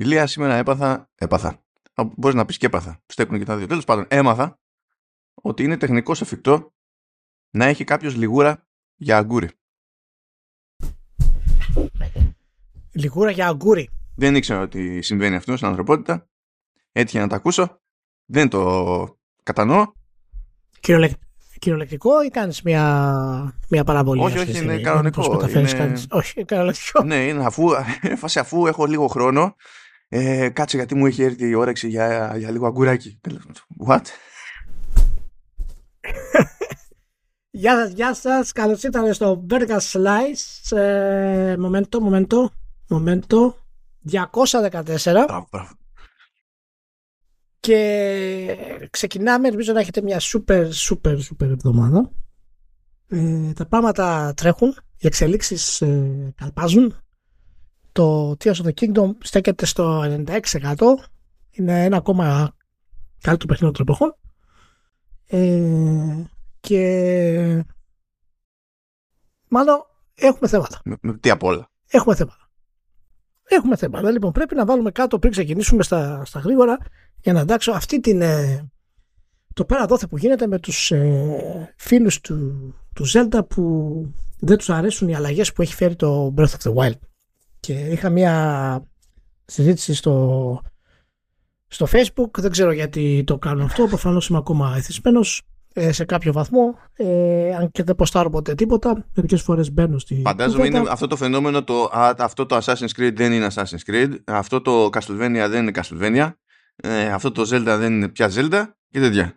Ηλία σήμερα έπαθα, έπαθα. Μπορείς να πεις και έπαθα. Στέκουν και τα δύο. Τέλος πάντων, έμαθα ότι είναι τεχνικό εφικτό να έχει κάποιος λιγούρα για αγκούρι. Λιγούρα για αγκούρι. Δεν ήξερα ότι συμβαίνει αυτό στην ανθρωπότητα. Έτυχε να το ακούσω. Δεν το κατανοώ. Κυριολεκτικό ή κάνεις μια, μια παραβολή. Όχι, όχι, είναι κανονικό. Είναι... Όχι, κανονικό. Ναι, είναι αφού, αφού έχω λίγο χρόνο. Ε, κάτσε γιατί μου έχει έρθει η όρεξη για, για λίγο αγκουράκι. What? Γεια σας, γεια σας. Καλώς ήρθατε στο Burger Slice. Ε, momento, momento, momento. 214. Και ξεκινάμε, ελπίζω να έχετε μια super, super, super εβδομάδα. Ε, τα πράγματα τρέχουν, οι εξελίξεις ε, καλπάζουν. Το Tears of the Kingdom στέκεται στο 96%. Είναι ένα ακόμα καλύτερο παιχνίδι των εποχών. Ε, και μάλλον έχουμε θέματα. Με, τι απ' όλα. Έχουμε θέματα. Έχουμε θέματα. Λοιπόν, πρέπει να βάλουμε κάτω πριν ξεκινήσουμε στα, στα γρήγορα για να εντάξω αυτή την, ε, το πέρα δόθε που γίνεται με τους ε, φίλους του, του Zelda που δεν τους αρέσουν οι αλλαγές που έχει φέρει το Breath of the Wild. Και είχα μια συζήτηση στο, στο facebook, δεν ξέρω γιατί το κάνω αυτό, προφανώς είμαι ακόμα εθισμένος ε, σε κάποιο βαθμό, ε, αν και δεν ποστάρω ποτέ τίποτα, μερικές φορές μπαίνω στη. Φαντάζομαι είναι αυτό το φαινόμενο, το, α, αυτό το Assassin's Creed δεν είναι Assassin's Creed, αυτό το Castlevania δεν είναι Castlevania, ε, αυτό το Zelda δεν είναι πια Zelda και τέτοια.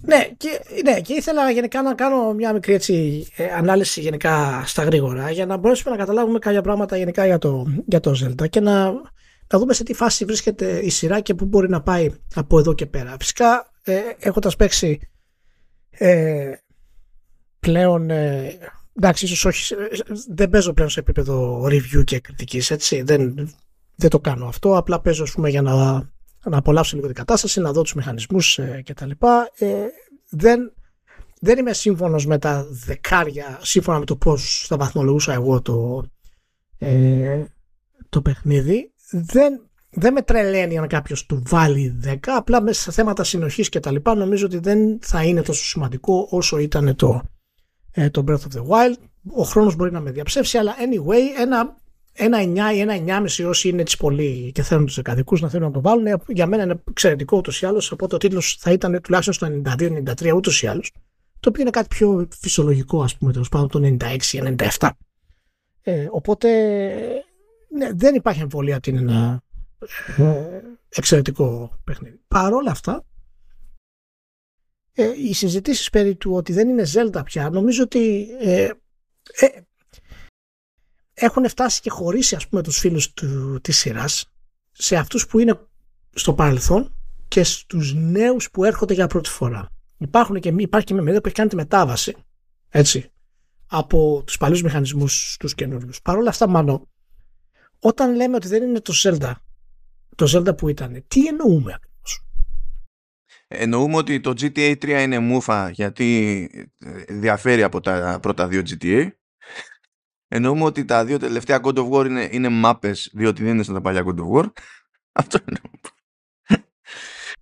Ναι και, ναι, και ήθελα γενικά να κάνω μια μικρή έτσι, ε, ανάλυση γενικά στα γρήγορα για να μπορέσουμε να καταλάβουμε κάποια πράγματα γενικά για το, για το Zelda και να, να δούμε σε τι φάση βρίσκεται η σειρά και πού μπορεί να πάει από εδώ και πέρα. Φυσικά ε, έχοντας παίξει ε, πλέον ε, εντάξει ίσως όχι δεν παίζω πλέον σε επίπεδο review και κριτικής έτσι δεν, δεν το κάνω αυτό απλά παίζω ας πούμε για να, να απολαύσω λίγο την κατάσταση να δω τους μηχανισμούς ε, και τα λοιπά ε, δεν, δεν είμαι σύμφωνος με τα δεκάρια σύμφωνα με το πώς θα βαθμολογούσα εγώ το, ε, το παιχνίδι δεν δεν με τρελαίνει αν κάποιος του βάλει 10, απλά μέσα σε θέματα συνοχής και τα λοιπά νομίζω ότι δεν θα είναι τόσο σημαντικό όσο ήταν το, ε, το Breath of the Wild. Ο χρόνος μπορεί να με διαψεύσει, αλλά anyway, ένα, ένα 9 ή ένα 9,5 όσοι είναι έτσι πολύ και θέλουν τους δεκαδικού να θέλουν να το βάλουν, για μένα είναι εξαιρετικό ούτως ή άλλως. Οπότε ο τίτλος θα ήταν τουλάχιστον στο 92-93 ούτως ή άλλως. Το οποίο είναι κάτι πιο φυσιολογικό, ας πούμε, τέλος πάντων το 96-97. Ε, οπότε ναι, δεν υπάρχει εμβολία ότι είναι ένα ε, εξαιρετικό παιχνίδι. Παρ' όλα αυτά, ε, οι συζητήσεις περί του ότι δεν είναι Zelda πια, νομίζω ότι ε, ε, έχουν φτάσει και χωρίσει ας πούμε τους φίλους του, της σειράς σε αυτούς που είναι στο παρελθόν και στους νέους που έρχονται για πρώτη φορά. Υπάρχουν και, υπάρχει και μια μερίδα που έχει κάνει τη μετάβαση έτσι, από τους παλιούς μηχανισμούς στους καινούριους. Παρ' όλα αυτά, μάλλον, όταν λέμε ότι δεν είναι το Zelda το Zelda που ήταν. Τι εννοούμε ακριβώς; Εννοούμε ότι το GTA 3 είναι μούφα γιατί ε, διαφέρει από τα πρώτα δύο GTA. Εννοούμε ότι τα δύο τελευταία God of War είναι, είναι μάπες διότι δεν είναι στα παλιά God of War. Αυτό εννοούμε.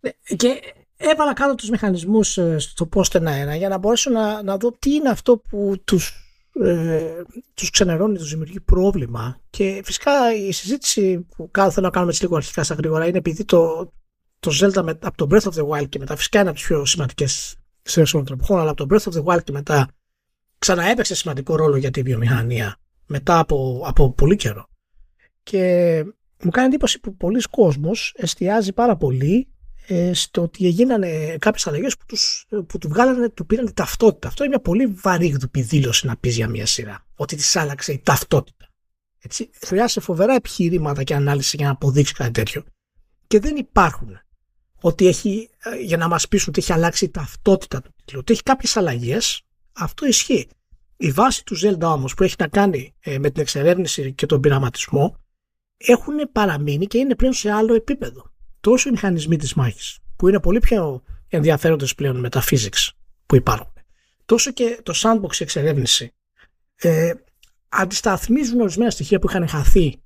Ναι, και έβαλα κάτω τους μηχανισμούς ε, στο post ένα-ένα για να μπορέσω να, να δω τι είναι αυτό που τους ε, τους ξενερώνει, τους δημιουργεί πρόβλημα και φυσικά η συζήτηση που θέλω να κάνουμε έτσι λίγο αρχικά στα γρήγορα είναι επειδή το, το Zelda με, από το Breath of the Wild και μετά φυσικά είναι από τις πιο σημαντικές σειρές των εποχών αλλά από το Breath of the Wild και μετά ξαναέπαιξε σημαντικό ρόλο για τη βιομηχανία μετά από, από πολύ καιρό και μου κάνει εντύπωση που πολλοί κόσμος εστιάζει πάρα πολύ ε, στο ότι έγιναν κάποιες αλλαγές που, τους, που του βγάλανε, του πήραν ταυτότητα. Αυτό είναι μια πολύ βαρύγδουπη δήλωση να πεις για μια σειρά. Ότι της άλλαξε η ταυτότητα. Έτσι, χρειάζεται φοβερά επιχειρήματα και ανάλυση για να αποδείξεις κάτι τέτοιο. Και δεν υπάρχουν. Ότι έχει, ε, για να μας πείσουν ότι έχει αλλάξει η ταυτότητα του τίτλου. Ότι έχει κάποιες αλλαγές, αυτό ισχύει. Η βάση του Zelda όμως που έχει να κάνει ε, με την εξερεύνηση και τον πειραματισμό έχουν παραμείνει και είναι πλέον σε άλλο επίπεδο τόσο οι μηχανισμοί της μάχης που είναι πολύ πιο ενδιαφέροντες πλέον με τα physics που υπάρχουν τόσο και το sandbox εξερεύνηση ε, αντισταθμίζουν ορισμένα στοιχεία που είχαν χαθεί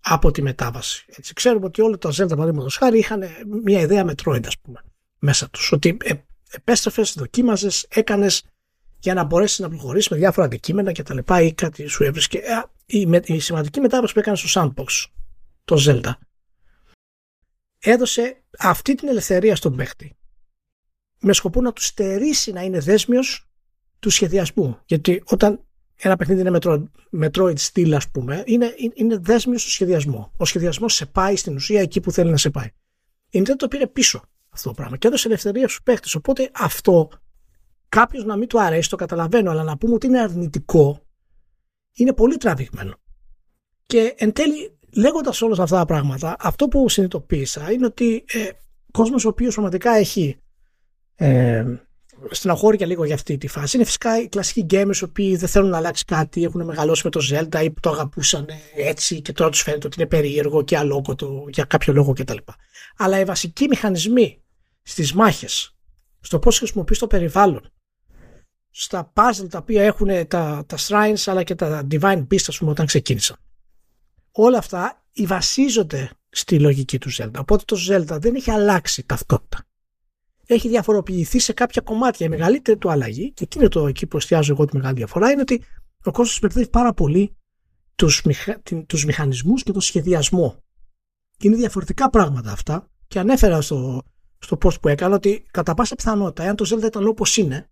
από τη μετάβαση. Έτσι, ξέρουμε ότι όλα τα Zelda παραδείγματος χάρη είχαν μια ιδέα Metroid, ας πούμε, μέσα τους. Ότι ε, επέστρεφες, δοκίμαζες, έκανες για να μπορέσει να προχωρήσει με διάφορα αντικείμενα κτλ. ή κάτι σου έβρισκε. Ε, η, η σημαντική μετάβαση που έκανε στο Sandbox, το Zelda, έδωσε αυτή την ελευθερία στον παίχτη με σκοπό να του στερήσει να είναι δέσμιος του σχεδιασμού. Γιατί όταν ένα παιχνίδι είναι Metroid, Metroid στυλ, ας πούμε, είναι, είναι δέσμιος στο σχεδιασμό. Ο σχεδιασμός σε πάει στην ουσία εκεί που θέλει να σε πάει. Η Nintendo το πήρε πίσω αυτό το πράγμα και έδωσε ελευθερία στους παίχτες. Οπότε αυτό κάποιος να μην του αρέσει, το καταλαβαίνω, αλλά να πούμε ότι είναι αρνητικό, είναι πολύ τραβηγμένο. Και εν τέλει, λέγοντας όλα αυτά τα πράγματα, αυτό που συνειδητοποίησα είναι ότι ε, κόσμος ο οποίος πραγματικά έχει ε, στεναχώρηκα λίγο για αυτή τη φάση. Είναι φυσικά οι κλασικοί gamers οι οποίοι δεν θέλουν να αλλάξει κάτι, έχουν μεγαλώσει με το Zelda ή που το αγαπούσαν έτσι και τώρα τους φαίνεται ότι είναι περίεργο και αλόκοτο για κάποιο λόγο κτλ. Αλλά οι βασικοί μηχανισμοί στις μάχες, στο πώς χρησιμοποιείς το περιβάλλον, στα puzzle τα οποία έχουν τα, τα shrines αλλά και τα divine beasts, ας πούμε, όταν ξεκίνησαν. Όλα αυτά βασίζονται στη λογική του Zelda. Οπότε το Zelda δεν έχει αλλάξει ταυτότητα έχει διαφοροποιηθεί σε κάποια κομμάτια. Η μεγαλύτερη του αλλαγή, και εκεί είναι το εκεί που εστιάζω εγώ τη μεγάλη διαφορά, είναι ότι ο κόσμος μπερδεύει πάρα πολύ τους, μηχα... τους μηχανισμούς και το σχεδιασμό. Είναι διαφορετικά πράγματα αυτά και ανέφερα στο, στο post που έκανα ότι κατά πάσα πιθανότητα, εάν το Zelda ήταν όπως είναι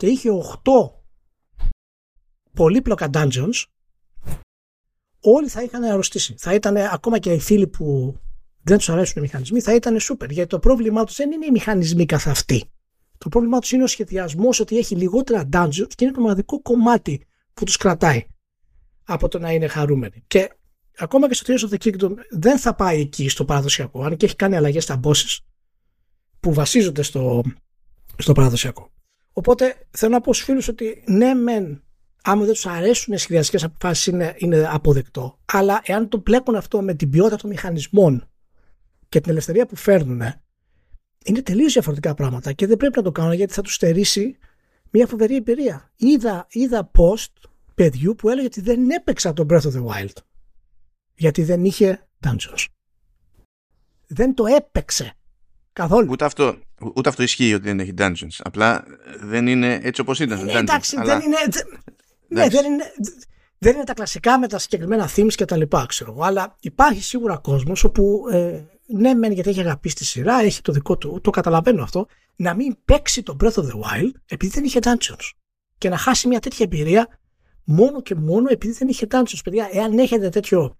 και είχε 8 πολύπλοκα dungeons, όλοι θα είχαν αρρωστήσει. Θα ήταν ακόμα και οι φίλοι που δεν τους αρέσουν οι μηχανισμοί, θα ήταν super. Γιατί το πρόβλημά τους δεν είναι οι μηχανισμοί καθ' αυτοί. Το πρόβλημά τους είναι ο σχεδιασμός ότι έχει λιγότερα dungeons και είναι το μοναδικό κομμάτι που τους κρατάει από το να είναι χαρούμενοι. Και ακόμα και στο Tears of the Kingdom δεν θα πάει εκεί στο παραδοσιακό, αν και έχει κάνει αλλαγές στα bosses που βασίζονται στο, στο παραδοσιακό. Οπότε θέλω να πω στους φίλους ότι ναι, μεν, άμα δεν τους αρέσουν οι σχεδιαστικές αποφάσεις, είναι, είναι αποδεκτό. Αλλά εάν το μπλέκουν αυτό με την ποιότητα των μηχανισμών και την ελευθερία που φέρνουν είναι τελείως διαφορετικά πράγματα και δεν πρέπει να το κάνουν γιατί θα τους στερήσει μια φοβερή εμπειρία. Είδα, είδα post παιδιού που έλεγε ότι δεν έπαιξα τον Breath of the Wild γιατί δεν είχε dungeons. Δεν το έπαιξε καθόλου. Ούτε αυτό, ούτε αυτό ισχύει ότι δεν έχει dungeons. Απλά δεν είναι έτσι όπως ήταν. Ε, εντάξει, αλλά... δεν είναι... Ναι, δεν είναι, δεν είναι τα κλασικά με τα συγκεκριμένα themes και τα λοιπά, ξέρω εγώ, αλλά υπάρχει σίγουρα κόσμος όπου ε, ναι, μεν γιατί έχει αγαπήσει τη σειρά, έχει το δικό του, το καταλαβαίνω αυτό, να μην παίξει το Breath of the Wild επειδή δεν είχε dungeons. Και να χάσει μια τέτοια εμπειρία μόνο και μόνο επειδή δεν είχε dungeons. Παιδιά, εάν έχετε τέτοιο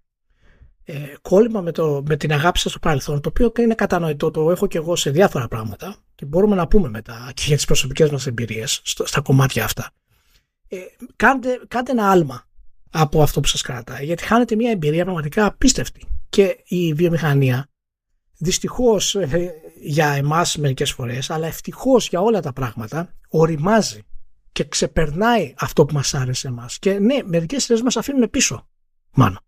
ε, κόλλημα με, το, με την αγάπη σας στο παρελθόν, το οποίο είναι κατανοητό, το έχω και εγώ σε διάφορα πράγματα και μπορούμε να πούμε μετά και για τις προσωπικές μας εμπειρίες στα κομμάτια αυτά. Ε, κάντε, κάντε ένα άλμα από αυτό που σας κρατάει γιατί χάνετε μια εμπειρία πραγματικά απίστευτη και η βιομηχανία δυστυχώς ε, για εμάς μερικές φορές, αλλά ευτυχώς για όλα τα πράγματα, οριμάζει και ξεπερνάει αυτό που μας άρεσε εμάς. Και ναι, μερικές σειρές μας αφήνουν πίσω, μάλλον.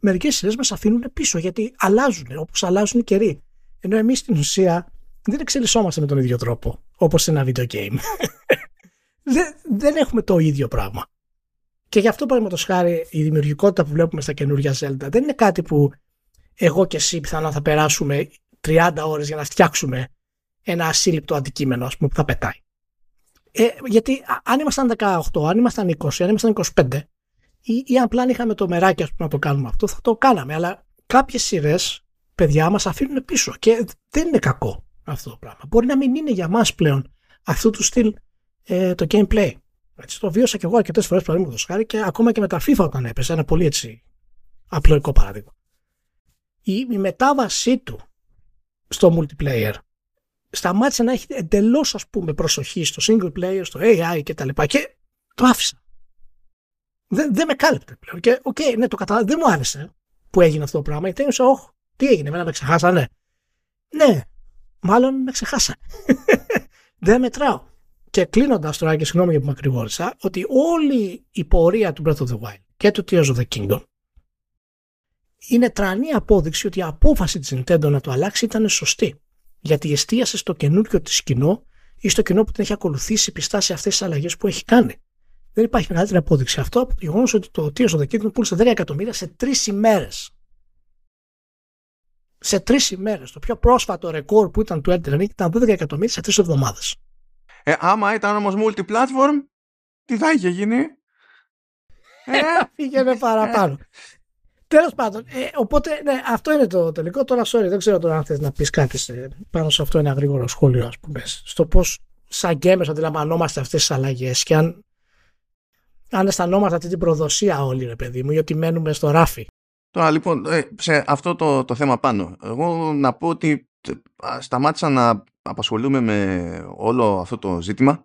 Μερικές σειρές μας αφήνουν πίσω γιατί αλλάζουν, όπως αλλάζουν οι καιροί. Ενώ εμείς στην ουσία δεν εξελισσόμαστε με τον ίδιο τρόπο, όπως σε ένα video game. δεν, δεν έχουμε το ίδιο πράγμα. Και γι' αυτό, παραδείγματος χάρη, η δημιουργικότητα που βλέπουμε στα καινούργια Zelda δεν είναι κάτι που εγώ και εσύ πιθανόν θα περάσουμε 30 ώρες για να φτιάξουμε ένα ασύλληπτο αντικείμενο ας πούμε, που θα πετάει. Ε, γιατί αν ήμασταν 18, αν ήμασταν 20, αν ήμασταν 25 ή, ή απλά αν είχαμε το μεράκι ας πούμε, να το κάνουμε αυτό, θα το κάναμε. Αλλά κάποιες σειρές, παιδιά, μας αφήνουν πίσω και δεν είναι κακό αυτό το πράγμα. Μπορεί να μην είναι για μας πλέον αυτού του στυλ ε, το gameplay. Έτσι, το βίωσα και εγώ αρκετές φορές παραδείγματος χάρη και ακόμα και με τα FIFA όταν έπεσε. Ένα πολύ έτσι απλοϊκό παράδειγμα η, η μετάβασή του στο multiplayer σταμάτησε να έχει εντελώς ας πούμε προσοχή στο single player, στο AI και τα λοιπά και το άφησα. Δεν, δεν με κάλυπτε πλέον. Και ok, okay, ναι, το καταλάβω. Δεν μου άρεσε που έγινε αυτό το πράγμα. Γιατί ένιωσα, όχι, τι έγινε, εμένα με ξεχάσανε. Ναι, μάλλον με ξεχάσανε. δεν μετράω. Και κλείνοντας τώρα και συγγνώμη για που μακρηγόρησα, ότι όλη η πορεία του Breath of the Wild και του Tears of the Kingdom είναι τρανή απόδειξη ότι η απόφαση της Nintendo να το αλλάξει ήταν σωστή. Γιατί εστίασε στο καινούριο της κοινό ή στο κοινό που την έχει ακολουθήσει πιστά σε αυτές τις αλλαγές που έχει κάνει. Δεν υπάρχει μεγαλύτερη απόδειξη αυτό από το γεγονός ότι το Tears of the Kingdom πούλησε 10 εκατομμύρια σε τρεις ημέρες. Σε τρεις ημέρες. Το πιο πρόσφατο ρεκόρ που ήταν του Elden Ring ήταν 12 εκατομμύρια σε τρεις εβδομάδες. Ε, άμα ήταν όμως multiplatform, τι θα είχε γίνει; Ε, πήγαινε παραπάνω. Τέλος πάντων, ε, οπότε ναι, αυτό είναι το τελικό. Τώρα, sorry, δεν ξέρω τώρα αν θες να πεις κάτι σε, πάνω σε αυτό ένα γρήγορο σχόλιο, ας πούμε, στο πώς σαν γκέμερ αντιλαμβανόμαστε αυτές τις αλλαγές και αν, αν αισθανόμαστε αυτή την προδοσία όλοι, ρε παιδί μου, γιατί μένουμε στο ράφι. Τώρα λοιπόν, ε, σε αυτό το, το θέμα πάνω, εγώ να πω ότι σταμάτησα να απασχολούμαι με όλο αυτό το ζήτημα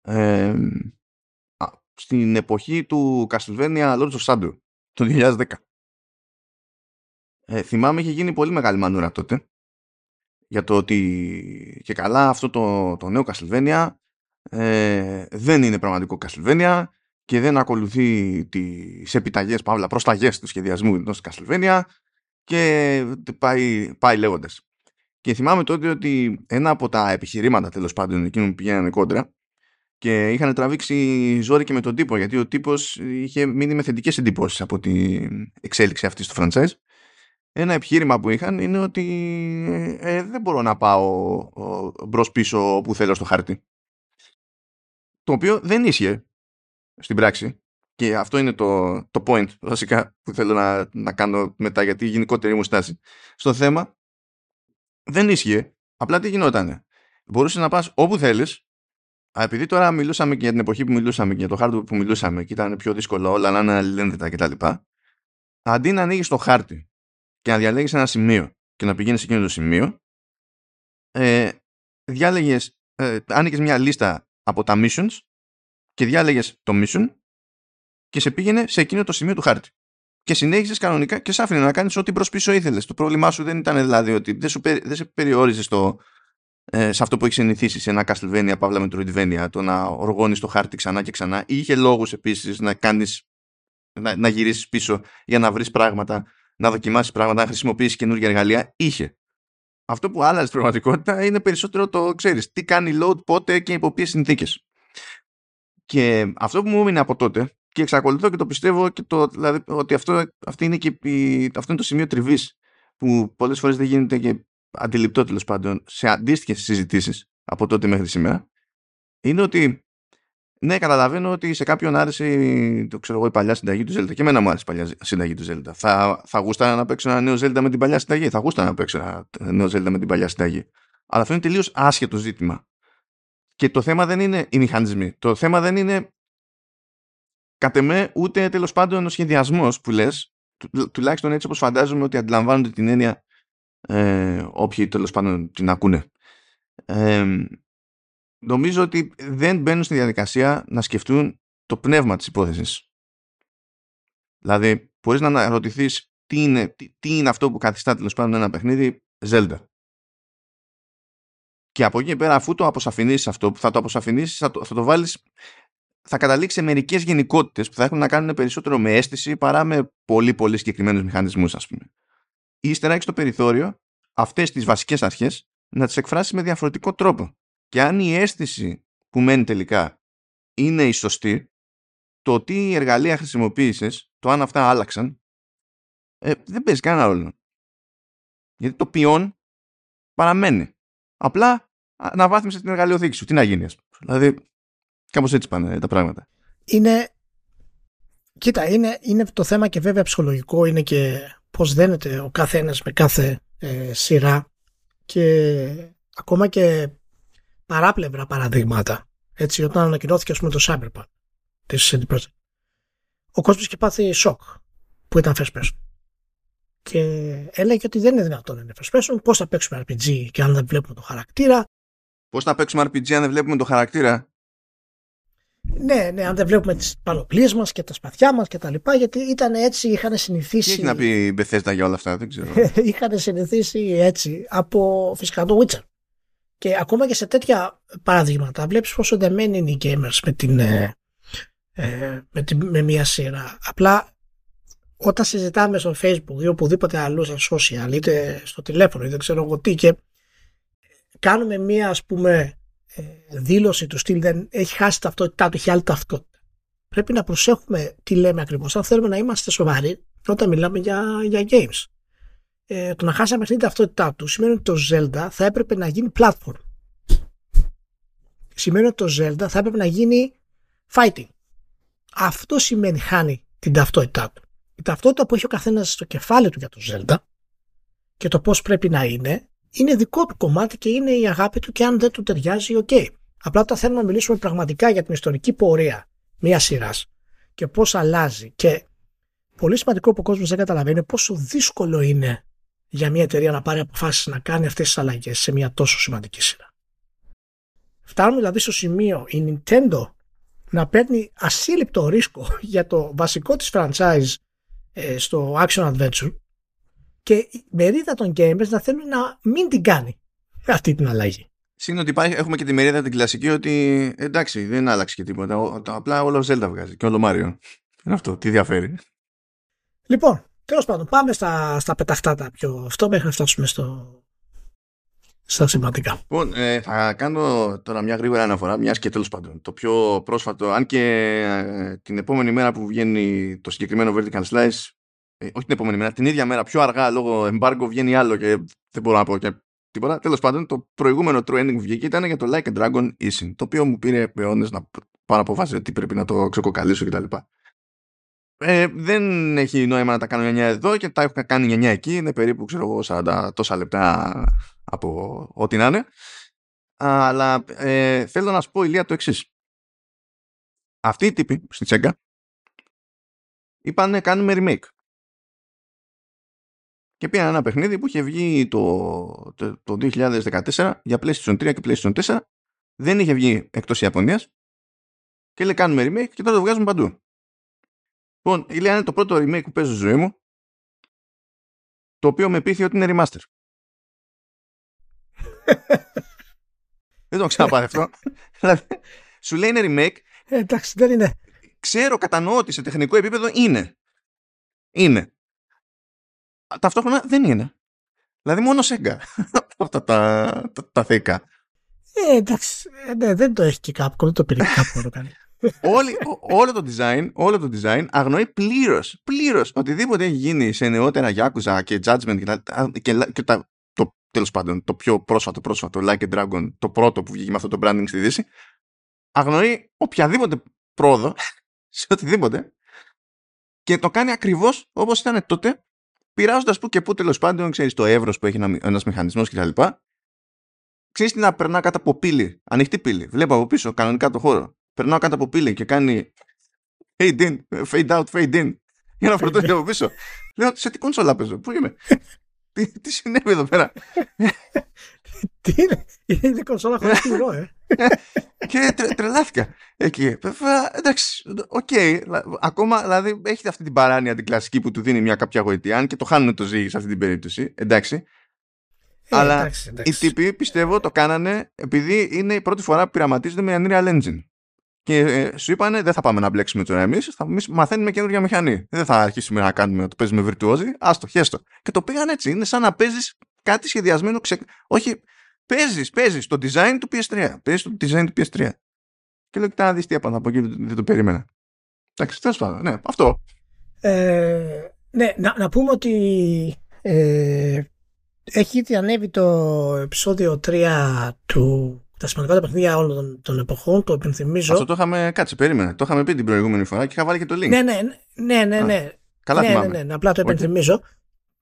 ε, στην εποχή του Castlevania Lords of Shadow το 2010. Ε, θυμάμαι είχε γίνει πολύ μεγάλη μανούρα τότε για το ότι και καλά αυτό το, το νέο Castlevania ε, δεν είναι πραγματικό Castlevania και δεν ακολουθεί τις επιταγές, παύλα, προσταγές του σχεδιασμού ενός Castlevania και πάει, πάει λέγοντας. Και θυμάμαι τότε ότι ένα από τα επιχειρήματα τέλος πάντων εκείνων που πηγαίνανε κόντρα και είχαν τραβήξει ζόρι και με τον τύπο γιατί ο τύπος είχε μείνει με θετικές εντυπώσεις από την εξέλιξη αυτής του franchise ένα επιχείρημα που είχαν είναι ότι ε, δεν μπορώ να πάω μπρος πίσω όπου θέλω στο χάρτη το οποίο δεν ίσχυε στην πράξη και αυτό είναι το, το point βασικά που θέλω να, να κάνω μετά γιατί η γενικότερη μου στάση στο θέμα δεν ίσχυε απλά τι γινότανε μπορούσες να πας όπου θέλεις επειδή τώρα μιλούσαμε και για την εποχή που μιλούσαμε και για το χάρτη που μιλούσαμε και ήταν πιο δύσκολο όλα να είναι αλληλένδετα κτλ. Αντί να ανοίγεις το χάρτη και να διαλέγεις ένα σημείο και να πηγαίνεις σε εκείνο το σημείο, ε, διάλεγες, ε, άνοιγες μια λίστα από τα missions και διάλεγες το mission και σε πήγαινε σε εκείνο το σημείο του χάρτη. Και συνέχισε κανονικά και σ' άφηνε να κάνεις ό,τι προ πίσω ήθελες. Το πρόβλημά σου δεν ήταν δηλαδή ότι δεν, σου, δεν σε περιόριζες στο, ε, σε αυτό που έχεις συνηθίσει σε ένα Castlevania, Παύλα Metroidvania, το να οργώνεις το χάρτη ξανά και ξανά. Ή είχε λόγους επίσης να κάνεις να, να γυρίσεις πίσω για να βρεις πράγματα, να δοκιμάσεις πράγματα, να χρησιμοποιήσεις καινούργια εργαλεία. Είχε. Αυτό που άλλαζε στην πραγματικότητα είναι περισσότερο το ξέρεις. Τι κάνει load, πότε και υπό ποιες συνθήκες. Και αυτό που μου έμεινε από τότε, και εξακολουθώ και το πιστεύω και το, δηλαδή, ότι αυτό, αυτή είναι και αυτό είναι το σημείο τριβής που πολλές φορές δεν γίνεται και αντιληπτό τέλος πάντων σε αντίστοιχες συζητήσεις από τότε μέχρι σήμερα είναι ότι ναι, καταλαβαίνω ότι σε κάποιον άρεσε το ξέρω εγώ, η παλιά συνταγή του Zelda. Και εμένα μου άρεσε η παλιά συνταγή του Zelda. Θα, θα γούσταρα να παίξω ένα νέο Zelda με την παλιά συνταγή. Θα γούσταρα να παίξω ένα νέο Zelda με την παλιά συνταγή. Αλλά αυτό είναι τελείως άσχετο ζήτημα. Και το θέμα δεν είναι οι μηχανισμοί. Το θέμα δεν είναι κατ' εμέ ούτε τέλος πάντων ο σχεδιασμός που λες, του, τουλάχιστον έτσι όπως φαντάζομαι ότι αντιλαμβάνονται την έννοια ε, όποιοι τέλος πάντων την ακούνε. Ε, νομίζω ότι δεν μπαίνουν στη διαδικασία να σκεφτούν το πνεύμα της υπόθεσης. Δηλαδή, μπορείς να αναρωτηθείς τι είναι, τι, τι είναι αυτό που καθιστά τέλος πάντων ένα παιχνίδι Zelda. Και από εκεί πέρα, αφού το αποσαφηνίσεις αυτό, που θα το αποσαφηνίσεις, θα το, θα το βάλεις. Θα καταλήξει σε μερικές γενικότητες που θα έχουν να κάνουν περισσότερο με αίσθηση παρά με πολύ πολύ συγκεκριμένους μηχανισμούς, ας πούμε ύστερα έχεις το περιθώριο αυτές τις βασικές αρχές να τις εκφράσεις με διαφορετικό τρόπο. Και αν η αίσθηση που μένει τελικά είναι η σωστή, το τι εργαλεία χρησιμοποίησες, το αν αυτά άλλαξαν, ε, δεν παίζει κανένα ρόλο. Γιατί το ποιόν παραμένει. Απλά αναβάθμισε την εργαλειοθήκη σου. Τι να γίνει, ας πούμε. Δηλαδή, κάπως έτσι πάνε τα πράγματα. Είναι, κοίτα, είναι, είναι το θέμα και βέβαια ψυχολογικό, είναι και πώς δένεται ο κάθε ένας με κάθε ε, σειρά και ακόμα και παράπλευρα παραδείγματα. Έτσι, όταν ανακοινώθηκε ας πούμε, το Cyberpunk της CD Projekt, ο κόσμος είχε πάθει σοκ που ήταν first person. Και έλεγε ότι δεν είναι δυνατόν να είναι first person, πώς θα παίξουμε RPG και αν δεν βλέπουμε το χαρακτήρα. Πώς θα παίξουμε RPG αν δεν βλέπουμε το χαρακτήρα; Ναι, ναι, αν δεν βλέπουμε τις πανοπλίε μας και τα σπαθιά μας και τα λοιπά, γιατί ήταν έτσι, είχαν συνηθίσει. Τι έχει να πει η Μπεθέστα για όλα αυτά, δεν ξέρω. είχαν συνηθίσει έτσι από φυσικά το Witcher. Και ακόμα και σε τέτοια παραδείγματα βλέπεις πόσο δεμένοι είναι οι gamers με, την, ε, ε, με, την, με μια σειρά. Απλά όταν συζητάμε στο facebook ή οπουδήποτε αλλού στα social είτε στο τηλέφωνο ή δεν ξέρω εγώ τι και κάνουμε μια ας πούμε ε, δήλωση του στυλ δεν έχει χάσει ταυτότητά του, έχει άλλη ταυτότητα. Πρέπει να προσέχουμε τι λέμε ακριβώς. Αν θέλουμε να είμαστε σοβαροί όταν μιλάμε για, για games. Ε, το να χάσει ένα την ταυτότητά του σημαίνει ότι το Zelda θα έπρεπε να γίνει platform. Σημαίνει ότι το Zelda θα έπρεπε να γίνει fighting. Αυτό σημαίνει χάνει την ταυτότητά του. Η ταυτότητα που έχει ο καθένας στο κεφάλι του για το Zelda και το πώς πρέπει να είναι, είναι δικό του κομμάτι και είναι η αγάπη του και αν δεν του ταιριάζει, Okay. Απλά όταν θέλουμε να μιλήσουμε πραγματικά για την ιστορική πορεία μιας σειράς και πώς αλλάζει και πολύ σημαντικό που ο κόσμος δεν καταλαβαίνει πόσο δύσκολο είναι για μια εταιρεία να πάρει αποφάσεις να κάνει αυτές τις αλλαγές σε μια τόσο σημαντική σειρά. Φτάνουμε δηλαδή στο σημείο η Nintendo να παίρνει ασύλληπτο ρίσκο για το βασικό της franchise ε, στο Action Adventure και η μερίδα των gamers να θέλουν να μην την κάνει αυτή την αλλαγή. Συν ότι υπάρχει, έχουμε και τη μερίδα την κλασική ότι εντάξει δεν άλλαξε και τίποτα. Ο, το, απλά όλο Zelda βγάζει και όλο Mario. Είναι αυτό. Τι διαφέρει. Λοιπόν, τέλος πάντων, πάμε στα, στα πεταχτά τα πιο αυτό μέχρι να φτάσουμε στο, στα σημαντικά. Λοιπόν, ε, θα κάνω τώρα μια γρήγορα αναφορά, μιας και τέλος πάντων. Το πιο πρόσφατο, αν και ε, την επόμενη μέρα που βγαίνει το συγκεκριμένο Vertical Slice, ε, όχι την επόμενη μέρα, την ίδια μέρα, πιο αργά λόγω embargo βγαίνει άλλο και δεν μπορώ να πω και τίποτα. Τέλος πάντων, το προηγούμενο true ending που βγήκε ήταν για το Like a Dragon Ising, το οποίο μου πήρε αιώνες να πάρω αποφάσει ότι πρέπει να το ξεκοκαλίσω κτλ. Ε, δεν έχει νόημα να τα κάνω 9 εδώ και τα έχω κάνει 9 εκεί. Είναι περίπου ξέρω εγώ 40 τόσα λεπτά από ό,τι να είναι. Αλλά ε, θέλω να σου πω ηλία το εξής. Αυτοί οι τύποι στη Τσέγκα είπαν κάνουμε remake. Και πήραν ένα παιχνίδι που είχε βγει το, το, το 2014 για PlayStation 3 και PlayStation 4. Δεν είχε βγει εκτός Ιαπωνίας. Και λέει κάνουμε remake και τώρα το βγάζουμε παντού. Λοιπόν, η είναι το πρώτο remake που παίζω στη ζωή μου το οποίο με πείθει ότι είναι remaster. δεν το ξαναπάρει αυτό. δηλαδή, σου λέει είναι remake. Ε, εντάξει, δεν είναι. Ξέρω, κατανοώ ότι σε τεχνικό επίπεδο είναι. Είναι. Ταυτόχρονα δεν είναι. Δηλαδή μόνο Sega. Αυτά τα, τα, τα θήκα. Ε, εντάξει, ε, ναι, δεν το έχει και κάπου, δεν το πήρε κάπου να κάνει. Όλη, όλο το design, όλο το design αγνοεί πλήρως, πλήρως οτιδήποτε έχει γίνει σε νεότερα Yakuza και Judgment και, και, και τα, το, τέλος πάντων, το πιο πρόσφατο πρόσφατο Like a Dragon, το πρώτο που βγήκε με αυτό το branding στη Δύση, αγνοεί οποιαδήποτε πρόοδο σε οτιδήποτε και το κάνει ακριβώς όπως ήταν τότε, πειράζοντας που και που τέλος πάντων, ξέρεις το εύρος που έχει ένα μηχανισμός κτλ. Ξέρεις τι να περνά κάτω από πύλη, ανοιχτή πύλη. Βλέπω από πίσω κανονικά το χώρο περνάω κάτω από πύλη και κάνει fade in, fade out, fade in για να φορτώσει από πίσω. Λέω, σε τι κονσόλα παίζω, πού είμαι; τι, τι συνέβη εδώ πέρα; τι είναι, είναι κονσόλα χωρίς τυρό, ε. και τρε, τρελάθηκα εκεί. Βέβαια, εντάξει, Okay. Ακόμα, δηλαδή, έχει αυτή την παράνοια την κλασική που του δίνει μια κάποια γοητεία, αν και το χάνουν το ζύγι σε αυτή την περίπτωση. Εντάξει. Ε, Αλλά εντάξει, εντάξει. οι τύποι πιστεύω το κάνανε επειδή είναι η πρώτη φορά που πειραματίζονται με Unreal Engine. Και ε, σου είπανε δεν θα πάμε να μπλέξουμε τώρα εμείς, θα μαθαίνουμε καινούργια μηχανή. Δεν θα αρχίσουμε να κάνουμε να το παίζουμε βιρτουόζι. Άστο, χέστο. Και το πήγαν έτσι. Είναι σαν να παίζεις κάτι σχεδιασμένο. Ξε... Όχι, παίζεις, παίζεις το design του PS3. Παίζεις το design του PS3. Και λέω, κοιτά, δεις τι έπαθα από εκεί, δεν το περίμενα. Εντάξει, τέλος πάντων, ναι, αυτό. Ε, ναι, να, να πούμε ότι ε, έχει ήδη ανέβει το επεισόδιο 3 του τα σημαντικά παιχνίδια όλων των, των εποχών, το υπενθυμίζω. Αυτό το είχαμε, κάτσε, περίμενε. Το είχαμε πει την προηγούμενη φορά και είχα βάλει και το link. Ναι, ναι, ναι, ναι. ναι. καλά ναι, θυμάμαι. Ναι, ναι, απλά το υπενθυμίζω.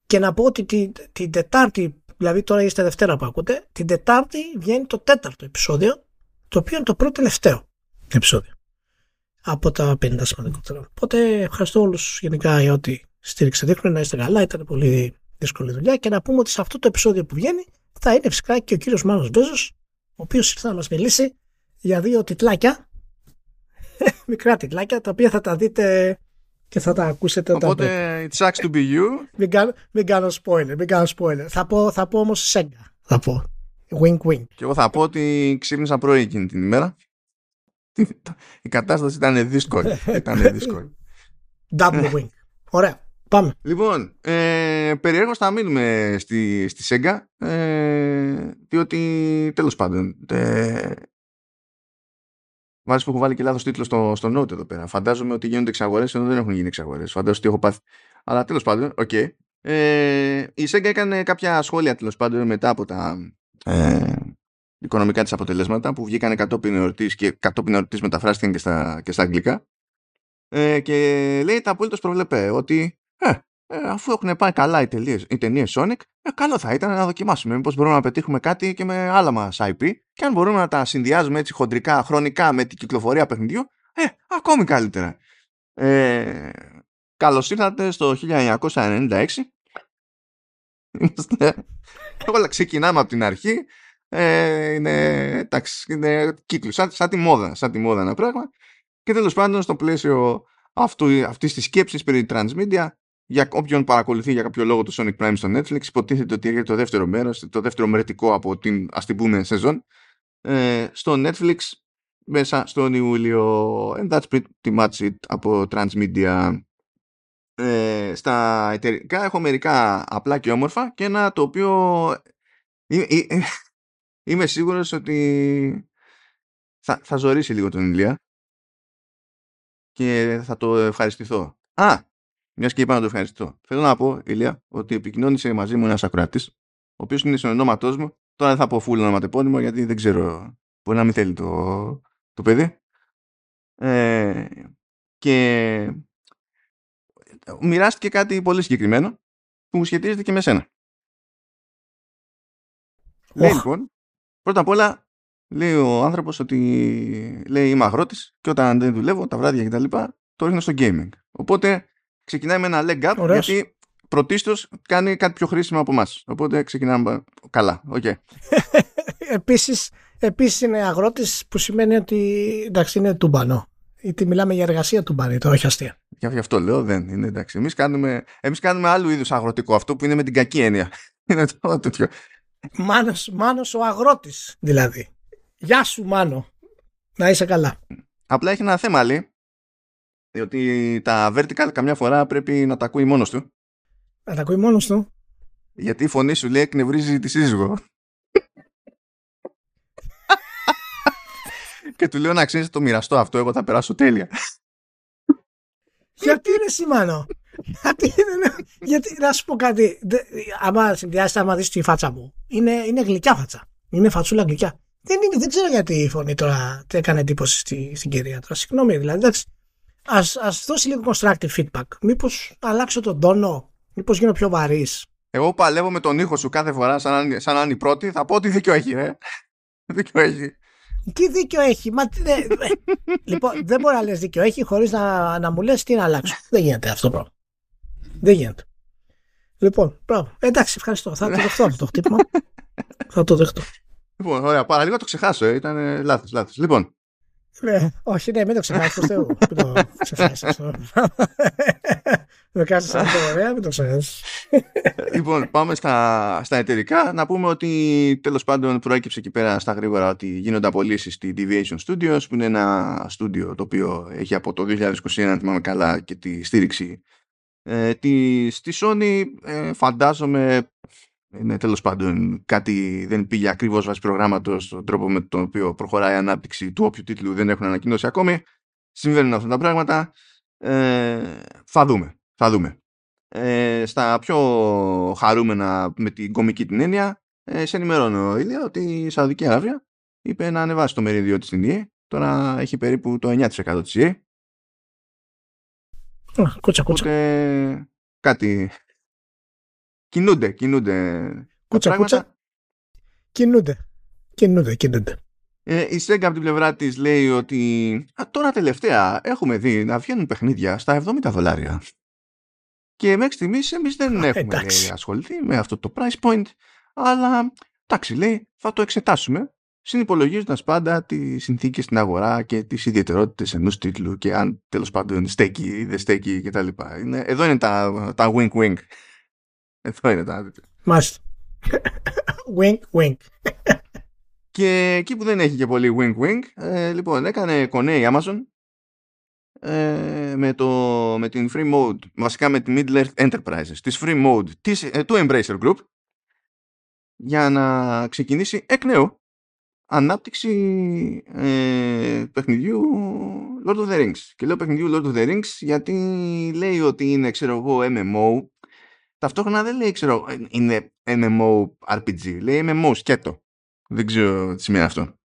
Και να πω ότι την, την Τετάρτη, δηλαδή τώρα είστε Δευτέρα που ακούτε, την Τετάρτη βγαίνει το τέταρτο επεισόδιο, το οποίο είναι το πρώτο τελευταίο επεισόδιο. Από τα 50 σημαντικότερα. Οπότε ευχαριστώ όλους γενικά για ό,τι στήριξε δείχνουν να είστε καλά. Ήταν πολύ δύσκολη δουλειά. Και να πούμε ότι σε αυτό το επεισόδιο που βγαίνει θα είναι φυσικά και ο κύριος Μάνος Μπέζο, ο οποίος ήρθε να μας μιλήσει για δύο τιτλάκια, μικρά τιτλάκια, τα οποία θα τα δείτε και θα τα ακούσετε Οπότε, it sucks to be you. μην, κάνω, μην κάνω spoiler, μην κάνω spoiler. Θα πω, θα πω όμως σέγγα, θα πω. Wink wink. Και εγώ θα πω ότι ξύπνησα πρωί εκείνη την ημέρα. Η κατάσταση ήταν δύσκολη. ήταν δύσκολη. Double wink. Ωραία. Πάμε. Λοιπόν, ε, περιέργως θα μείνουμε στη, στη Sega, ε, διότι τέλος πάντων ε, Βάζεις που έχω βάλει και λάθος τίτλο στο, στο Note εδώ πέρα. Φαντάζομαι ότι γίνονται εξαγορές ενώ δεν έχουν γίνει εξαγορές. Φαντάζομαι ότι έχω πάθει. Αλλά τέλος πάντων, Okay. Ε, η Sega έκανε κάποια σχόλια τέλος πάντων μετά από τα ε, οικονομικά της αποτελέσματα που βγήκαν κατόπιν εορτής και κατόπιν εορτής μεταφράστηκαν και στα, και στα αγγλικά. Ε, και λέει τα απολύτως προβλεπέ ότι ε, ε, αφού έχουν πάει καλά οι, τελείες, οι ταινίες Sonic, ε, καλό θα ήταν να δοκιμάσουμε μήπως μπορούμε να πετύχουμε κάτι και με άλλα μας IP και αν μπορούμε να τα συνδυάζουμε έτσι χοντρικά, χρονικά με την κυκλοφορία παιχνιδιού, ε, ακόμη καλύτερα. Ε, καλώς ήρθατε στο 1996. Όλα ξεκινάμε από την αρχή. Ε, είναι, εντάξει, είναι κύκλος, σαν, σαν, τη μόδα, σαν τη μόδα ένα πράγμα. Και τέλος πάντων στο πλαίσιο αυτού, αυτής της σκέψης περί transmedia για όποιον παρακολουθεί για κάποιο λόγο το Sonic Prime στο Netflix υποτίθεται ότι έρχεται το δεύτερο μέρος το δεύτερο μερετικό από την ας την πούμε σεζόν ε, στο Netflix μέσα στον Ιούλιο and that's pretty much it από Transmedia ε, στα εταιρικά έχω μερικά απλά και όμορφα και ένα το οποίο είμαι σίγουρος ότι θα, θα ζωρίσει λίγο τον Ηλία και θα το ευχαριστηθώ. Α, μιας και είπα να το ευχαριστώ. Θέλω να πω, Ηλία, ότι επικοινώνησε μαζί μου ένας ακροατής, ο οποίος είναι στον ονόματό μου. Τώρα δεν θα πω φούλ ονοματεπώνυμο, γιατί δεν ξέρω. Μπορεί να μην θέλει το, το παιδί. Ε, και μοιράστηκε κάτι πολύ συγκεκριμένο που μου σχετίζεται και με σένα. Oh. Λέει λοιπόν, πρώτα απ' όλα, λέει ο άνθρωπος ότι λέει είμαι αγρότης και όταν δεν δουλεύω τα βράδια κτλ. το ρίχνω στο gaming. Οπότε ξεκινάει με ένα leg up Ωραίος. γιατί πρωτίστως κάνει κάτι πιο χρήσιμο από εμάς. Οπότε ξεκινάμε καλά. Okay. επίσης, επίσης είναι αγρότης που σημαίνει ότι εντάξει είναι τούμπανο. Γιατί μιλάμε για εργασία του μπάνι, το όχι αστεία. Γι' αυτό λέω δεν είναι εντάξει. Εμείς κάνουμε, εμείς κάνουμε άλλου είδους αγροτικό, αυτό που είναι με την κακή έννοια. είναι το τέτοιο. Μάνος, Μάνος ο αγρότης δηλαδή. Γεια σου Μάνο. Να είσαι καλά. Απλά έχει ένα θέμα λέει διότι τα vertical καμιά φορά πρέπει να τα ακούει μόνος του. Να τα ακούει μόνος του. Γιατί η φωνή σου λέει εκνευρίζει τη σύζυγο. και του λέω να ξέρεις το μοιραστό αυτό, εγώ θα περάσω τέλεια. Γιατί είναι σημανό. γιατί, γιατί να σου πω κάτι. Άμα συνδυάσει, άμα δεις τη φάτσα μου, είναι, είναι γλυκιά φάτσα. Είναι φατσούλα γλυκιά. Δεν, είναι, δεν ξέρω γιατί η φωνή τώρα έκανε εντύπωση στη, στην κυρία τώρα. Συγγνώμη, δηλαδή. Εντάξει, ας, ας δώσει λίγο constructive feedback. Μήπως αλλάξω τον τόνο, μήπως γίνω πιο βαρύς. Εγώ παλεύω με τον ήχο σου κάθε φορά σαν, σαν να είναι η πρώτη, θα πω ότι δίκιο έχει, ρε. Δίκιο έχει. Τι δίκιο έχει, μα ναι, Λοιπόν, δεν μπορεί να λες δίκιο έχει χωρίς να, να μου λες τι να αλλάξω. δεν γίνεται αυτό το πράγμα. Δεν γίνεται. Λοιπόν, μπράβο. Εντάξει, ευχαριστώ. Θα το δεχτώ αυτό το χτύπημα. θα το δεχτώ. Λοιπόν, ωραία. Παραλίγο το ξεχάσω. Ε. Ήταν λάθος, λάθος. Λοιπόν, ναι, όχι, ναι, μην το ξεχάσεις. Προς Θεού. Μην το ξεχάσεις αυτό. Με κάνει σαν το ωραία, μην το ξεχάσεις. Λοιπόν, πάμε στα, στα εταιρικά. Να πούμε ότι τέλος πάντων προέκυψε εκεί πέρα στα γρήγορα ότι γίνονται απολύσεις στη Deviation Studios, που είναι ένα στούντιο το οποίο έχει από το 2021, αν θυμάμαι καλά, και τη στήριξη ε, της, στη Sony. Ε, φαντάζομαι είναι τέλος πάντων κάτι δεν πήγε ακριβώς βάσει προγράμματος στον τρόπο με τον οποίο προχωράει η ανάπτυξη του όποιου τίτλου δεν έχουν ανακοινώσει ακόμη. Συμβαίνουν αυτά τα πράγματα. Ε, θα δούμε. Θα δούμε. Ε, στα πιο χαρούμενα με την κομική την έννοια ε, σε ενημερώνω Ηλία ότι η Σαουδική Αραβία είπε να ανεβάσει το μερίδιο της στην ΙΕ. Τώρα έχει περίπου το 9% της ΙΕ. Κούτσα, κούτσα. Οπότε κάτι Κινούνται, κινούνται. Κούτσα, κούτσα. Κινούνται. Κινούνται, κινούνται. Ε, η Sega από την πλευρά της λέει ότι α, τώρα τελευταία έχουμε δει να βγαίνουν παιχνίδια στα 70 δολάρια. Και μέχρι στιγμής εμείς δεν έχουμε λέει, ασχοληθεί με αυτό το price point. Αλλά εντάξει, λέει, θα το εξετάσουμε. Συνυπολογίζοντας πάντα τις συνθήκες στην αγορά και τις ιδιαιτερότητες ενός τίτλου και αν τέλος πάντων στέκει ή δεν στέκει κτλ. Εδώ είναι τα, τα wink wink. Αυτό είναι το άδικο. Μάλιστα. wink, wink. Και εκεί που δεν έχει και πολύ wink wink, ε, λοιπόν, έκανε κονέ η Amazon ε, με, το, με την free mode, βασικά με τη Middle Earth Enterprises, της free mode της, ε, του Embracer Group, για να ξεκινήσει εκ νέου ανάπτυξη ε, παιχνιδιού Lord of the Rings. Και λέω παιχνιδιού Lord of the Rings γιατί λέει ότι είναι, ξέρω εγώ, MMO. Ταυτόχρονα δεν λέει, ξέρω, είναι MMO RPG. Λέει MMO σκέτο. Δεν ξέρω τι σημαίνει αυτό.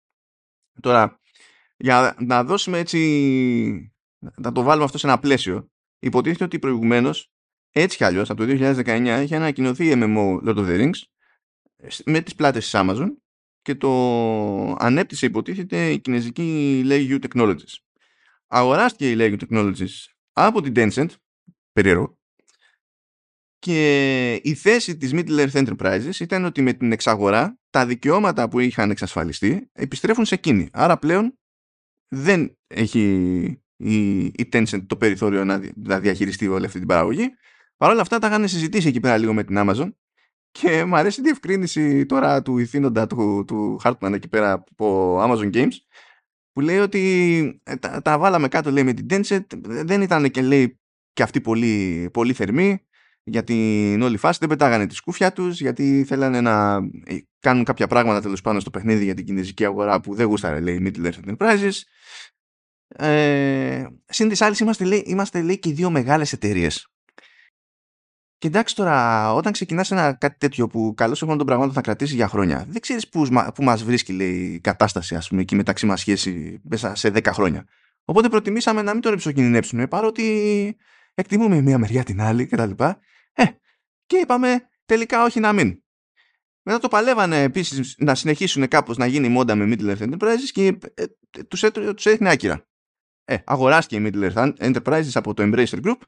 Τώρα, για να δώσουμε έτσι, να το βάλουμε αυτό σε ένα πλαίσιο, υποτίθεται ότι προηγουμένως, έτσι κι αλλιώς, από το 2019, είχε ανακοινωθεί MMO Lord of the Rings με τις πλάτες της Amazon και το ανέπτυσε υποτίθεται η κινέζικη Leiju Technologies. Αγοράστηκε η Leiju Technologies από την Tencent, περίεργο, και η θέση της Middle Earth Enterprises ήταν ότι με την εξαγορά τα δικαιώματα που είχαν εξασφαλιστεί επιστρέφουν σε εκείνη. Άρα πλέον δεν έχει η, η Tencent το περιθώριο να, διαχειριστεί όλη αυτή την παραγωγή. Παρ' όλα αυτά τα είχαν συζητήσει εκεί πέρα λίγο με την Amazon και μου αρέσει η διευκρίνηση τώρα του ηθήνοντα του, του Hartman εκεί πέρα από Amazon Games που λέει ότι ε, τα, τα βάλαμε κάτω λέει με την Tencent δεν ήταν και λέει και αυτοί πολύ, πολύ θερμοί για την όλη φάση δεν πετάγανε τη σκούφια τους γιατί θέλανε να ε, κάνουν κάποια πράγματα τέλος πάνω στο παιχνίδι για την κινέζικη αγορά που δεν γούσταρε λέει Middle Earth Enterprises ε, Συν της άλλης, είμαστε, λέει, είμαστε λέει, και δύο μεγάλες εταιρείες και εντάξει τώρα, όταν ξεκινάς ένα κάτι τέτοιο που καλώς έχουμε τον πραγμάτων θα κρατήσει για χρόνια, δεν ξέρεις πού, πού μας βρίσκει λέει, η κατάσταση, ας πούμε, εκεί μεταξύ μας σχέση μέσα σε 10 χρόνια. Οπότε προτιμήσαμε να μην το ρεψοκινδυνεύσουμε, παρότι εκτιμούμε μία μεριά την άλλη κτλ. Ε, και είπαμε τελικά όχι να μην. Μετά το παλεύανε επίσης να συνεχίσουν κάπως να γίνει μόντα με Middle Earth Enterprises και ε, τους έδειχνε άκυρα. Ε, αγοράστηκε η Middle Earth Enterprises από το Embracer Group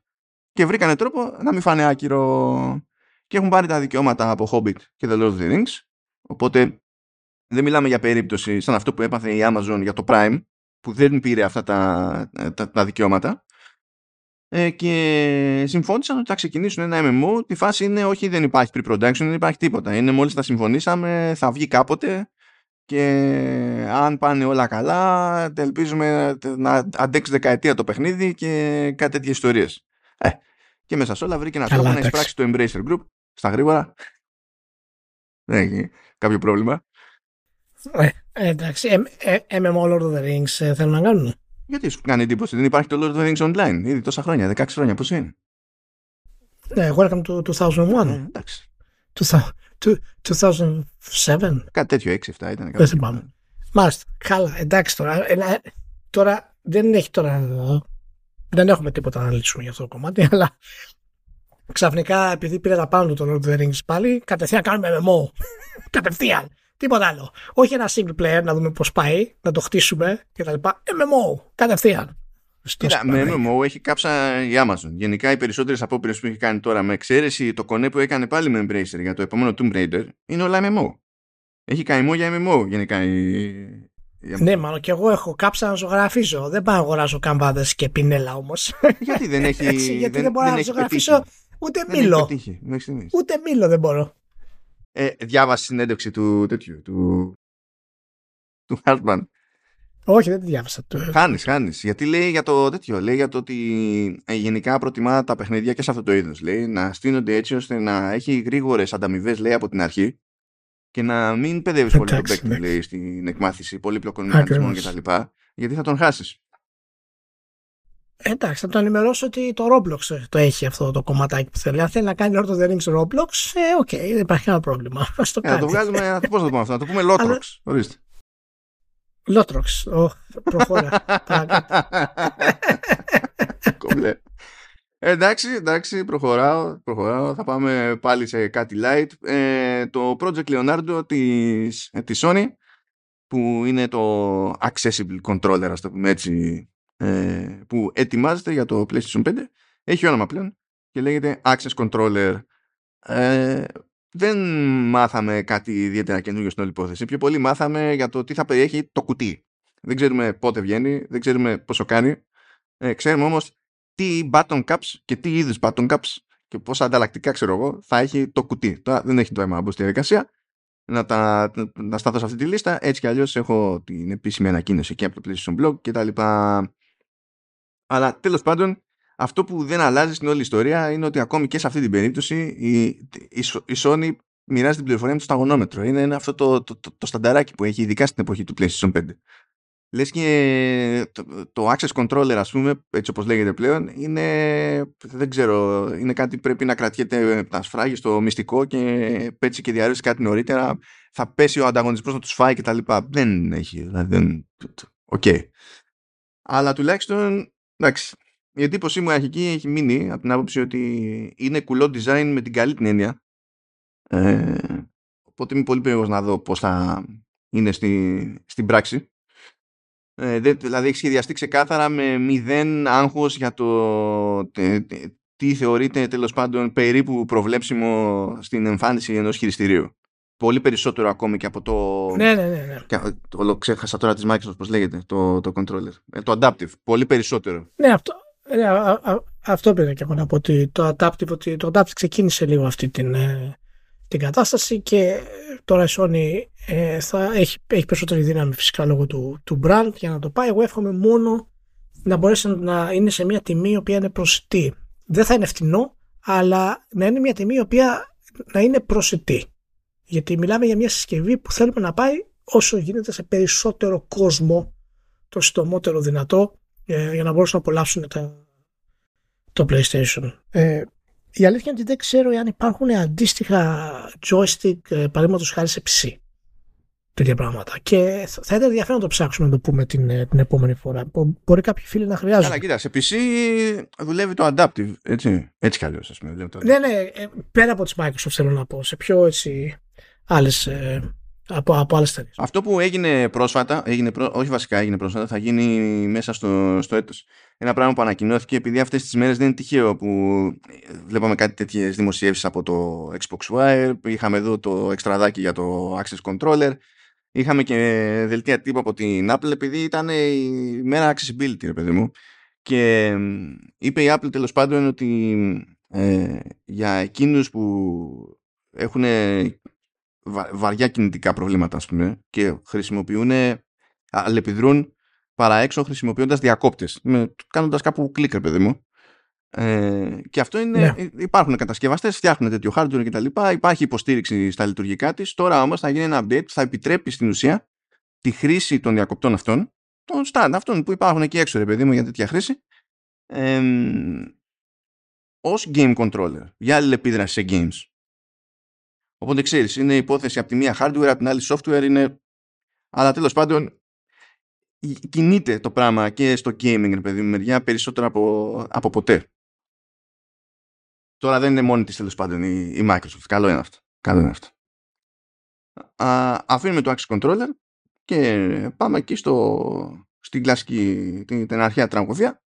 και βρήκανε τρόπο να μην φάνε άκυρο. Και έχουν πάρει τα δικαιώματα από Hobbit και The Lord of the Rings. Οπότε δεν μιλάμε για περίπτωση σαν αυτό που έπαθε η Amazon για το Prime που δεν πήρε αυτά τα, τα, τα δικαιώματα ε, και συμφώνησαν ότι θα ξεκινήσουν ένα MMO. Τη φάση είναι όχι δεν υπάρχει pre-production, δεν υπάρχει τίποτα. Είναι μόλις τα συμφωνήσαμε, θα βγει κάποτε και αν πάνε όλα καλά ελπίζουμε να αντέξει δεκαετία το παιχνίδι και κάτι τέτοιες ιστορίες. Ε, και μέσα σε όλα βρήκε ένα τρόπο να εισπράξει το Embracer Group στα γρήγορα. Δεν έχει κάποιο πρόβλημα. Ε, εντάξει, MMO Lord of the Rings ε, θέλουν να κάνουν. Γιατί σου κάνει εντύπωση, δεν υπάρχει το Lord of the Rings Online; Ήδη τόσα χρόνια, 16 χρόνια, πώς είναι; Ναι, welcome to 2001. Ε, εντάξει. 2007. Κάτι τέτοιο, 6-7 ήταν. Δεν θυμάμαι. Μάλιστα, καλά, εντάξει τώρα. Ε, τώρα δεν έχει τώρα δεν έχουμε τίποτα να λύσουμε για αυτό το κομμάτι, αλλά ξαφνικά επειδή πήρε τα πάνω του το Lord of the Rings πάλι, κατευθείαν κάνουμε MMO. κατευθείαν. Τίποτα άλλο. Όχι ένα single player να δούμε πώς πάει, να το χτίσουμε κτλ. MMO. Κατευθείαν. Κοίτα, με MMO έχει κάψα η Amazon. Γενικά οι περισσότερες απόπειρες που έχει κάνει τώρα, με εξαίρεση το κονέ που έκανε πάλι με Embracer για το επόμενο Tomb Raider, είναι όλα MMO. Έχει καημό για MMO γενικά η, ναι, μάλλον και εγώ έχω κάψα να ζωγραφίζω. Δεν πάω να αγοράσω καμπάδες και πινέλα όμως. Γιατί δεν έχει. Έτσι, γιατί δεν, δεν μπορώ να ζωγραφίσω ούτε μήλο. Ούτε μήλο δεν μπορώ. Ε, διάβασες συνέντευξη του τέτοιου. Του, του Hartman. Όχι, δεν τη διάβασα. Χάνεις, χάνεις. Γιατί λέει για το τέτοιο. Λέει για το ότι ε, γενικά προτιμά τα παιχνίδια και σε αυτό το είδος. Λέει να στείνονται έτσι ώστε να έχει γρήγορες ανταμοιβές, λέει από την αρχή και να μην παιδεύεις πολύ τον παίκτη λέει, στην εκμάθηση πολύπλοκων μηχανισμών κτλ. Γιατί θα τον χάσεις. Εντάξει, θα τον ενημερώσω ότι το Roblox το έχει αυτό το κομματάκι που θέλει. Αν θέλει να κάνει Lord of the Rings Roblox, ε, okay, δεν υπάρχει κανένα πρόβλημα. Ας το ε, να το βγάλουμε, πώς θα το πούμε αυτό, να το πούμε Lotrox. Ορίστε. Lotrox, oh, προχώρα. Κομπλέ. Εντάξει, εντάξει, προχωράω, προχωράω. Θα πάμε πάλι σε κάτι light. Ε, το Project Leonardo της, ε, της Sony, που είναι το accessible controller, ας το πούμε έτσι, ε, που ετοιμάζεται για το PlayStation 5, έχει όνομα πλέον και λέγεται Access Controller. Ε, δεν μάθαμε κάτι ιδιαίτερα καινούργιο στην όλη υπόθεση. Πιο πολύ μάθαμε για το τι θα περιέχει το κουτί. Δεν ξέρουμε πότε βγαίνει, δεν ξέρουμε πόσο κάνει. Ε, ξέρουμε όμως τι button caps και τι είδους button caps και πόσα ανταλλακτικά ξέρω εγώ θα έχει το κουτί. Τώρα δεν έχει το αίμα να μπω στη διαδικασία να, τα, να σταθώ σε αυτή τη λίστα. Έτσι κι αλλιώς έχω την επίσημη ανακοίνωση και από το PlayStation Blog και τα λοιπά. Αλλά τέλος πάντων αυτό που δεν αλλάζει στην όλη ιστορία είναι ότι ακόμη και σε αυτή την περίπτωση η, η, η Sony μοιράζει την πληροφορία με το σταγονόμετρο. Είναι αυτό το, το, το, το στανταράκι που έχει ειδικά στην εποχή του PlayStation 5. Λες και το, το access controller ας πούμε, έτσι όπως λέγεται πλέον, είναι, δεν ξέρω, είναι κάτι που πρέπει να κρατιέται τα σφράγει στο μυστικό και πέτσι και διαρρεύσει κάτι νωρίτερα, θα πέσει ο ανταγωνισμός να τους φάει και τα λοιπά. Δεν έχει, δηλαδή δεν... Okay. Αλλά τουλάχιστον, εντάξει, η εντύπωσή μου αρχική έχει μείνει από την άποψη ότι είναι κουλό design με την καλή την έννοια. Ε, οπότε είμαι πολύ περίεργος να δω πώς θα είναι στη, στην πράξη. Ε, δηλαδή έχει σχεδιαστεί ξεκάθαρα με μηδέν άγχος για το τι θεωρείται τέλος πάντων περίπου προβλέψιμο στην εμφάνιση ενός χειριστηρίου. Πολύ περισσότερο ακόμη και από το... Ναι, ναι, ναι. ναι. το, ξέχασα τώρα της Microsoft, πώς λέγεται, το, το controller. Ε, το adaptive. Πολύ περισσότερο. Ναι, αυτό, ναι, α, α, αυτό πήγα και εγώ να πω ότι το adaptive, ότι το adaptive ξεκίνησε λίγο αυτή την, ε, την κατάσταση και τώρα η Sony ε, θα έχει, έχει περισσότερη δύναμη φυσικά λόγω του, του brand για να το πάει. Εγώ εύχομαι μόνο να μπορέσει να είναι σε μια τιμή η οποία είναι προσιτή. Δεν θα είναι φτηνό, αλλά να είναι μια τιμή η οποία να είναι προσιτή. Γιατί μιλάμε για μια συσκευή που θέλουμε να πάει όσο γίνεται σε περισσότερο κόσμο το συντομότερο δυνατό ε, για να μπορέσουν να απολαύσουν τα, το PlayStation. Ε, η αλήθεια είναι ότι δεν ξέρω αν υπάρχουν αντίστοιχα joystick ε, παραδείγματος χάρη σε PC. Τέτοια πράγματα. Και θα ήταν ενδιαφέρον να το ψάξουμε να το πούμε την, ε, την επόμενη φορά. Μπορεί κάποιοι φίλοι να χρειάζονται. Καλά, κοίτα, σε PC δουλεύει το adaptive. Έτσι, έτσι κι αλλιώς, ας πούμε. Ναι, ναι, ε, πέρα από τις Microsoft θέλω να πω. Σε πιο έτσι άλλες από, από άλλες ταινίες. Αυτό που έγινε πρόσφατα, έγινε όχι βασικά έγινε πρόσφατα, θα γίνει μέσα στο, στο έτος. Ένα πράγμα που ανακοινώθηκε επειδή αυτές τις μέρες δεν είναι τυχαίο που βλέπαμε κάτι τέτοιες δημοσιεύσεις από το Xbox Wire, είχαμε εδώ το εξτραδάκι για το Access Controller, είχαμε και δελτία τύπου από την Apple επειδή ήταν η μέρα accessibility, ρε παιδί μου. Και είπε η Apple τέλος πάντων ότι ε, για εκείνους που έχουν βαριά κινητικά προβλήματα ας πούμε και χρησιμοποιούν αλληλεπιδρούν παρά έξω χρησιμοποιώντας διακόπτες με, κάνοντας κάπου κλικ παιδί μου ε, και αυτό είναι, ναι. Ε, υπάρχουν κατασκευαστές, φτιάχνουν τέτοιο hardware και τα λοιπά, υπάρχει υποστήριξη στα λειτουργικά της, τώρα όμως θα γίνει ένα update που θα επιτρέπει στην ουσία τη χρήση των διακοπτών αυτών, των stand αυτών που υπάρχουν εκεί έξω ρε παιδί μου για τέτοια χρήση, ε, ως game controller, για αλληλεπίδραση σε games. Οπότε ξέρεις, είναι υπόθεση από τη μία hardware, από την άλλη software είναι... Αλλά τέλος πάντων κινείται το πράγμα και στο gaming, παιδί μου, μεριά περισσότερο από, από ποτέ. Τώρα δεν είναι μόνη της τέλος πάντων η, η Microsoft. Καλό είναι αυτό. Καλό είναι αυτό. Α, αφήνουμε το Access Controller και πάμε εκεί στο, στην κλασική, την, την αρχαία τραγωδία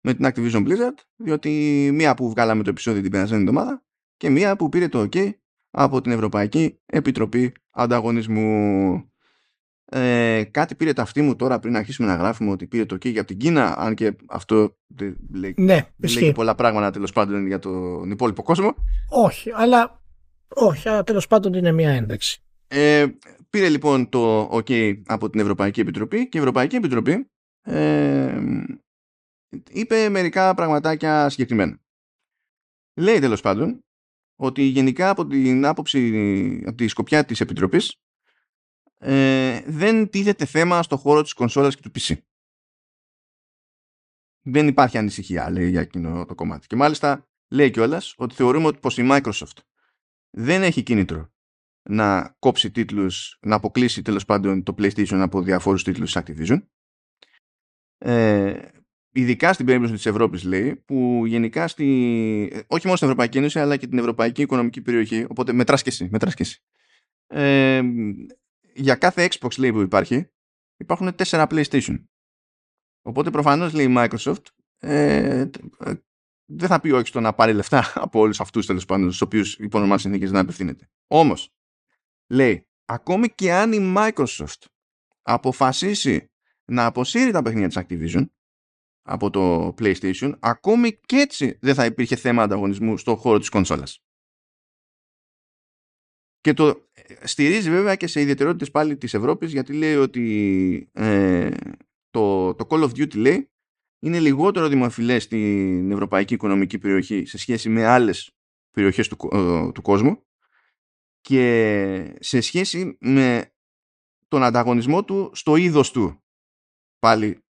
με την Activision Blizzard, διότι μία που βγάλαμε το επεισόδιο την περασμένη εβδομάδα και μία που πήρε το OK από την Ευρωπαϊκή Επιτροπή Ανταγωνισμού. Ε, κάτι πήρε τα αυτή μου τώρα πριν αρχίσουμε να γράφουμε ότι πήρε το OK για την Κίνα, αν και αυτό δεν λέει, ναι, λέει πολλά πράγματα τέλος πάντων για τον υπόλοιπο κόσμο. Όχι, αλλά, όχι, αλλά τέλος πάντων είναι μια ένταξη. Ε, πήρε λοιπόν το OK από την Ευρωπαϊκή Επιτροπή και η Ευρωπαϊκή Επιτροπή ε, είπε μερικά πραγματάκια συγκεκριμένα. Λέει τέλος πάντων ότι γενικά από την άποψη, από τη σκοπιά της Επιτροπής ε, δεν τίθεται θέμα στο χώρο της κονσόλας και του PC. Δεν υπάρχει ανησυχία, λέει, για εκείνο το κομμάτι. Και μάλιστα λέει κιόλας ότι θεωρούμε ότι πως η Microsoft δεν έχει κίνητρο να κόψει τίτλους, να αποκλείσει τέλος πάντων το PlayStation από διαφόρους τίτλους Activision. Ε, ειδικά στην περίπτωση της Ευρώπης λέει, που γενικά στη, όχι μόνο στην Ευρωπαϊκή Ένωση αλλά και την Ευρωπαϊκή Οικονομική Περιοχή, οπότε μετράς και εσύ, μετράς και εσύ. Ε, για κάθε Xbox λέει που υπάρχει, υπάρχουν τέσσερα PlayStation. Οπότε προφανώς λέει η Microsoft ε, δεν θα πει όχι στο να πάρει λεφτά από όλους αυτούς τέλος πάντων, στους οποίους υπό νορμάλ συνθήκες δεν απευθύνεται. Όμως, λέει, ακόμη και αν η Microsoft αποφασίσει να αποσύρει τα παιχνίδια της Activision, από το PlayStation, ακόμη και έτσι δεν θα υπήρχε θέμα ανταγωνισμού στο χώρο της κονσόλας. Και το ε, στηρίζει βέβαια και σε ιδιαιτερότητες πάλι της Ευρώπης γιατί λέει ότι ε, το, το Call of Duty λέει είναι λιγότερο δημοφιλές στην Ευρωπαϊκή Οικονομική Περιοχή σε σχέση με άλλες περιοχές του, ε, του κόσμου και σε σχέση με τον ανταγωνισμό του στο είδος του πάλι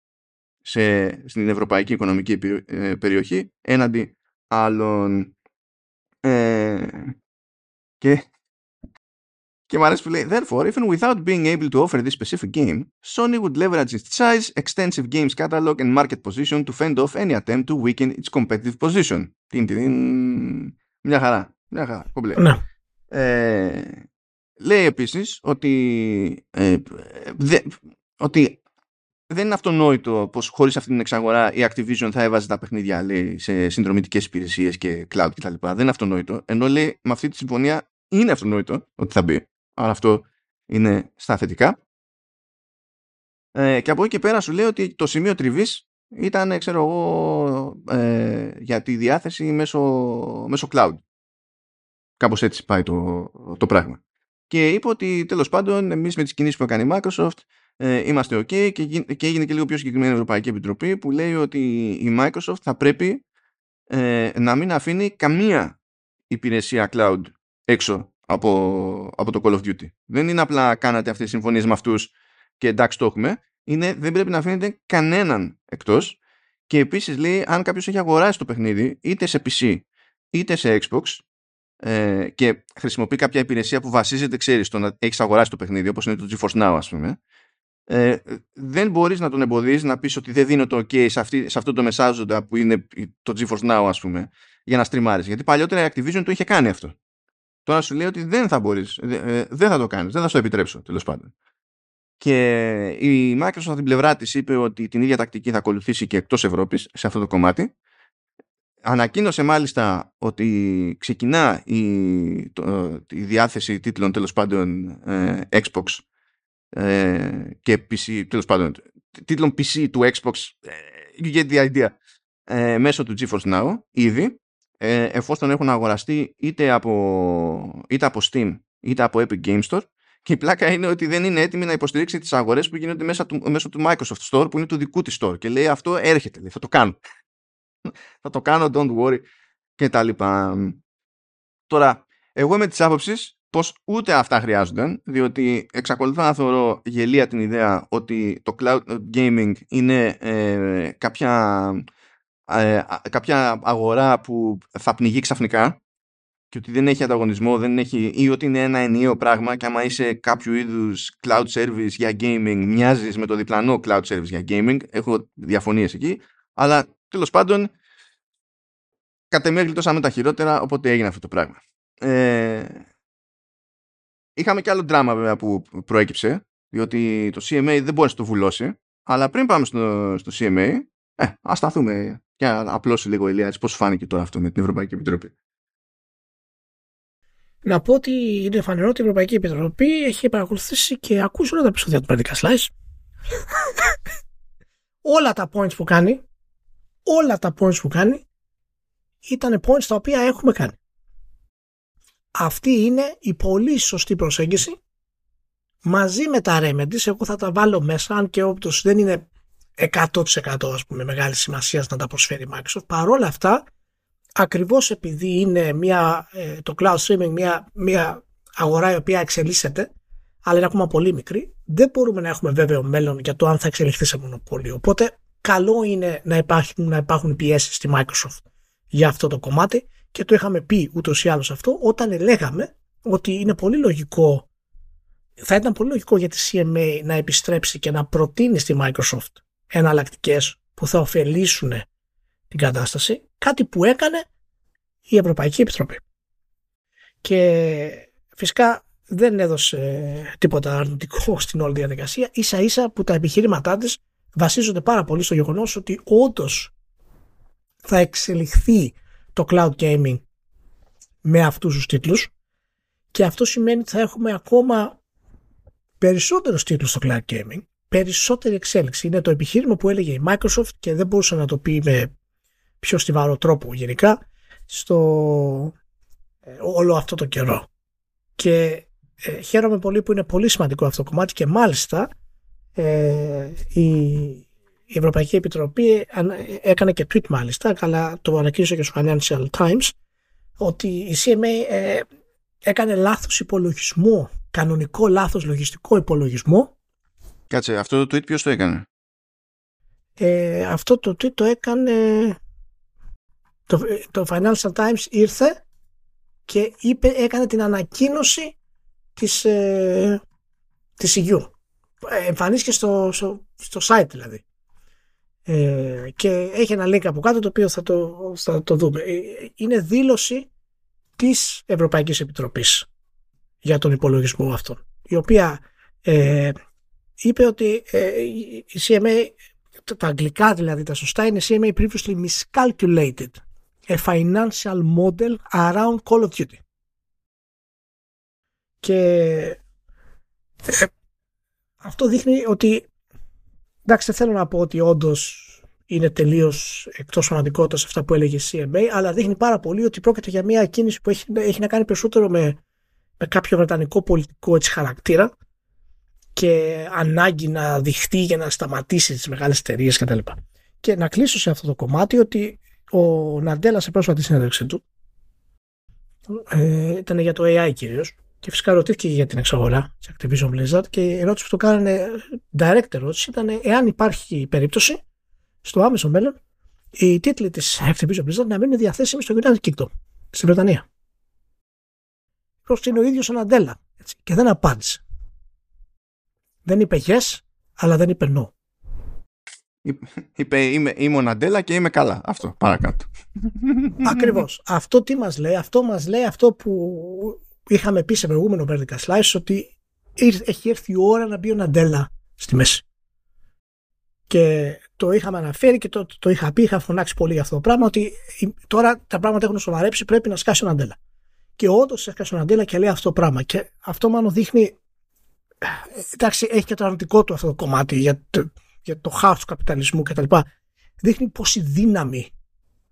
σε, στην Ευρωπαϊκή Οικονομική ε, Περιοχή έναντι άλλων ε, και και μου αρέσει που λέει Therefore, even without being able to offer this specific game, Sony would leverage its size, extensive games catalog and market position to fend off any attempt to weaken its competitive position. Την, την, μια χαρά. Μια χαρά. Κομπλέ. Ναι. Ε, λέει επίσης ότι, ε, δε, ότι δεν είναι αυτονόητο πως χωρίς αυτή την εξαγορά η Activision θα έβαζε τα παιχνίδια λέει, σε συνδρομητικές υπηρεσίες και cloud κτλ. Δεν είναι αυτονόητο. Ενώ λέει με αυτή τη συμφωνία είναι αυτονόητο ότι θα μπει. Άρα αυτό είναι στα θετικά. Ε, και από εκεί και πέρα σου λέει ότι το σημείο τριβής ήταν, ξέρω εγώ, ε, για τη διάθεση μέσω, μέσω cloud. Κάπως έτσι πάει το, το πράγμα. Και είπε ότι τέλος πάντων εμείς με τις κινήσεις που έκανε η Microsoft ε, είμαστε ok και, και έγινε και λίγο πιο συγκεκριμένη η Ευρωπαϊκή Επιτροπή που λέει ότι η Microsoft θα πρέπει ε, να μην αφήνει καμία υπηρεσία cloud έξω από, από το Call of Duty. Δεν είναι απλά κάνατε αυτές τις συμφωνίες με αυτούς και εντάξει το έχουμε. Είναι, δεν πρέπει να αφήνετε κανέναν εκτός και επίσης λέει αν κάποιος έχει αγοράσει το παιχνίδι είτε σε PC είτε σε Xbox ε, και χρησιμοποιεί κάποια υπηρεσία που βασίζεται, ξέρεις, στο να έχεις αγοράσει το παιχνίδι, όπως είναι το GeForce Now, ας πούμε, ε, δεν μπορείς να τον εμποδίσεις να πεις ότι δεν δίνω το OK σε, αυτή, σε αυτό το μεσάζοντα που είναι το GeForce Now, ας πούμε, για να στριμάρεις. Γιατί παλιότερα η Activision το είχε κάνει αυτό. Τώρα σου λέει ότι δεν θα μπορείς, ε, δεν θα το κάνεις, δεν θα σου το επιτρέψω, τέλος πάντων. Και η Microsoft από την πλευρά της είπε ότι την ίδια τακτική θα ακολουθήσει και εκτός Ευρώπης σε αυτό το κομμάτι Ανακοίνωσε μάλιστα ότι ξεκινά η, η διάθεση τίτλων τέλος πάντων ε, Xbox ε, και PC, τέλος πάντων τίτλων PC του Xbox, ε, you get the idea, ε, μέσω του GeForce Now ήδη, ε, εφόσον έχουν αγοραστεί είτε από, είτε από Steam είτε από Epic Game Store και η πλάκα είναι ότι δεν είναι έτοιμη να υποστηρίξει τις αγορές που γίνονται μέσα του, μέσω του Microsoft Store που είναι του δικού της store και λέει αυτό έρχεται, λέει, θα το κάνω θα το κάνω, don't worry και τα λοιπά. Τώρα, εγώ είμαι της άποψης πως ούτε αυτά χρειάζονταν, διότι εξακολουθώ να θεωρώ γελία την ιδέα ότι το cloud gaming είναι ε, κάποια, ε, κάποια αγορά που θα πνιγεί ξαφνικά και ότι δεν έχει ανταγωνισμό δεν έχει, ή ότι είναι ένα ενιαίο πράγμα και άμα είσαι κάποιο είδους cloud service για gaming μοιάζεις με το διπλανό cloud service για gaming. Έχω διαφωνίες εκεί. Αλλά τέλος πάντων κατ' εμέ γλιτώσαμε τα χειρότερα οπότε έγινε αυτό το πράγμα. Ε, είχαμε και άλλο δράμα βέβαια που προέκυψε διότι το CMA δεν μπορεί να το βουλώσει αλλά πριν πάμε στο, στο CMA ε, ας σταθούμε και απλώσει λίγο ηλία έτσι πώς φάνηκε τώρα αυτό με την Ευρωπαϊκή Επιτροπή να πω ότι είναι φανερό ότι η Ευρωπαϊκή Επιτροπή έχει παρακολουθήσει και ακούσει όλα τα επεισόδια του Practical Slice. όλα τα points που κάνει, όλα τα points που κάνει ήταν points τα οποία έχουμε κάνει. Αυτή είναι η πολύ σωστή προσέγγιση μαζί με τα remedies. Εγώ θα τα βάλω μέσα, αν και όποιος δεν είναι 100% ας πούμε μεγάλη σημασία να τα προσφέρει η Microsoft. Παρόλα αυτά ακριβώς επειδή είναι μια, ε, το cloud streaming μια, μια αγορά η οποία εξελίσσεται αλλά είναι ακόμα πολύ μικρή, δεν μπορούμε να έχουμε βέβαιο μέλλον για το αν θα εξελιχθεί σε μονοπόλιο. Οπότε καλό είναι να υπάρχουν, να υπάρχουν πιέσεις στη Microsoft για αυτό το κομμάτι και το είχαμε πει ούτως ή άλλως αυτό όταν λέγαμε ότι είναι πολύ λογικό θα ήταν πολύ λογικό για τη CMA να επιστρέψει και να προτείνει στη Microsoft εναλλακτικές που θα ωφελήσουν την κατάσταση, κάτι που έκανε η Ευρωπαϊκή Επιτροπή. Και φυσικά δεν έδωσε τίποτα αρνητικό στην όλη διαδικασία, ίσα ίσα που τα επιχειρήματά της βασίζονται πάρα πολύ στο γεγονός ότι όντως θα εξελιχθεί το cloud gaming με αυτούς τους τίτλους και αυτό σημαίνει ότι θα έχουμε ακόμα περισσότερους τίτλους στο cloud gaming, περισσότερη εξέλιξη. Είναι το επιχείρημα που έλεγε η Microsoft και δεν μπορούσε να το πει με πιο στιβαρό τρόπο γενικά στο ε, όλο αυτό το καιρό. Και ε, χαίρομαι πολύ που είναι πολύ σημαντικό αυτό το κομμάτι και μάλιστα ε, η, η Ευρωπαϊκή Επιτροπή έκανε και tweet μάλιστα, αλλά το ανακοίνωσε και στο Financial Times, ότι η CMA ε, έκανε λάθος υπολογισμό, κανονικό λάθος λογιστικό υπολογισμό. Κάτσε, αυτό το tweet ποιος το έκανε; Ε, αυτό το tweet το έκανε το, το Financial Times ήρθε και είπε, έκανε την ανακοίνωση της, ε, της υγιού. Ε, εμφανίστηκε στο, στο, στο site δηλαδή. Ε, και έχει ένα link από κάτω το οποίο θα το, θα το δούμε. Ε, είναι δήλωση της Ευρωπαϊκής Επιτροπής για τον υπολογισμό αυτόν η οποία ε, είπε ότι ε, η CMA τα αγγλικά δηλαδή τα σωστά είναι CMA previously miscalculated a financial model around Call of Duty και ε, αυτό δείχνει ότι εντάξει δεν θέλω να πω ότι όντως είναι τελείως εκτός φανατικότητας αυτά που έλεγε η CMA, αλλά δείχνει πάρα πολύ ότι πρόκειται για μια κίνηση που έχει, έχει να κάνει περισσότερο με, με κάποιο βρετανικό πολιτικό έτσι, χαρακτήρα και ανάγκη να δειχτεί για να σταματήσει τις μεγάλες εταιρείες κτλ. Και να κλείσω σε αυτό το κομμάτι ότι ο Ναντέλα σε πρόσφατη συνέντευξη του ε, ήταν για το AI κυρίως και φυσικά ρωτήθηκε για την εξαγορά τη Activision Blizzard και η ερώτηση που το κάνανε direct ερώτηση ήταν εάν υπάρχει περίπτωση στο άμεσο μέλλον οι τίτλοι της Activision Blizzard να μείνουν διαθέσιμοι στο United Kingdom, στην Βρετανία. Πώς είναι ο ίδιος ο Ναντέλα και δεν απάντησε. Δεν είπε yes, αλλά δεν είπε no. Είπε είμαι, είμαι ο Ναντέλα και είμαι καλά. Αυτό, παρακάτω. Ακριβώς. Αυτό τι μας λέει, αυτό μας λέει αυτό που είχαμε πει σε προηγούμενο Vertical Slice ότι έχει έρθει η ώρα να μπει ο Ναντέλα στη μέση. Και το είχαμε αναφέρει και το, το είχα πει, είχα φωνάξει πολύ για αυτό το πράγμα ότι τώρα τα πράγματα έχουν σοβαρέψει, πρέπει να σκάσει ο Ναντέλα. Και όντως έσκασε ο Ναντέλα και λέει αυτό το πράγμα. Και αυτό μάλλον δείχνει. Εντάξει, έχει και το αρνητικό του αυτό το κομμάτι για το, για το χάος του καπιταλισμού κτλ. Δείχνει πόση δύναμη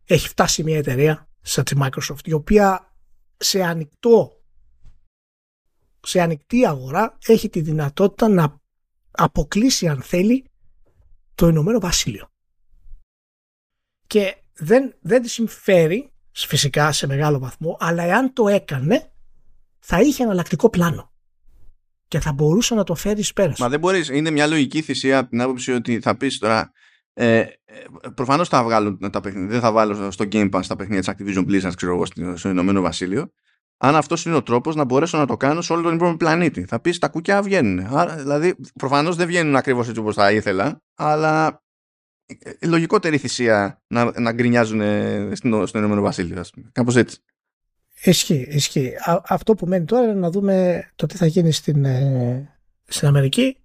έχει φτάσει μια εταιρεία σαν τη Microsoft, η οποία σε ανοιχτό σε ανοιχτή αγορά έχει τη δυνατότητα να αποκλείσει αν θέλει το Ηνωμένο Βασίλειο. Και δεν, δεν της συμφέρει φυσικά σε μεγάλο βαθμό, αλλά εάν το έκανε θα είχε εναλλακτικό πλάνο και θα μπορούσε να το φέρει πέρας. Μα δεν μπορείς. Είναι μια λογική θυσία από την άποψη ότι θα πεις τώρα. Ε, ε Προφανώς θα βγάλουν τα παιχνίδια. Δεν θα βάλω στο Game Pass τα παιχνίδια της Activision Blizzard, ξέρω εγώ, στο Ηνωμένο Βασίλειο αν αυτός είναι ο τρόπος να μπορέσω να το κάνω σε όλο τον υπόλοιπο πλανήτη. Θα πεις τα κουκιά βγαίνουν. Άρα, δηλαδή, προφανώς δεν βγαίνουν ακριβώς έτσι όπως θα ήθελα, αλλά ε, λογικότερη θυσία να, να γκρινιάζουν στο, στο Ηνωμένο Βασίλειο, Κάπως έτσι. Ισχύει, ισχύει. αυτό που μένει τώρα είναι να δούμε το τι θα γίνει στην, ε, στην Αμερική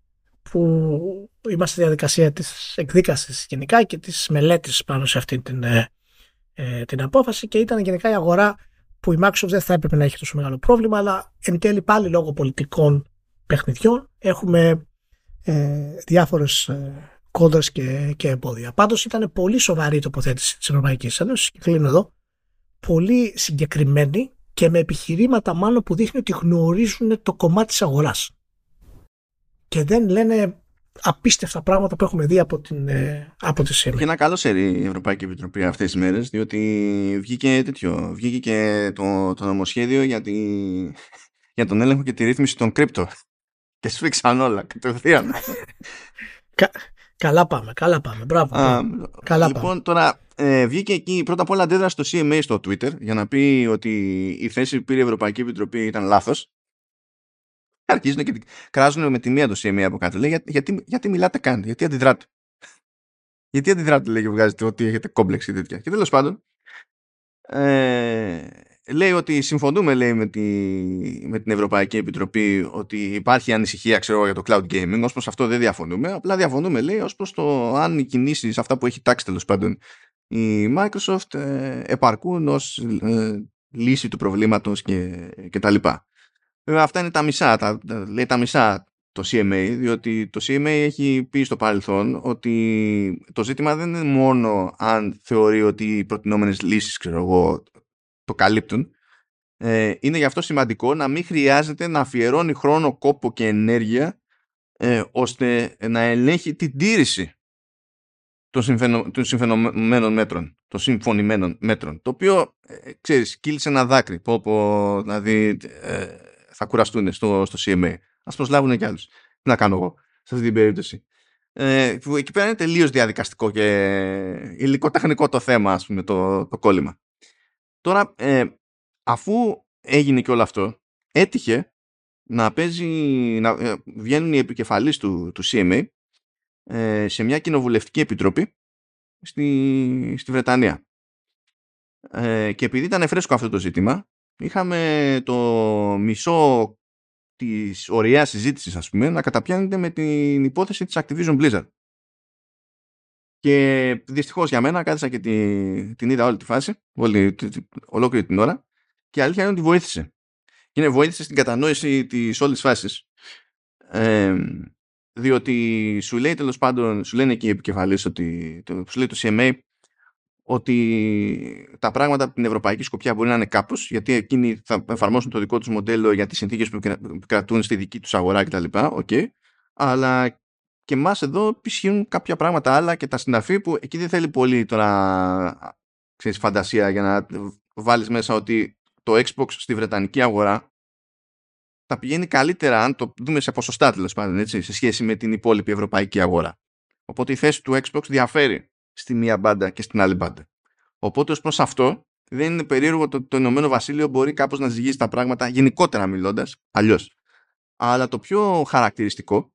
που είμαστε στη διαδικασία της εκδίκασης γενικά και της μελέτης πάνω σε αυτή την, ε, ε την απόφαση και ήταν γενικά η αγορά που η Microsoft δεν θα έπρεπε να έχει τόσο μεγάλο πρόβλημα, αλλά εν τέλει πάλι λόγω πολιτικών παιχνιδιών έχουμε ε, διάφορες ε, κόντρες και, και εμπόδια. Πάντως ήταν πολύ σοβαρή η τοποθέτηση της Ευρωπαϊκής Ένωσης και κλείνω εδώ, πολύ συγκεκριμένη και με επιχειρήματα μάλλον που δείχνει ότι γνωρίζουν το κομμάτι της αγοράς. Και δεν λένε απίστευτα πράγματα που έχουμε δει από, την, ε, από τη ΣΥΡ. Είχε ένα καλό σερί η Ευρωπαϊκή Επιτροπή αυτές τις μέρες διότι βγήκε τέτοιο, βγήκε και το, το νομοσχέδιο για, τη, για τον έλεγχο και τη ρύθμιση των κρύπτο και σφίξαν όλα κατευθείαν. Κα, καλά πάμε, καλά πάμε, μπράβο. Α, καλά λοιπόν πάμε. τώρα ε, βγήκε εκεί πρώτα απ' όλα αντέδρασε στο CMA στο Twitter για να πει ότι η θέση που πήρε η Ευρωπαϊκή Επιτροπή ήταν λάθος Αρχίζουν και κράζουν με τη μία το CMA από κάτω. Λέει, γιατί, γιατί μιλάτε καν, γιατί αντιδράτε; Γιατί αντιδράτε, λέει, και βγάζετε ότι έχετε κόμπλεξη τέτοια. Και τέλος πάντων, ε, λέει ότι συμφωνούμε λέει, με, τη, με την Ευρωπαϊκή Επιτροπή ότι υπάρχει ανησυχία ξέρω, για το cloud gaming. Ω προς αυτό δεν διαφωνούμε. Απλά διαφωνούμε, λέει, ως προς το αν οι κινήσεις, αυτά που έχει τάξει τέλος πάντων η Microsoft, ε, επαρκούν ως ε, λύση του προβλήματος και, και τα λοιπά. Βέβαια αυτά είναι τα μισά, τα, λέει τα μισά το CMA, διότι το CMA έχει πει στο παρελθόν ότι το ζήτημα δεν είναι μόνο αν θεωρεί ότι οι προτινόμενες λύσεις, ξέρω εγώ, το καλύπτουν. Ε, είναι γι' αυτό σημαντικό να μην χρειάζεται να αφιερώνει χρόνο, κόπο και ενέργεια ε, ώστε να ελέγχει την τήρηση των, συμφαινο, συμφαινωμένων μέτρων, των συμφωνημένων μέτρων, το οποίο, ε, ξέρεις, κύλησε ένα δάκρυ, πω, πω δηλαδή ε, θα κουραστούν στο, στο CMA. Ας προσλάβουν κι άλλους. Τι να κάνω εγώ σε αυτή την περίπτωση. Ε, εκεί πέρα είναι τελείως διαδικαστικό και υλικοτεχνικό το θέμα, ας πούμε, το, το κόλλημα. Τώρα, ε, αφού έγινε και όλο αυτό, έτυχε να παίζει, να ε, βγαίνουν οι επικεφαλείς του, του CMA ε, σε μια κοινοβουλευτική επιτροπή στη, στη Βρετανία. Ε, και επειδή ήταν φρέσκο αυτό το ζήτημα, είχαμε το μισό της ωριάς συζήτησης, ας πούμε, να καταπιάνεται με την υπόθεση της Activision Blizzard. Και δυστυχώς για μένα κάθισα και τη, την είδα όλη τη φάση, όλη, ολόκληρη την ώρα, και αλήθεια είναι ότι βοήθησε. Και είναι βοήθησε στην κατανόηση της όλης φάσης. Ε, διότι σου λέει τέλος πάντων, σου λένε και οι επικεφαλείς ότι, σου λέει το CMA ότι τα πράγματα από την ευρωπαϊκή σκοπιά μπορεί να είναι κάπως γιατί εκείνοι θα εφαρμόσουν το δικό τους μοντέλο για τις συνθήκες που κρατούν στη δική τους αγορά κτλ. Okay. Αλλά και εμάς εδώ ισχύουν κάποια πράγματα άλλα και τα συναφή που εκεί δεν θέλει πολύ τώρα ξέρεις, φαντασία για να βάλεις μέσα ότι το Xbox στη βρετανική αγορά θα πηγαίνει καλύτερα αν το δούμε σε ποσοστά τέλος πάντων έτσι, σε σχέση με την υπόλοιπη ευρωπαϊκή αγορά. Οπότε η θέση του Xbox διαφέρει στη μία μπάντα και στην άλλη μπάντα. Οπότε ως προς αυτό δεν είναι περίεργο το, το Ηνωμένο Βασίλειο μπορεί κάπως να ζυγίσει τα πράγματα γενικότερα μιλώντας, αλλιώς. Αλλά το πιο χαρακτηριστικό,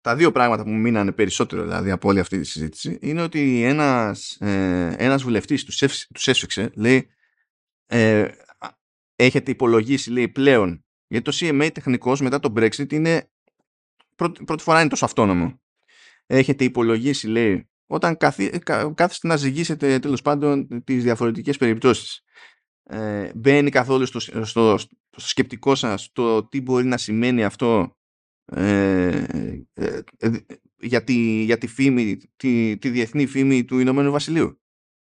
τα δύο πράγματα που μου μείνανε περισσότερο δηλαδή από όλη αυτή τη συζήτηση, είναι ότι ένας, ε, ένας βουλευτής του έσφιξε, λέει, ε, έχετε υπολογίσει, λέει, πλέον γιατί το CMA τεχνικώ μετά το Brexit είναι πρώτη, πρώτη φορά είναι τόσο αυτόνομο. Έχετε υπολογίσει, λέει, όταν καθί, κάθεστε να ζυγίσετε τέλος πάντων τις διαφορετικές περιπτώσεις. Ε, μπαίνει καθόλου στο, στο, στο, σκεπτικό σας το τι μπορεί να σημαίνει αυτό ε, ε, ε, για, τη, για τη φήμη, τη, τη διεθνή φήμη του Ηνωμένου Βασιλείου;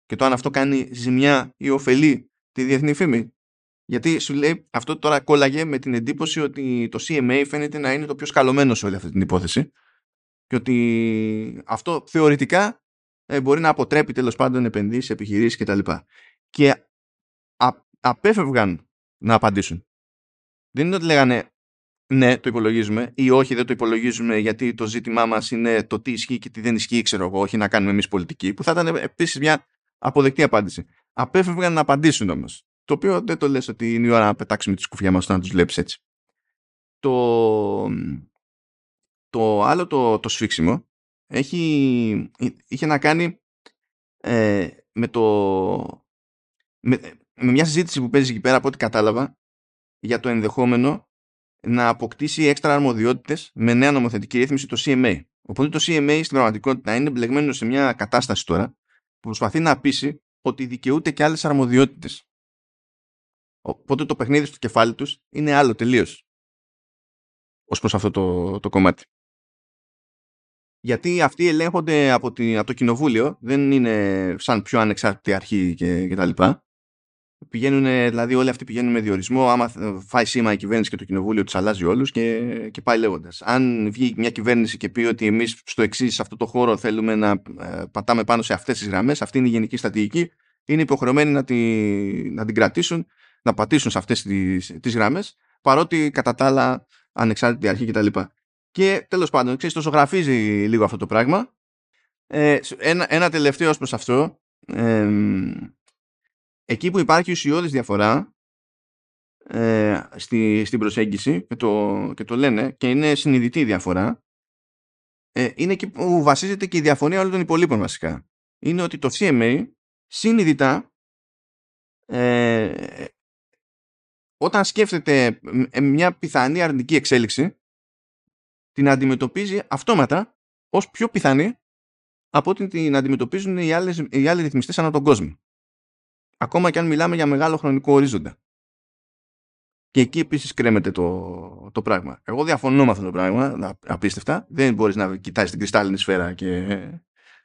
Και το αν αυτό κάνει ζημιά ή ωφελεί τη διεθνή φήμη; Γιατί σου λέει αυτό τώρα κόλλαγε με την εντύπωση ότι το CMA φαίνεται να είναι το πιο σκαλωμένο σε όλη αυτή την υπόθεση και ότι αυτό θεωρητικά ε, μπορεί να αποτρέπει τέλος πάντων επενδύσεις, επιχειρήσεις κτλ. Και α, απέφευγαν να απαντήσουν. Δεν είναι ότι λέγανε ναι, το υπολογίζουμε ή όχι, δεν το υπολογίζουμε γιατί το ζήτημά μας είναι το τι ισχύει και τι δεν ισχύει, ξέρω εγώ, όχι να κάνουμε εμείς πολιτική, που θα ήταν επίσης μια αποδεκτή απάντηση. Απέφευγαν να απαντήσουν όμως. Το οποίο δεν το λες ότι είναι η ώρα να πετάξουμε τη σκουφιά μας να τους βλέπεις έτσι. Το, το άλλο το, το σφίξιμο έχει, είχε να κάνει ε, με το με, με μια συζήτηση που παίζει εκεί πέρα από ό,τι κατάλαβα για το ενδεχόμενο να αποκτήσει έξτρα αρμοδιότητες με νέα νομοθετική ρύθμιση το CMA. Οπότε το CMA στην πραγματικότητα είναι μπλεγμένο σε μια κατάσταση τώρα που προσπαθεί να πείσει ότι δικαιούται και άλλες αρμοδιότητες. Οπότε το παιχνίδι στο κεφάλι τους είναι άλλο τελείως. Ως προς αυτό το, το κομμάτι. Γιατί αυτοί ελέγχονται από, τη, από το κοινοβούλιο, δεν είναι σαν πιο ανεξάρτητη αρχή και, και τα λοιπά. Πηγαίνουν, δηλαδή όλοι αυτοί πηγαίνουν με διορισμό, άμα φάει σήμα η κυβέρνηση και το κοινοβούλιο τους αλλάζει όλους και, και πάει λέγοντας. Αν βγει μια κυβέρνηση και πει ότι εμείς στο εξής, σε αυτό το χώρο θέλουμε να ε, πατάμε πάνω σε αυτές τις γραμμές, αυτή είναι η γενική στρατηγική, είναι υποχρεωμένοι να, τη, να την κρατήσουν να πατήσουν σε αυτές τις, τις γραμμές παρότι κατά τα άλλα ανεξάρτητη αρχή κτλ. Και, και τέλος πάντων, ξέρεις, το ζωγραφίζει λίγο αυτό το πράγμα. Ε, ένα, ένα τελευταίο ως προς αυτό, εκεί που υπάρχει ουσιώδης διαφορά ε, στη, στην προσέγγιση και το, και το λένε και είναι συνειδητή διαφορά, ε, είναι εκεί που βασίζεται και η διαφωνία όλων των υπολείπων βασικά. Είναι ότι το CMA συνειδητά ε, όταν σκέφτεται μια πιθανή αρνητική εξέλιξη την αντιμετωπίζει αυτόματα ως πιο πιθανή από ό,τι την αντιμετωπίζουν οι, άλλες, οι άλλοι ρυθμιστές ανά τον κόσμο. Ακόμα και αν μιλάμε για μεγάλο χρονικό ορίζοντα. Και εκεί επίσης κρέμεται το, το πράγμα. Εγώ διαφωνώ με αυτό το πράγμα, απίστευτα. Δεν μπορείς να κοιτάζει την κρυστάλλινη σφαίρα και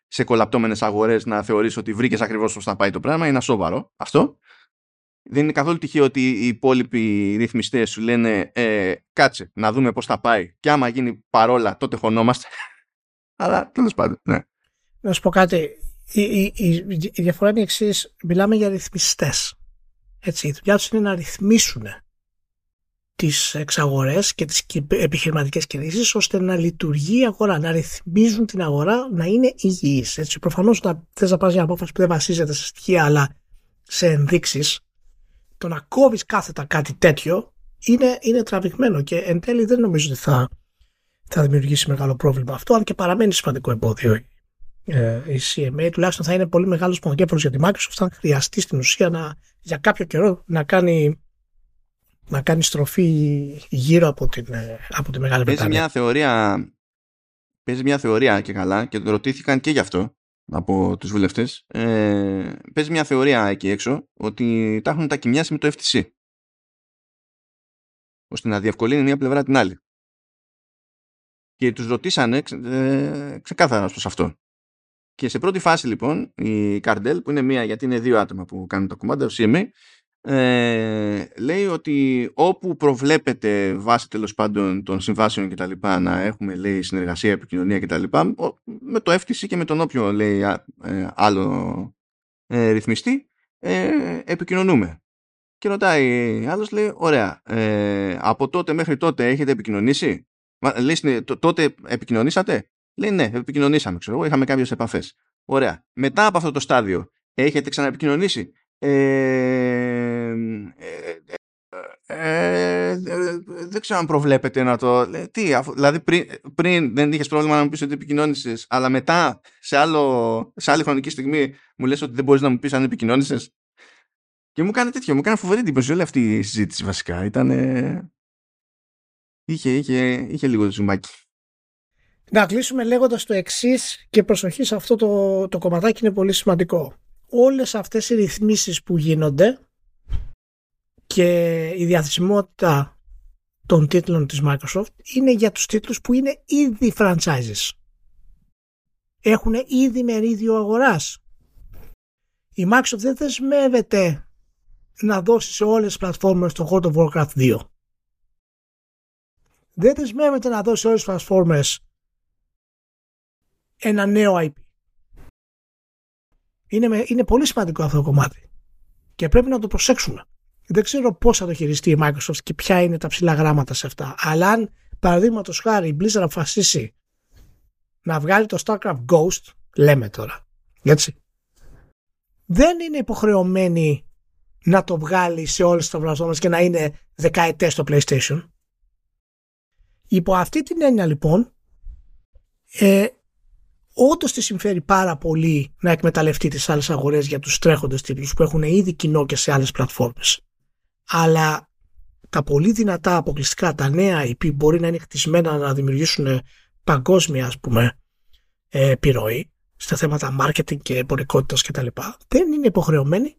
σε κολαπτώμενες αγορές να θεωρήσει ότι βρήκες ακριβώς πώς θα πάει το πράγμα. Είναι σοβαρό αυτό δεν είναι καθόλου τυχαίο ότι οι υπόλοιποι ρυθμιστές σου λένε ε, κάτσε να δούμε πώς θα πάει και άμα γίνει παρόλα τότε χωνόμαστε. Αλλά τέλος πάντων, ναι. να σου πω κάτι. Η, η, η, η διαφορά είναι η εξής. Μιλάμε για ρυθμιστές. Έτσι, η δουλειά τους είναι να ρυθμίσουν τις εξαγορές και τις επιχειρηματικές κινήσεις ώστε να λειτουργεί η αγορά, να ρυθμίζουν την αγορά, να είναι υγιείς. Έτσι, προφανώς να θες να πάρεις μια απόφαση που δεν βασίζεται σε στοιχεία αλλά σε ενδείξεις, το να κόβεις κάθετα κάτι τέτοιο είναι, είναι τραβηγμένο και εν τέλει δεν νομίζω ότι θα, θα δημιουργήσει μεγάλο πρόβλημα αυτό, αν και παραμένει σημαντικό εμπόδιο ε, η CMA, τουλάχιστον θα είναι πολύ μεγάλος πονοκέφαλος για τη Microsoft αν χρειαστεί στην ουσία να, για κάποιο καιρό να κάνει να κάνει στροφή γύρω από, την, ε, από τη Μεγάλη παίζει Μια θεωρία, παίζει μια θεωρία και καλά και ρωτήθηκαν και γι' αυτό από τους βουλευτές. Ε, παίζει μια θεωρία εκεί έξω ότι τα έχουν τα κοιμιάσει με το FTC ώστε να διευκολύνει μια πλευρά την άλλη. Και τους ρωτήσανε ε, ξεκάθαρα προς αυτό. Και σε πρώτη φάση λοιπόν η Cardell που είναι μία γιατί είναι δύο άτομα που κάνουν τα κομμάτια, ο CMA ε, λέει ότι όπου προβλέπεται βάσει τέλος πάντων των συμβάσεων και τα λοιπά να έχουμε λέει συνεργασία, επικοινωνία και τα λοιπά με το FTC και με τον όποιο λέει ε, άλλο ε, ρυθμιστή ε, επικοινωνούμε. Και ρωτάει άλλος λέει ωραία ε, από τότε μέχρι τότε έχετε επικοινωνήσει; Λέει τότε επικοινωνήσατε; Λέει ναι επικοινωνήσαμε ξέρω είχαμε κάποιες επαφές ωραία μετά από αυτό το στάδιο έχετε ξαναεπικοινωνήσει; ε, ε, ε, δεν ξέρω αν προβλέπετε να το. Τι, δηλαδή πριν, πριν δεν είχες πρόβλημα να μου πεις ότι επικοινώνησες, αλλά μετά σε, άλλο, σε άλλη χρονική στιγμή μου λες ότι δεν μπορείς να μου πεις αν επικοινώνησες; Και μου έκανε τέτοιο, μου έκανε φοβερή εντύπωση όλη αυτή η συζήτηση βασικά. Ήταν. Είχε, είχε, είχε λίγο ζουμάκι. Να κλείσουμε λέγοντας το εξής και προσοχή σε αυτό το, το κομματάκι είναι πολύ σημαντικό όλες αυτές οι ρυθμίσεις που γίνονται και η διαθεσιμότητα των τίτλων της Microsoft είναι για τους τίτλους που είναι ήδη franchises. Έχουν ήδη μερίδιο αγοράς. Η Microsoft δεν δεσμεύεται να δώσει σε όλες τις πλατφόρμες το World of Warcraft 2. Δεν δεσμεύεται να δώσει σε όλες τις πλατφόρμες ένα νέο IP. Είναι, είναι πολύ σημαντικό αυτό το κομμάτι. Και πρέπει να το προσέξουμε. Δεν ξέρω πώς θα το χειριστεί η Microsoft και ποια είναι τα ψηλά γράμματα σε αυτά. Αλλά αν παραδείγματος χάρη η Blizzard αποφασίσει να βγάλει το StarCraft Ghost, λέμε τώρα, έτσι, δεν είναι υποχρεωμένη να το βγάλει σε όλες τις πλατφόρμες και να είναι δεκαετές στο PlayStation. Υπό αυτή την έννοια λοιπόν ε, όντως τη συμφέρει πάρα πολύ να εκμεταλλευτεί τις άλλες αγορές για τους τρέχοντες τίτλους που έχουν ήδη κοινό και σε άλλες πλατφόρμες. Αλλά τα πολύ δυνατά αποκλειστικά, τα νέα IP μπορεί να είναι χτισμένα να δημιουργήσουν παγκόσμια ας πούμε ε, επιρροή στα θέματα marketing και εμπορικότητας κτλ. Δεν είναι υποχρεωμένη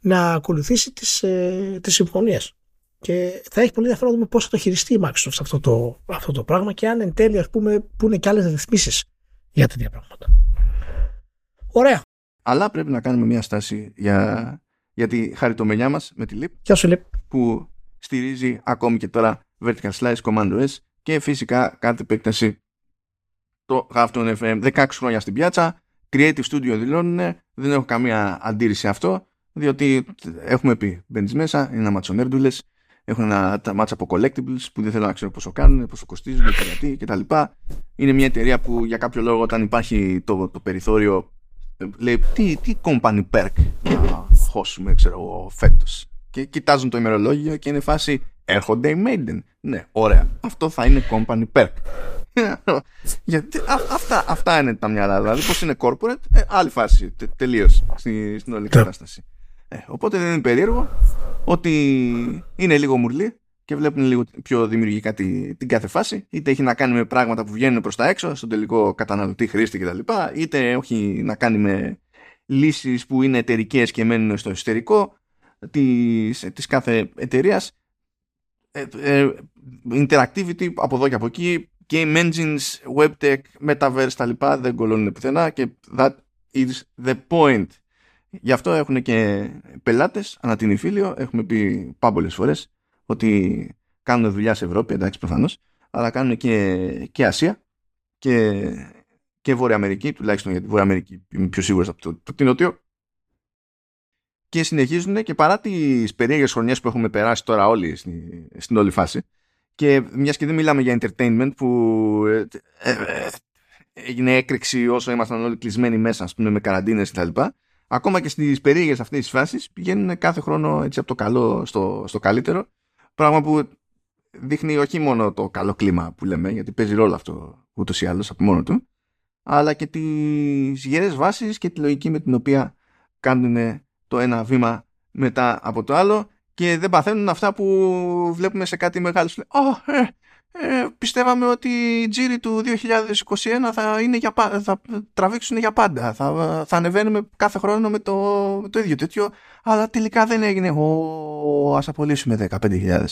να ακολουθήσει τις, ε, τις συμφωνίες. Και θα έχει πολύ ενδιαφέρον να δούμε πώς θα το χειριστεί η Microsoft αυτό το, αυτό το πράγμα και αν εν τέλει ας πούμε που είναι και άλλες ρυθμίσεις για τέτοια πράγματα. Ωραία. Αλλά πρέπει να κάνουμε μια στάση για, για τη χαριτομενιά μας με τη LIP. Γεια σου LIP. Που στηρίζει ακόμη και τώρα Vertical Slice Commando S και φυσικά κάτι επέκταση το Halftone FM 16 χρόνια στην πιάτσα. Creative Studio δηλώνουν, δεν έχω καμία αντίρρηση αυτό, διότι έχουμε πει, μπαίνεις μέσα, είναι ένα ματσονέρντουλες, έχουν ένα μάτσα από collectibles που δεν θέλω να ξέρω πόσο κάνουν, πόσο κοστίζουν και γιατί κτλ. Είναι μια εταιρεία που για κάποιο λόγο όταν υπάρχει το, το περιθώριο λέει τι, τι company perk να χώσουμε ξέρω εγώ φέτος. Και κοιτάζουν το ημερολόγιο και είναι φάση έρχονται οι Maiden. Ναι, ωραία. Αυτό θα είναι company perk. Γιατί α, αυτά, αυτά είναι τα μυαλά. Δηλαδή, πώς είναι corporate, ε, άλλη φάση τελείως στη, στην όλη κατάσταση. Ε, οπότε δεν είναι περίεργο ότι είναι λίγο μουρλή και βλέπουν λίγο πιο δημιουργικά την, την κάθε φάση. Είτε έχει να κάνει με πράγματα που βγαίνουν προς τα έξω, στον τελικό καταναλωτή, χρήστη κτλ. Είτε έχει να κάνει με λύσεις που είναι εταιρικές και μένουν στο εσωτερικό της, της κάθε εταιρείας. Ε, ε, interactivity από εδώ και από εκεί, game engines, web tech, metaverse τα λοιπά δεν κολώνουν πουθενά και that is the point Γι' αυτό έχουν και πελάτες ανά την Ιφίλιο. Έχουμε πει πάμπολες φορές ότι κάνουν δουλειά σε Ευρώπη, εντάξει προφανώς, αλλά κάνουν και, και Ασία και και Βόρεια Αμερική, τουλάχιστον για τη Βόρεια Αμερική είμαι πιο σίγουρος από το, το, το Νότιο και συνεχίζουν και παρά τις περίεργες χρονιές που έχουμε περάσει τώρα όλοι στην, στην όλη φάση και μιας και δεν μιλάμε για entertainment που ε, ε, ε, έγινε έκρηξη όσο ήμασταν όλοι κλεισμένοι μέσα ας πούμε, με καραντίνες κτλ. Ακόμα και στις περίεργες αυτές τις φάσεις πηγαίνουν κάθε χρόνο έτσι από το καλό στο, στο καλύτερο πράγμα που δείχνει όχι μόνο το καλό κλίμα που λέμε γιατί παίζει ρόλο αυτό ούτως ή άλλως από μόνο του αλλά και τις γερές βάσεις και τη λογική με την οποία κάνουν το ένα βήμα μετά από το άλλο και δεν παθαίνουν αυτά που βλέπουμε σε κάτι μεγάλο. Oh, ε, ε, πιστεύαμε ότι οι τζίροι του 2021 θα, είναι για, θα τραβήξουν για πάντα. Θα, θα ανεβαίνουμε κάθε χρόνο με το, με το ίδιο τέτοιο, αλλά τελικά δεν έγινε. Ω, ας απολύσουμε 15.000.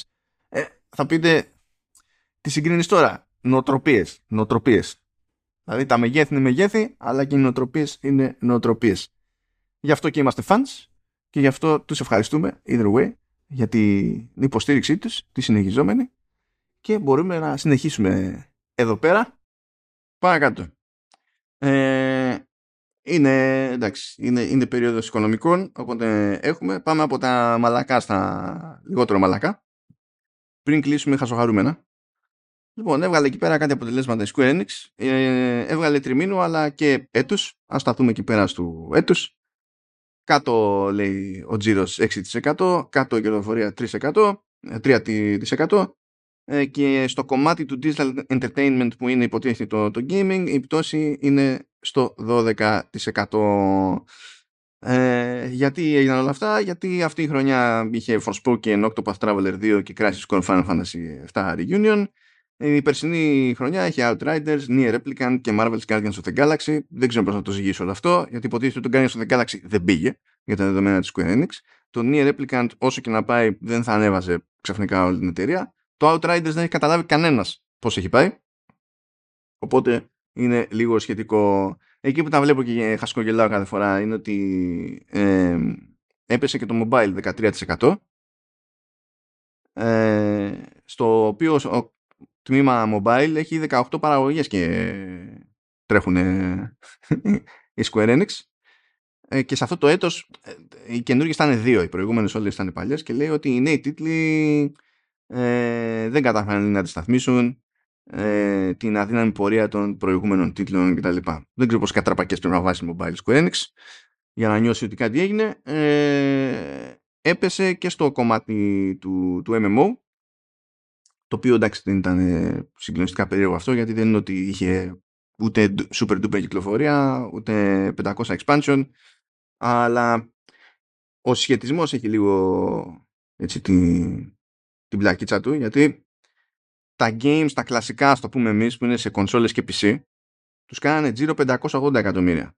Ε, θα πείτε, τι συγκρίνεις τώρα; Νοοτροπίες. Νοοτροπίες. Δηλαδή τα μεγέθη είναι μεγέθη, αλλά και οι νοοτροπίες είναι νοοτροπίες. Γι' αυτό και είμαστε fans και γι' αυτό τους ευχαριστούμε, either way, για την υποστήριξή τους, τη συνεχιζόμενη και μπορούμε να συνεχίσουμε εδώ πέρα. Παρακάτω. Ε, είναι, εντάξει, είναι, είναι περίοδος οικονομικών, οπότε έχουμε. Πάμε από τα μαλακά στα λιγότερο μαλακά. Πριν κλείσουμε χασοχαρούμενα. Λοιπόν, έβγαλε εκεί πέρα κάτι αποτελέσματα η Square Enix. Ε, έβγαλε τριμήνου αλλά και έτους. Ας σταθούμε εκεί πέρα στο έτους. Κάτω λέει ο τζίρος 6%, κάτω η κερδοφορία 3%, 3% ε, και στο κομμάτι του digital entertainment που είναι υποτίθεται το, το gaming η πτώση είναι στο 12%. Ε, γιατί έγιναν όλα αυτά, γιατί αυτή η χρονιά είχε Forspoken, Octopath Traveler 2 και Crisis Core Final Fantasy 7 Reunion η περσινή χρονιά έχει Outriders, Nier Replicant και Marvel's Guardians of the Galaxy. Δεν ξέρω πώς να το ζυγίσω όλο αυτό, γιατί υποτίθεται ότι το Guardians of the Galaxy δεν πήγε για τα δεδομένα της Square Enix. Το Nier Replicant, όσο και να πάει, δεν θα ανέβαζε ξαφνικά όλη την εταιρεία. Το Outriders δεν έχει καταλάβει κανένας πώς έχει πάει. Οπότε είναι λίγο σχετικό. Εκεί που τα βλέπω και χασκογελάω κάθε φορά είναι ότι ε, έπεσε και το mobile 13%. Ε, στο οποίο τμήμα mobile έχει 18 παραγωγές και τρέχουν οι Square Enix ε, και σε αυτό το έτος ε, οι καινούργιες ήταν δύο, οι προηγούμενες όλες ήταν παλιές και λέει ότι οι νέοι τίτλοι ε, δεν καταφέραν να αντισταθμίσουν ε, την αδύναμη πορεία των προηγούμενων τίτλων κτλ. Δεν ξέρω πώς κατραπακές πρέπει να βάσει mobile Square Enix για να νιώσει ότι κάτι έγινε. Ε, έπεσε και στο κομμάτι του, του MMO το οποίο εντάξει δεν ήταν ε, συγκλονιστικά περίεργο αυτό γιατί δεν είναι ότι είχε ούτε super duper κυκλοφορία ούτε 500 expansion αλλά ο σχετισμός έχει λίγο έτσι την, την πλακίτσα του γιατί τα games, τα κλασικά, στο πούμε εμείς που είναι σε κονσόλες και PC τους κάνανε τζίρο 580 εκατομμύρια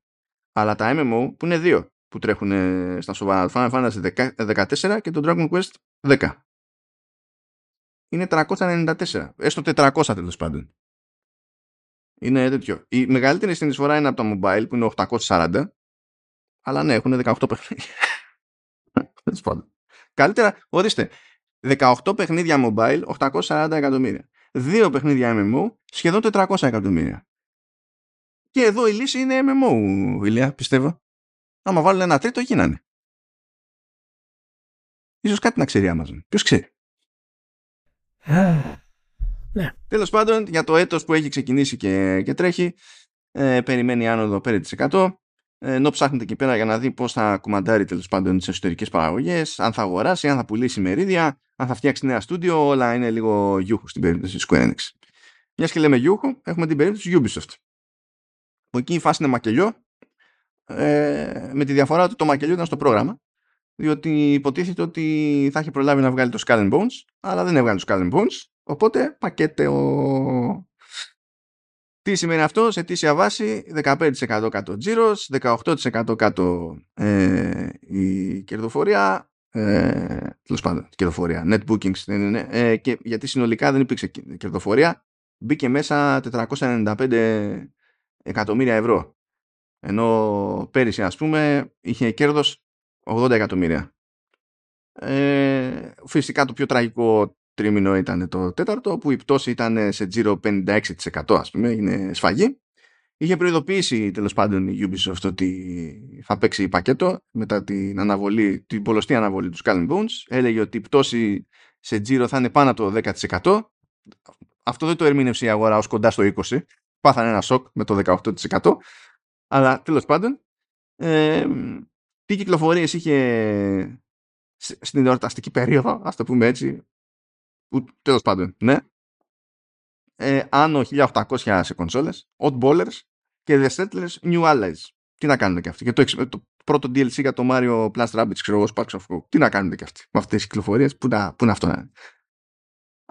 αλλά τα MMO που είναι δύο που τρέχουν στα σοβαρά Final Fantasy 14 και το Dragon Quest 10 είναι 394. Έστω 400 τέλος πάντων. Είναι τέτοιο. Η μεγαλύτερη συνεισφορά είναι από το mobile που είναι 840. Αλλά ναι, έχουν 18 παιχνίδια. Τέλος πάντων. Καλύτερα, ορίστε. 18 παιχνίδια mobile, 840 εκατομμύρια. Δύο παιχνίδια MMO, σχεδόν 400 εκατομμύρια. Και εδώ η λύση είναι MMO, Ηλία, πιστεύω. Άμα βάλουν ένα τρίτο, γίνανε. Ίσως κάτι να ξέρει η Amazon. Ποιος ξέρει. Ναι. Τέλος πάντων, για το έτος που έχει ξεκινήσει και, και τρέχει, ε, περιμένει άνοδο 5%. Ε, ενώ ψάχνετε εκεί πέρα για να δει πώς θα κουμαντάρει τέλος πάντων τις εσωτερικές παραγωγές, αν θα αγοράσει, αν θα πουλήσει μερίδια, αν θα φτιάξει νέα στούντιο, όλα είναι λίγο γιούχου στην περίπτωση της Square Enix. Μιας και λέμε γιούχου, έχουμε την περίπτωση Ubisoft. Που εκεί η φάση είναι μακελιό, ε, με τη διαφορά ότι το μακελιό ήταν στο πρόγραμμα διότι υποτίθεται ότι θα έχει προλάβει να βγάλει το Skull and Bones, αλλά δεν έβγαλε το Skull and Bones, οπότε ο... Τι σημαίνει αυτό; Σε αιτήσια βάση 15% κάτω τζίρος, 18% κάτω ε, η κερδοφορία, ε, τέλος πάντων, κερδοφορία, net bookings, ναι, ναι, ναι, ε, και γιατί συνολικά δεν υπήρξε κερδοφορία, μπήκε μέσα 495 εκατομμύρια ευρώ. Ενώ πέρυσι ας πούμε είχε κέρδος 80 εκατομμύρια. Ε, φυσικά το πιο τραγικό τρίμηνο ήταν το τέταρτο που η πτώση ήταν σε τζίρο 56% ας πούμε, είναι σφαγή. είχε προειδοποιήσει τέλος πάντων η Ubisoft ότι θα παίξει πακέτο μετά την αναβολή, την πολλωστή αναβολή του Skull Bones. Έλεγε ότι η πτώση σε τζίρο θα είναι πάνω από το 10%. Αυτό δεν το ερμήνευσε η αγορά ως κοντά στο 20%. Πάθανε ένα σοκ με το 18%. Αλλά τέλος πάντων, ε, τι κυκλοφορίες είχε στην εορταστική περίοδο, ας το πούμε έτσι, που τέλος πάντων, ναι, ε, άνω 1800 σε κονσόλες, Odd Ballers και The Settlers New Allies. Τι να κάνετε και αυτοί; Και το, το πρώτο DLC για το Mario Plus Rabbids, ξέρω εγώ, Sparks of Hope. Τι να κάνετε και αυτοί με αυτές τις κυκλοφορίες; Πού, να, πού είναι αυτό να είναι;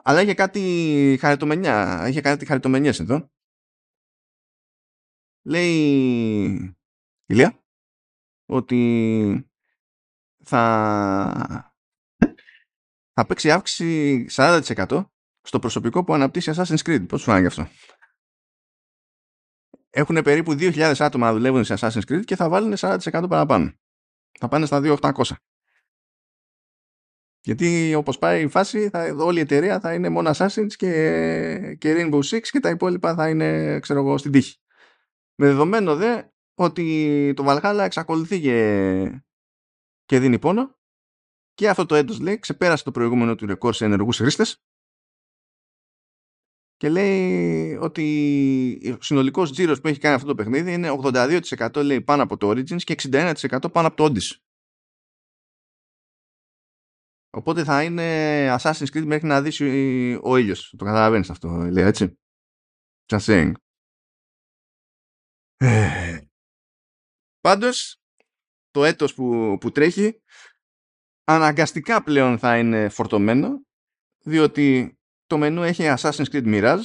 Αλλά είχε κάτι χαριτομενιά. Είχε κάτι χαριτομενιές εδώ. Λέει Ηλία ότι θα θα παίξει αύξηση 40% στο προσωπικό που αναπτύσσει Assassin's Creed. Πώς σου φάνηκε αυτό; Έχουν περίπου 2.000 άτομα να δουλεύουν σε Assassin's Creed και θα βάλουν 40% παραπάνω. Θα πάνε στα 2.800. Γιατί όπως πάει η φάση, θα, όλη η εταιρεία θα είναι μόνο Assassin's και, και Rainbow Six και τα υπόλοιπα θα είναι, ξέρω εγώ, στην τύχη. Με δεδομένο δε ότι το Valhalla εξακολουθεί και, και δίνει πόνο και αυτό το έτος λέει ξεπέρασε το προηγούμενο του ρεκόρ σε ενεργούς χρήστες και λέει ότι ο συνολικός τζίρος που έχει κάνει αυτό το παιχνίδι είναι 82% λέει πάνω από το Origins και 61% πάνω από το Odyssey. Οπότε θα είναι Assassin's Creed μέχρι να δεις ο ήλιος. Το καταλαβαίνεις αυτό, λέει έτσι. Just saying. Ε, πάντως, το έτος που, που τρέχει αναγκαστικά πλέον θα είναι φορτωμένο διότι το μενού έχει Assassin's Creed Mirage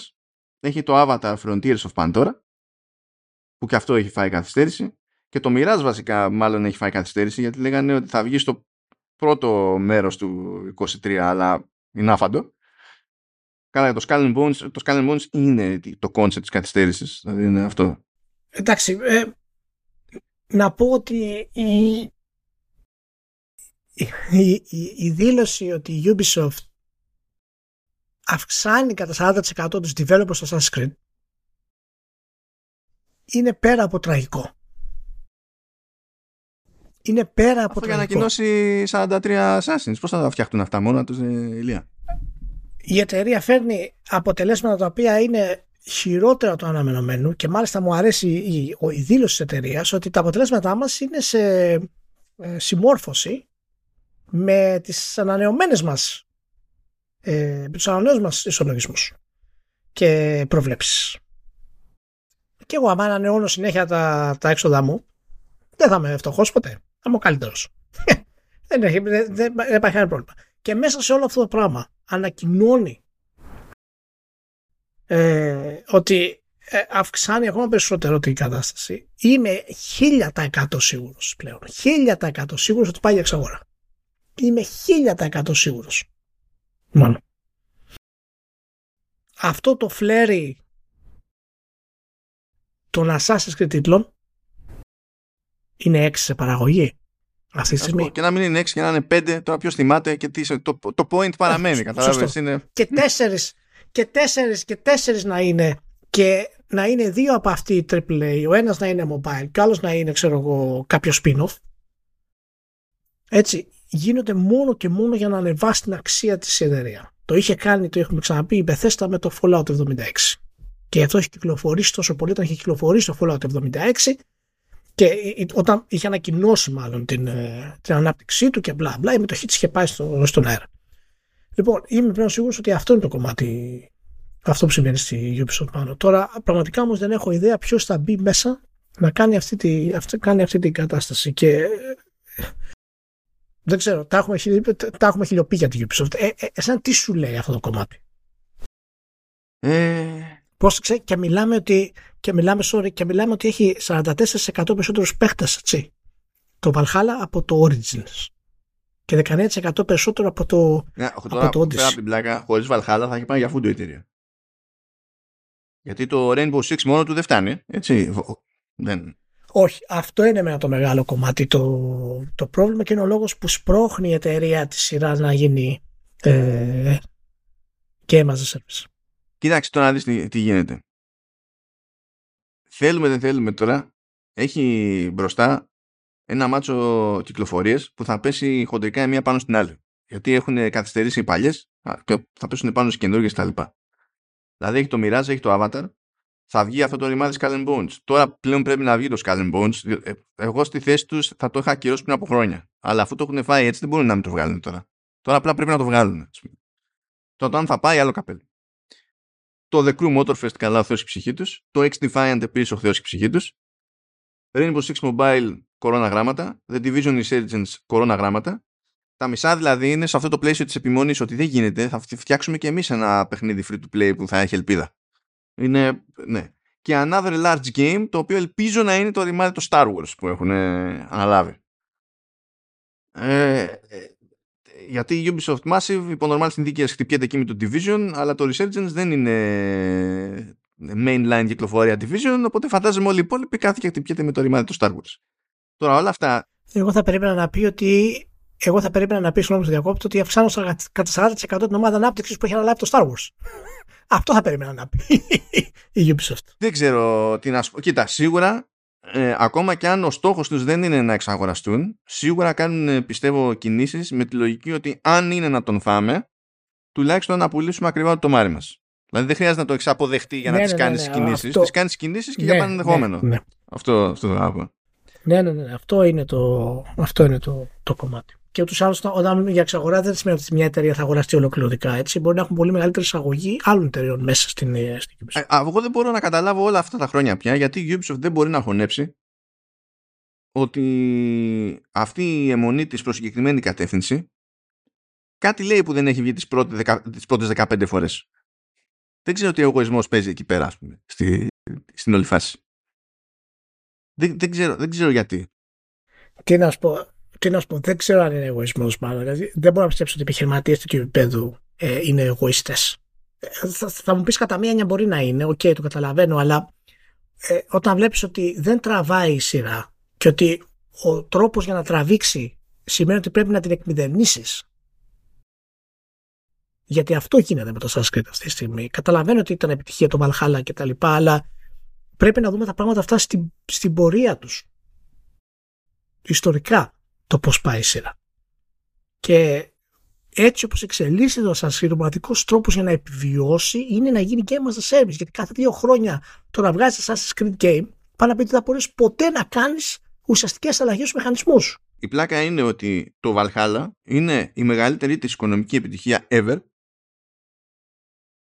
έχει το Avatar Frontiers of Pandora που και αυτό έχει φάει καθυστέρηση και το Mirage βασικά μάλλον έχει φάει καθυστέρηση γιατί λέγανε ότι θα βγει στο πρώτο μέρος του 23 αλλά είναι άφαντο Καλά, το Skull Bones, το Skull Bones είναι το concept της καθυστέρησης, δηλαδή είναι αυτό. Εντάξει, ε, να πω ότι η, η, η, η δήλωση ότι η Ubisoft αυξάνει κατά 40% τους developers στο Assassin's Creed είναι πέρα από τραγικό. Είναι πέρα από τραγικό. για να ανακοινώσει 43 Assassins. Πώς θα τα φτιάχτουν αυτά μόνο τους, ε, Ηλία; Η εταιρεία φέρνει αποτελέσματα τα οποία είναι χειρότερα του αναμενωμένου και μάλιστα μου αρέσει η, η δήλωση της εταιρείας ότι τα αποτελέσματά μας είναι σε ε, συμμόρφωση με τις ανανεωμένες μας ε, με τους ανανεωμένους μας ισολογισμούς και προβλέψεις. Και εγώ άμα ανανεώνω συνέχεια τα, τα έξοδα μου δεν θα είμαι φτωχός ποτέ. Θα είμαι ο καλύτερος. δεν, έχει, δεν, δεν, υπάρχει κανένα πρόβλημα. Και μέσα σε όλο αυτό το πράγμα ανακοινώνει ε, ότι ε, αυξάνει ακόμα περισσότερο την κατάσταση. Είμαι 1000% σίγουρος πλέον. 1000% σίγουρος ότι πάει για εξαγορά. Είμαι 1000% σίγουρος. Μόνο. Αυτό το φλέρι των Assassin's Creed τίτλων είναι 6 σε παραγωγή. Αυτή τη στιγμή. Και να μην είναι 6 και να είναι 5, τώρα ποιος θυμάται και τι, το, το point παραμένει. Κατάλαβες. Είναι... Και 4 και 4 και 4 να είναι και να είναι δύο από αυτοί οι AAA, ο ένας να είναι mobile και ο άλλος να είναι ξέρω εγώ κάποιο spin-off έτσι γίνονται μόνο και μόνο για να ανεβάσει την αξία της εταιρεία. Το είχε κάνει, το έχουμε ξαναπεί, η Bethesda με το Fallout 76. Και αυτό έχει κυκλοφορήσει τόσο πολύ όταν είχε κυκλοφορήσει το Fallout 76 και όταν είχε ανακοινώσει μάλλον την, ε, την ανάπτυξή του και μπλα μπλα, η μετοχή της είχε πάει στο, στον αέρα. Λοιπόν, είμαι πλέον σίγουρος ότι αυτό είναι το κομμάτι αυτό που συμβαίνει στη Ubisoft πάνω. Τώρα, πραγματικά όμως δεν έχω ιδέα ποιος θα μπει μέσα να κάνει αυτή, τη, αυτή, κάνει αυτή την κατάσταση. Και δεν ξέρω, τα έχουμε, τα έχουμε χιλιοπεί για την Ubisoft. Ε, ε, εσένα τι σου λέει αυτό το κομμάτι; Ε... Πώς ξέρει και μιλάμε ότι και μιλάμε, sorry, και μιλάμε ότι έχει 44% περισσότερους παίχτες, έτσι. Το Valhalla από το Origins. Και 19% περισσότερο από το, ναι, από το Odyssey. από την πλάκα, χωρίς Valhalla θα έχει πάει για φούντο η εταιρεία. Γιατί το Rainbow Six μόνο του δεν φτάνει, έτσι. Δεν... Όχι, αυτό είναι με το μεγάλο κομμάτι το, το πρόβλημα και είναι ο λόγος που σπρώχνει η εταιρεία της σειράς να γίνει ε, Game as a Service. Κοίταξε το να δεις τι, τι γίνεται. θέλουμε δεν θέλουμε τώρα, έχει μπροστά ένα μάτσο κυκλοφορίες που θα πέσει χοντρικά η μία πάνω στην άλλη. Γιατί έχουν καθυστερήσει οι παλιές και θα πέσουν πάνω στις καινούργιες κτλ. Δηλαδή έχει το Mirage, έχει το Avatar, θα βγει αυτό το ρημάδι Skull and Bones. Τώρα πλέον πρέπει να βγει το Skull and Bones. Ε, εγώ στη θέση τους θα το είχα ακυρώσει πριν από χρόνια. Αλλά αφού το έχουν φάει έτσι δεν μπορούν να μην το βγάλουν τώρα. Τώρα απλά πρέπει να το βγάλουν. Τώρα αν θα πάει άλλο καπέλο. Το The Crew Motorfest καλά ο Θεός η ψυχή τους. Το X Defiant επίσης ο Θεός η ψυχή τους. Rainbow Six Mobile κορώνα γράμματα. The Division Resurgence κορώνα γράμματα. Τα μισά δηλαδή είναι σε αυτό το πλαίσιο της επιμονής ότι δεν γίνεται. Θα φτιάξουμε και εμείς ένα παιχνίδι free to play που θα έχει ελπίδα. Είναι, ναι. Και another large game το οποίο ελπίζω να είναι το ρημάδι το Star Wars που έχουν αναλάβει. Ε, ε, γιατί η Ubisoft Massive υπό normal συνθήκες χτυπιέται εκεί με το Division αλλά το Resurgence δεν είναι mainline κυκλοφορία Division οπότε φαντάζομαι όλοι οι υπόλοιποι κάθε και χτυπιέται με το ρημάδι του Star Wars. Τώρα όλα αυτά... Εγώ θα περίμενα να πει ότι εγώ θα περίμενα να πεις στον διακόπτω ότι αυξάνω κατά 40% την ομάδα ανάπτυξης που έχει αναλάβει το Star Wars. Αυτό θα περίμενα να πει η Ubisoft. Δεν ξέρω τι να σου πω. Κοίτα, σίγουρα ε, ακόμα και αν ο στόχος τους δεν είναι να εξαγοραστούν, σίγουρα κάνουν πιστεύω κινήσεις με τη λογική ότι αν είναι να τον φάμε, τουλάχιστον να πουλήσουμε ακριβά το μάρι μας. Δηλαδή δεν χρειάζεται να το εξαποδεχτεί για να ναι, τις ναι, κάνεις ναι, ναι, κινήσεις. Αυτό... Τις κάνεις κινήσεις και ναι, για πάνω ενδεχόμενο. Ναι, ναι. Αυτό, αυτό θα πω. Ναι, ναι, ναι. Αυτό είναι το, αυτό είναι το, το κομμάτι. Και ούτως άλλως, όταν μιλούμε για εξαγορά, δεν σημαίνει ότι μια εταιρεία θα αγοραστεί ολοκληρωτικά. Έτσι. Μπορεί να έχουν πολύ μεγαλύτερη εισαγωγή άλλων εταιρεών μέσα στην, ε, στην Ubisoft. Ε, εγώ δεν μπορώ να καταλάβω όλα αυτά τα χρόνια πια γιατί η Ubisoft δεν μπορεί να χωνέψει ότι αυτή η αιμονή της προς συγκεκριμένη κατεύθυνση κάτι λέει που δεν έχει βγει τις πρώτες, τις πρώτες 15 φορές. Δεν ξέρω τι εγωισμός παίζει εκεί πέρα, ας πούμε, στη, στην όλη φάση. Δεν, δεν, ξέρω, δεν ξέρω γιατί. Τι να σου πω, τι να σου πω, δεν ξέρω αν είναι εγωισμός μάλλον. Δηλαδή, δεν μπορώ να πιστέψω ότι οι επιχειρηματίες του επίπεδου ε, είναι εγωιστέ. Ε, θα, θα, μου πεις κατά μία έννοια μπορεί να είναι, okay, το καταλαβαίνω, αλλά ε, όταν βλέπεις ότι δεν τραβάει η σειρά και ότι ο τρόπος για να τραβήξει σημαίνει ότι πρέπει να την εκμηδενήσει. Γιατί αυτό γίνεται με το Sanskrit αυτή τη στιγμή. Καταλαβαίνω ότι ήταν επιτυχία το Valhalla και τα λοιπά, αλλά πρέπει να δούμε τα πράγματα αυτά στην, στην πορεία τους. Ιστορικά το πώς πάει η σειρά. Και έτσι όπως εξελίσσεται το Assassin's ο μοναδικός τρόπος για να επιβιώσει είναι να γίνει και μας service. Γιατί κάθε δύο χρόνια το να βγάζεις Assassin's Creed Game πάνω να πει ότι θα μπορείς ποτέ να κάνεις ουσιαστικές αλλαγές στους μηχανισμούς. Η πλάκα είναι ότι το Valhalla είναι η μεγαλύτερη της οικονομική επιτυχία ever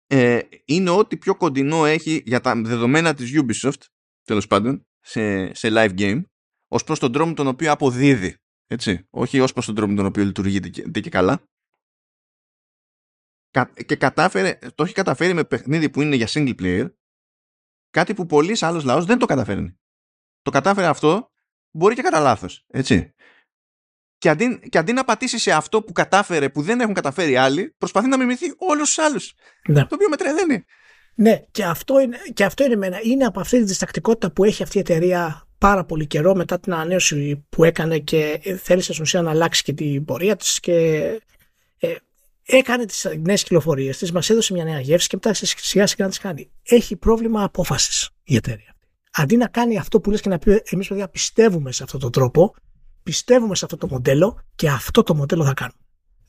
ε, είναι ό,τι πιο κοντινό έχει για τα δεδομένα της Ubisoft τέλος πάντων σε, σε live game ως προς τον τρόπο τον οποίο αποδίδει έτσι, όχι ως προς τον τρόπο τον οποίο λειτουργεί και, και καλά και κατάφερε, το έχει καταφέρει με παιχνίδι που είναι για single player κάτι που πολλοί άλλος λαός δεν το καταφέρνει το κατάφερε αυτό μπορεί και κατά λάθος. έτσι και αντί, και αντί να πατήσει σε αυτό που κατάφερε, που δεν έχουν καταφέρει άλλοι, προσπαθεί να μιμηθεί όλου τους άλλους. Ναι. Το οποίο με τρελαίνει. Ναι, και αυτό είναι, και αυτό είναι, είναι από αυτή τη διστακτικότητα που έχει αυτή η εταιρεία πάρα πολύ καιρό μετά την ανανέωση που έκανε και θέλησε στην ουσία να αλλάξει και την πορεία της και ε, έκανε τις νέες κυκλοφορίες της, μας έδωσε μια νέα γεύση και μετά σιγά σιγά να τις κάνει. Έχει πρόβλημα απόφασης η εταιρεία. Αντί να κάνει αυτό που λες και να πει εμείς παιδιά πιστεύουμε σε αυτόν τον τρόπο, πιστεύουμε σε αυτό το μοντέλο και αυτό το μοντέλο θα κάνουμε.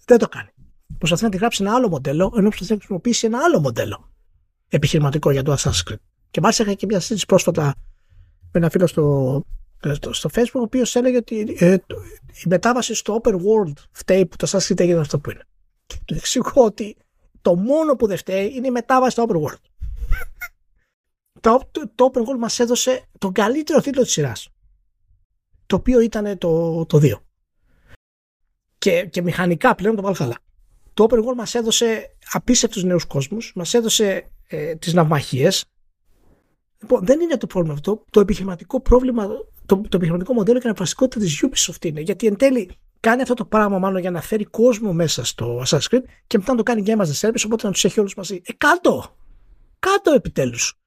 Δεν το κάνει. Προσπαθεί να τη γράψει ένα άλλο μοντέλο, ενώ προσπαθεί να χρησιμοποιήσει ένα άλλο μοντέλο επιχειρηματικό για το Assassin's Creed. Και μάλιστα είχα και μια συζήτηση πρόσφατα με ένα φίλος στο, στο, στο Facebook, ο οποίος έλεγε ότι ε, η μετάβαση στο open world φταίει που το Assassin's Creed έγινε αυτό που είναι. Και του εξηγώ ότι το μόνο που δεν φταίει είναι η μετάβαση στο open world. το, το, το open world μας έδωσε τον καλύτερο τίτλο της σειράς το οποίο ήταν το, το 2. Και, και μηχανικά πλέον το Valhalla. Το Open World μας έδωσε απίστευτους νέους κόσμους, μας έδωσε ε, τις ναυμαχίες. Λοιπόν, δεν είναι το πρόβλημα αυτό. Το επιχειρηματικό πρόβλημα, το, το επιχειρηματικό μοντέλο και αναπραστικότητα της Ubisoft είναι. Γιατί εν τέλει κάνει αυτό το πράγμα μάλλον για να φέρει κόσμο μέσα στο Assassin's Creed και μετά να το κάνει Game as a Service, οπότε να τους έχει όλους μαζί. Ε, κάτω! Κάτω επιτέλους!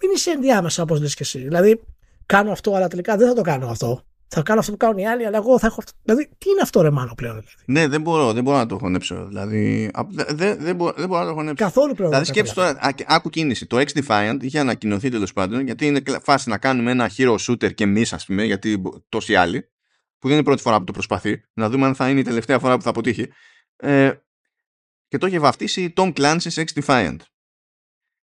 Μην είσαι ενδιάμεσα όπως λες και εσύ. Δηλαδή, κάνω αυτό, αλλά τελικά δεν θα το κάνω αυτό θα κάνω αυτό που κάνουν οι άλλοι, αλλά εγώ θα έχω αυτό. Δηλαδή, τι είναι αυτό ρε μάλλον πλέον. Δηλαδή; Ναι, δεν μπορώ, δεν μπορώ να το χωνέψω. Δηλαδή, δεν, δεν, δεν, μπορώ, δεν μπορώ να το χωνέψω. Καθόλου πλέον. Δηλαδή, σκέψτε τώρα, άκου κίνηση. Το X-Defiant είχε ανακοινωθεί τέλος πάντων, γιατί είναι φάση να κάνουμε ένα hero shooter και εμείς, ας πούμε, γιατί τόσοι άλλοι, που δεν είναι η πρώτη φορά που το προσπαθεί, να δούμε αν θα είναι η τελευταία φορά που θα αποτύχει. Ε, και το είχε βαφτίσει Tom Clancy's X-Defiant.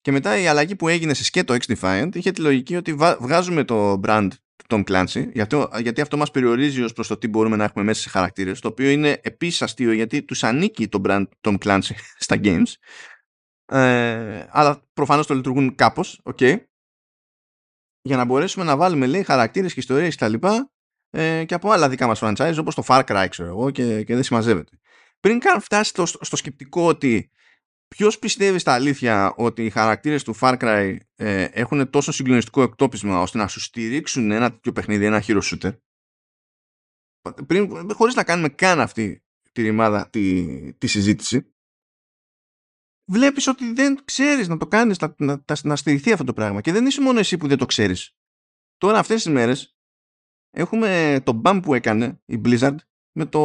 Και μετά η αλλαγή που έγινε σε σκέτο X-Defiant είχε τη λογική ότι βγάζουμε το brand του Tom Clancy, γιατί, γιατί αυτό μας περιορίζει ως προς το τι μπορούμε να έχουμε μέσα σε χαρακτήρες, το οποίο είναι επίσης αστείο γιατί τους ανήκει το brand Tom Clancy στα games, ε, αλλά προφανώς το λειτουργούν κάπως, ok, για να μπορέσουμε να βάλουμε λέει χαρακτήρες και ιστορίες και τα λοιπά ε, και από άλλα δικά μας franchise όπως το Far Cry ξέρω εγώ και, και δεν συμμαζεύεται. Πριν καν φτάσει στο, στο σκεπτικό ότι Ποιος πιστεύει στα αλήθεια ότι οι χαρακτήρες του Far Cry ε, έχουν τόσο συγκλονιστικό εκτόπισμα ώστε να σου στηρίξουν ένα τέτοιο παιχνίδι, ένα hero shooter; Πριν, χωρίς να κάνουμε καν αυτή τη ρημάδα τη, τη συζήτηση βλέπεις ότι δεν ξέρεις να το κάνεις να, να, να στηριχθεί αυτό το πράγμα και δεν είσαι μόνο εσύ που δεν το ξέρεις. Τώρα αυτές τις μέρες έχουμε το μπαμ που έκανε η Blizzard με το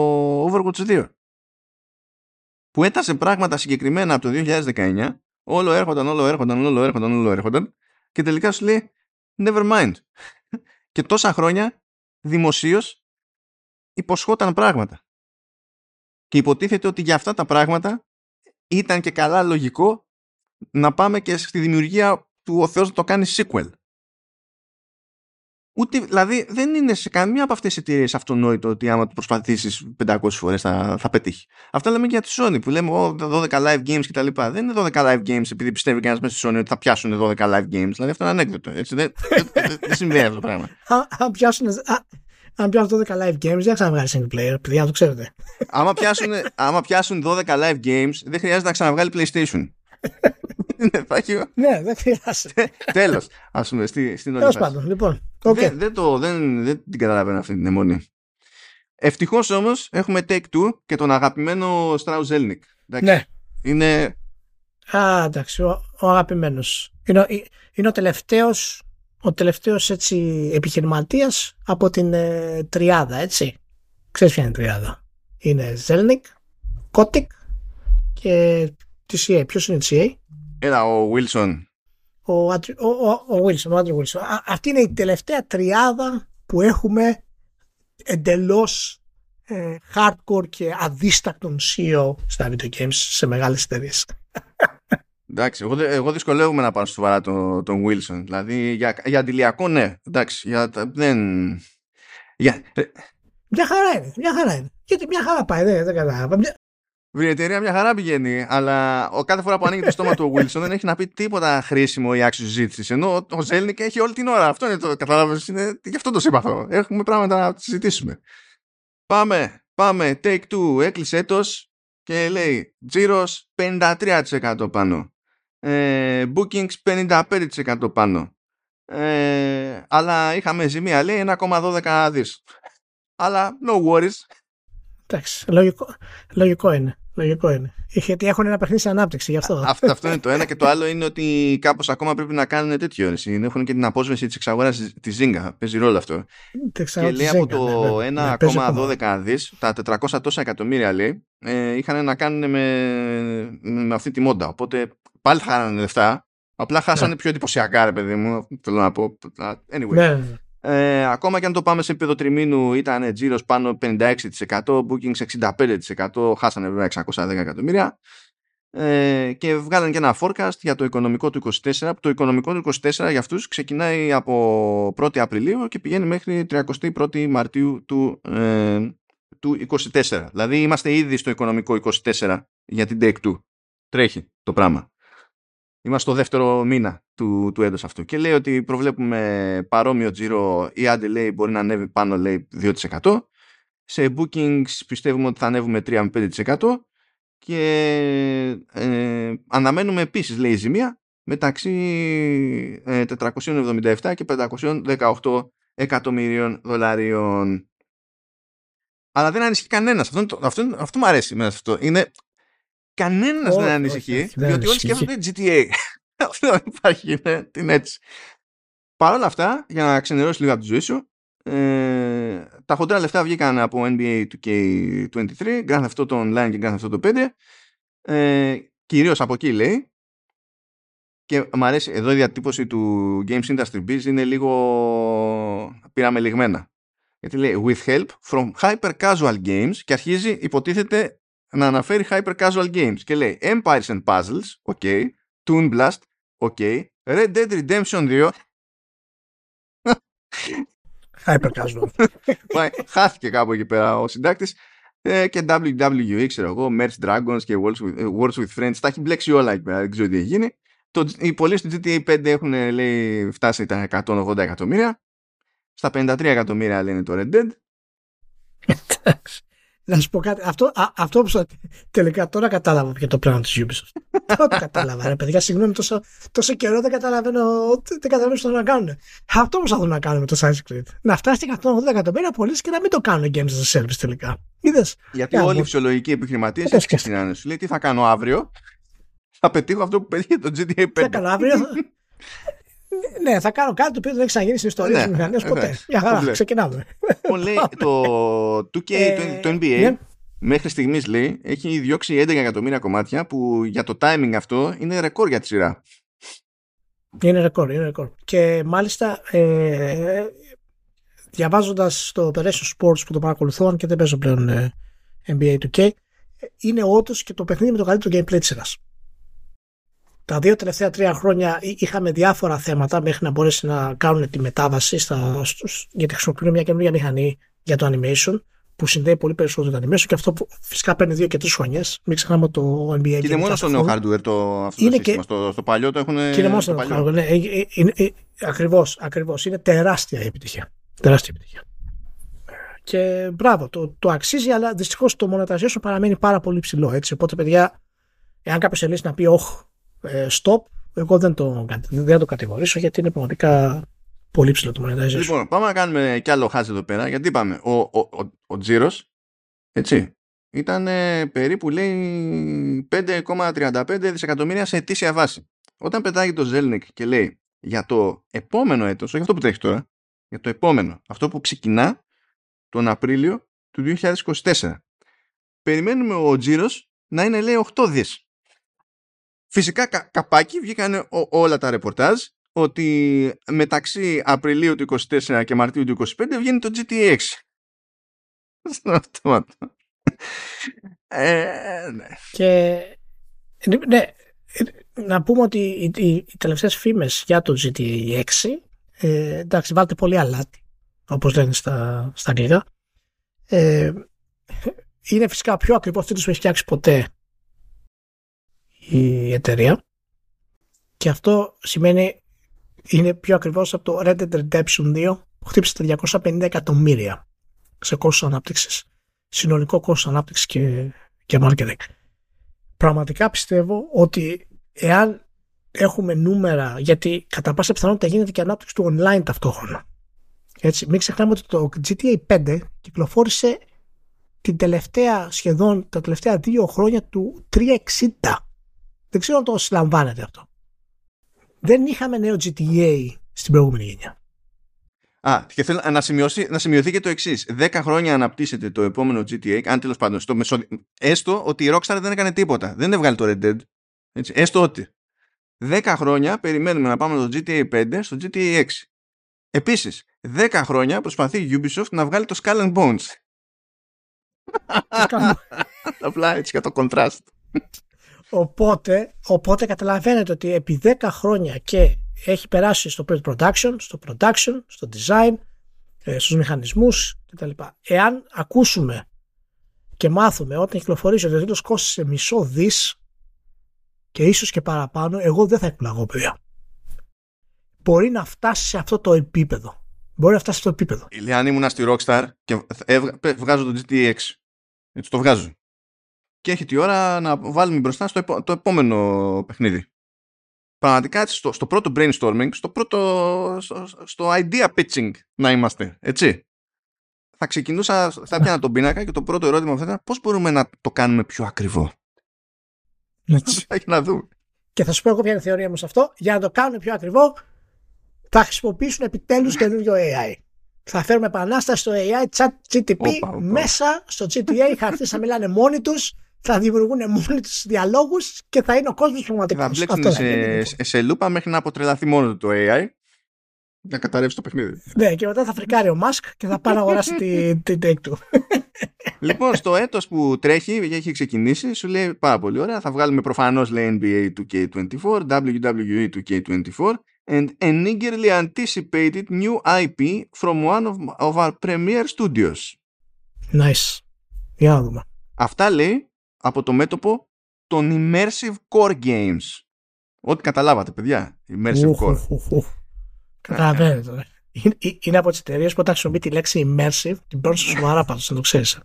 Overwatch 2 που έτασε πράγματα συγκεκριμένα από το 2019, όλο έρχονταν, όλο έρχονταν, όλο έρχονταν, όλο έρχονταν και τελικά σου λέει never mind. και τόσα χρόνια δημοσίως υποσχόταν πράγματα. Και υποτίθεται ότι για αυτά τα πράγματα ήταν και καλά λογικό να πάμε και στη δημιουργία του ο Θεός να το κάνει sequel. Ούτε, δηλαδή δεν είναι σε καμία από αυτές τι εταιρείες αυτονόητο ότι άμα το προσπαθήσεις 500 φορές θα, θα πετύχει. Αυτά λέμε και για τη Sony που λέμε 12 live games κτλ. Δεν είναι 12 live games επειδή πιστεύει κανένας μέσα στη Sony ότι θα πιάσουν 12 live games. Δηλαδή αυτό είναι ανέκδοτο. Έτσι, δεν, δεν, δεν συμβαίνει αυτό το πράγμα. Αν πιάσουν, αν πιάσουν 12 live games, δεν θα ξαναβγάλει single player, παιδιά, να το ξέρετε. άμα, πιάσουν, άμα πιάσουν 12 live games, δεν χρειάζεται να ξαναβγάλει PlayStation. Ναι, δεν χρειάζεται. Τέλος, ας πούμε, στη, στην Τέλος πάντων, λοιπόν. Δεν, δεν, το, δεν, δεν την καταλαβαίνω αυτή την αιμονή. Ευτυχώς όμως έχουμε Take Two και τον αγαπημένο Strauss Zelnick. Ναι. Είναι. Α, εντάξει, ο, ο αγαπημένος. Είναι, είναι ο τελευταίος ο τελευταίος έτσι επιχειρηματίας από την ε, τριάδα, έτσι. Ξέρεις ποια είναι η τριάδα. Είναι Zelnick, Kotick και TCA. Ποιος είναι η TCA? Έλα, ο Wilson. Ο, ο, ο, ο Wilson, ο Άντρου Wilson. αυτή είναι η τελευταία τριάδα που έχουμε εντελώς ε, hardcore και αδίστακτον CEO στα video games σε μεγάλες εταιρείες. Εντάξει, εγώ, εγώ δυσκολεύομαι να πάω στο βαρά τον, τον Wilson. Δηλαδή για, για αντιλιακό ναι. Εντάξει, για, δεν... Για... Μια χαρά είναι, μια χαρά είναι. Γιατί μια χαρά πάει, δεν, δεν κατάλαβα. Η εταιρεία μια χαρά πηγαίνει, αλλά ο κάθε φορά που ανοίγει το στόμα του ο Wilson δεν έχει να πει τίποτα χρήσιμο ή άξιο συζήτηση. Ενώ ο Ζέλνικ έχει όλη την ώρα. Αυτό είναι το κατάλαβες. Είναι... Γι' αυτό το συμπαθώ. Έχουμε πράγματα να συζητήσουμε. Πάμε, πάμε. Take two. Έκλεισε έτος και λέει τζίρος 53% πάνω. Ε, bookings 55% πάνω. Ε, αλλά είχαμε ζημία, λέει 1,12 δις. Αλλά no worries. Εντάξει, λογικό, λογικό είναι. Λογικό είναι. Γιατί έχουν ένα παιχνίδι σε ανάπτυξη, γι' αυτό. αυτό. Αυτό είναι το ένα. Και το άλλο είναι ότι κάπως ακόμα πρέπει να κάνουν τέτοιο. Εσύ. Έχουν και την απόσβεση της εξαγοράς της Zynga. Παίζει ρόλο αυτό. Και λέει από το 1,12 ναι, δις, τα 400 τόσα εκατομμύρια λέει, ε, είχαν να κάνουν με, με αυτή τη μόντα. Οπότε πάλι χάνανε λεφτά. Απλά χάσανε ναι. πιο εντυπωσιακά, ρε παιδί μου. Θέλω να πω. Anyway. Ναι. Ε, ακόμα και αν το πάμε σε επίπεδο τριμήνου ήταν τζίρος πάνω 56%, bookings 65%, χάσανε βέβαια 610 εκατομμύρια. Ε, και βγάλανε και ένα forecast για το οικονομικό του 24 το οικονομικό του 24 για αυτούς ξεκινάει από 1η Απριλίου και πηγαίνει μέχρι 31η Μαρτίου του, ε, του 24 δηλαδή είμαστε ήδη στο οικονομικό 24 για την Take 2 τρέχει το πράγμα Είμαστε στο δεύτερο μήνα του, του έτος αυτού και λέει ότι προβλέπουμε παρόμοιο τζίρο ή άντε λέει μπορεί να ανέβει πάνω λέει 2% σε bookings πιστεύουμε ότι θα ανέβουμε 3 5% και ε, αναμένουμε επίσης λέει ζημία μεταξύ 477 ε, και 518 εκατομμυρίων δολαρίων. Αλλά δεν ανησυχεί κανένας. Αυτό, αυτό, αυτό μου αρέσει μέσα αυτό. Είναι Κανένας δεν ανησυχεί, διότι όλοι σκέφτονται GTA. Αυτό δεν υπάρχει, είναι, την έτσι. Παρ' όλα αυτά, για να ξενερώσεις λίγο από τη ζωή σου, Ε, τα χοντρά λεφτά βγήκαν από NBA 2K23, Grand αυτό το online και Grand αυτό το 5. Ε, κυρίως από εκεί λέει. Και μου αρέσει, εδώ η διατύπωση του Games Industry Biz είναι λίγο πήραμε λιγμένα. Γιατί λέει with help from hyper casual games και αρχίζει υποτίθεται να αναφέρει hyper casual games και λέει Empires and Puzzles, ok, Toon Blast, ok, Red Dead Redemption 2 Hyper casual. Χάθηκε κάπου εκεί πέρα ο συντάκτης ε, και WWE, ξέρω εγώ, Merch Dragons και Wars with, Wars with Friends. Τα έχει μπλέξει όλα εκεί πέρα, δεν ξέρω τι έχει γίνει. Το, οι πωλήσει του GTA 5 έχουν λέει, φτάσει τα 180 εκατομμύρια. Στα 53 εκατομμύρια λένε το Red Dead. Εντάξει. Να σου πω κάτι. Αυτό, α, αυτό που τελικά τώρα κατάλαβα για το πλάνο της Ubisoft. τώρα το κατάλαβα. Ρε παιδιά, συγγνώμη, τόσο, τόσο καιρό δεν καταλαβαίνω, δεν καταλαβαίνω τι να κάνουν. Αυτό προσπαθούν να κάνουν με το Assassin's Creed. Να φτάσει 180 εκατομμύρια πωλήσει και να μην το κάνουν games as a service τελικά. Είδες; Γιατί όλοι οι φυσιολογικοί επιχειρηματίες έτσι ξεκινάνε. Σου λέει τι θα κάνω αύριο; Θα πετύχω αυτό που πετύχει το GTA 5. Τι θα κάνω αύριο. Ναι, θα κάνω κάτι το οποίο δεν έχει ξαναγίνει στην ιστορία ναι, της μηχανία ποτέ. Για χαρά, ξεκινάμε. λέει, το 2K, ε, το, NBA, ναι. μέχρι στιγμής λέει, έχει διώξει 11 εκατομμύρια κομμάτια που για το timing αυτό είναι ρεκόρ για τη σειρά. Είναι ρεκόρ, είναι ρεκόρ. Και μάλιστα ε, διαβάζοντας το Operation Sports που το παρακολουθώ, και δεν παίζω πλέον ε, NBA 2K, είναι όντως και το παιχνίδι με το καλύτερο gameplay της σειράς τα δύο τελευταία τρία χρόνια είχαμε διάφορα θέματα μέχρι να μπορέσει να κάνουν τη μετάβαση στα, στους, γιατί χρησιμοποιούν μια καινούργια μηχανή για το animation που συνδέει πολύ περισσότερο το animation και αυτό που φυσικά παίρνει δύο και τρεις χρονιές. Μην ξεχνάμε το NBA. Και είναι μόνο στο νέο hardware το, αυτό είναι το σύστημα. Και... Στο, στο παλιό το έχουν. Και είναι μόνο στο νέο hardware. Ναι, ακριβώς, ακριβώς. Είναι τεράστια η επιτυχία. Τεράστια επιτυχία. Και μπράβο, το, το αξίζει, αλλά δυστυχώς το monetization παραμένει πάρα πολύ ψηλό. Έτσι. Οπότε, παιδιά, εάν κάποιος ελύσει να πει, Όχι, ε, stop, εγώ δεν το, δεν το κατηγορήσω γιατί είναι πραγματικά πολύ ψηλό το monetization. Λοιπόν, πάμε να κάνουμε κι άλλο χάζι εδώ πέρα γιατί είπαμε, ο, ο, ο, ο τζίρος, έτσι, ήταν ε, περίπου λέει 5,35 δισεκατομμύρια σε ετήσια βάση. Όταν πετάγει το Zelnik και λέει για το επόμενο έτος, όχι αυτό που τρέχει τώρα, για το επόμενο, αυτό που ξεκινά τον Απρίλιο του 2024. Περιμένουμε ο τζίρος να είναι λέει 8 δις. Φυσικά κα, καπάκι βγήκαν όλα τα ρεπορτάζ ότι μεταξύ Απριλίου του 24 και Μαρτίου του 25 βγαίνει το GTA 6. Αυτό. ε, ναι. Και ναι, να πούμε ότι οι, οι, οι τελευταίες φήμες για το GTA 6 ε, εντάξει βάλτε πολύ αλάτι όπως λένε στα, στα αγγλικά ε, είναι φυσικά πιο ακριβό αυτό που έχει φτιάξει ποτέ η εταιρεία. Και αυτό σημαίνει είναι πιο ακριβώς από το Red Dead Redemption 2 που χτύπησε τα 250 εκατομμύρια σε κόστος ανάπτυξης. Συνολικό κόστος ανάπτυξης και, και marketing. Πραγματικά πιστεύω ότι εάν έχουμε νούμερα γιατί κατά πάσα πιθανότητα γίνεται και ανάπτυξη του online ταυτόχρονα. Έτσι, μην ξεχνάμε ότι το GTA 5 κυκλοφόρησε την τελευταία σχεδόν τα τελευταία δύο χρόνια του 360 δεν ξέρω αν το συλλαμβάνεται αυτό. Δεν είχαμε νέο GTA στην προηγούμενη γενιά. Α, και θέλω να, σημειώσει, να σημειωθεί και το εξής. 10 χρόνια αναπτύσσεται το επόμενο GTA, αν τέλος πάντων, στο μεσο... έστω ότι η Rockstar δεν έκανε τίποτα. Δεν έβγαλε το Red Dead. Έτσι, έστω ότι. 10 χρόνια περιμένουμε να πάμε το GTA 5 στο GTA 6. Επίσης, 10 χρόνια προσπαθεί η Ubisoft να βγάλει το Skull and Bones. Απλά έτσι για το contrast. Οπότε, οπότε καταλαβαίνετε ότι επί 10 χρόνια και έχει περάσει στο production, στο production, στο design, ε, στους μηχανισμούς κτλ. Εάν ακούσουμε και μάθουμε όταν κυκλοφορήσει ότι ο τίτλος κόστησε μισό δις και ίσως και παραπάνω, εγώ δεν θα εκπλαγώ παιδιά. Μπορεί να φτάσει σε αυτό το επίπεδο. Μπορεί να φτάσει σε αυτό το επίπεδο. Ηλιάν ήμουν στη Rockstar και βγάζω το GTX. Έτσι το βγάζω και έχει τη ώρα να βάλουμε μπροστά στο το επόμενο παιχνίδι. Πραγματικά στο, στο πρώτο brainstorming, στο πρώτο στο, στο idea pitching να είμαστε, έτσι. Θα ξεκινούσα, θα πιάνα τον πίνακα και το πρώτο ερώτημα θα ήταν πώς μπορούμε να το κάνουμε πιο ακριβό; Έτσι, έχει να δούμε. Και θα σου πω εγώ ποια είναι η θεωρία μου σε αυτό. Για να το κάνουμε πιο ακριβό, θα χρησιμοποιήσουν επιτέλους καινούριο AI. Θα φέρουμε επανάσταση στο AI chat GTP μέσα στο GTA. Οι χαρακτήρες θα μιλάνε μόνοι τους, θα δημιουργούν μόνοι τους διαλόγους και θα είναι ο κόσμος πραγματικός. Θα μπλέξουν σε, σε, λούπα μέχρι να αποτρελαθεί μόνο το AI να καταρρεύσει το παιχνίδι. Ναι, και μετά θα φρικάρει ο Μάσκ και θα πάει να αγοράσει την την take του. λοιπόν, στο έτος που τρέχει, έχει ξεκινήσει, σου λέει πάρα πολύ ωραία. Θα βγάλουμε προφανώς λέει NBA 2K24, WWE 2K24 and an eagerly anticipated new IP from one of, of our premier studios. Nice. Για να δούμε. Αυτά λέει από το μέτωπο των Immersive Core Games. Ό,τι καταλάβατε, παιδιά. Immersive Core. Καταλαβαίνετε. Είναι από τις εταιρείες που όταν χρησιμοποιεί τη λέξη immersive την παίρνουν σοβαρά πάντως, να το ξέρεις.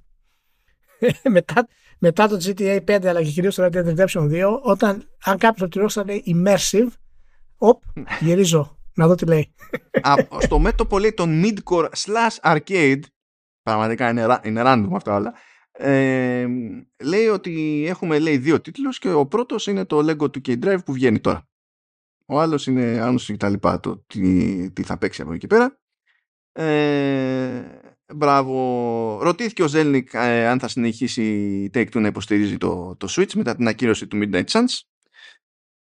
μετά, μετά το GTA 5 αλλά και κυρίως το Red Dead Redemption 2, όταν αν κάποιος από τη Rockstar λέει immersive, οπ, γυρίζω να δω τι λέει. στο μέτωπο λέει τον midcore slash arcade, πραγματικά είναι, είναι random αυτά όλα, ε, λέει ότι έχουμε λέει δύο τίτλους και ο πρώτος είναι το Lego 2K Drive που βγαίνει τώρα. Ο άλλος είναι άγνωστο και τα λοιπά, το τι, τι θα παίξει από εκεί και πέρα. Ε, μπράβο. Ρωτήθηκε ο Ζέλνικ ε, αν θα συνεχίσει η Take-Two να υποστηρίζει το, το Switch μετά την ακύρωση του Midnight Suns.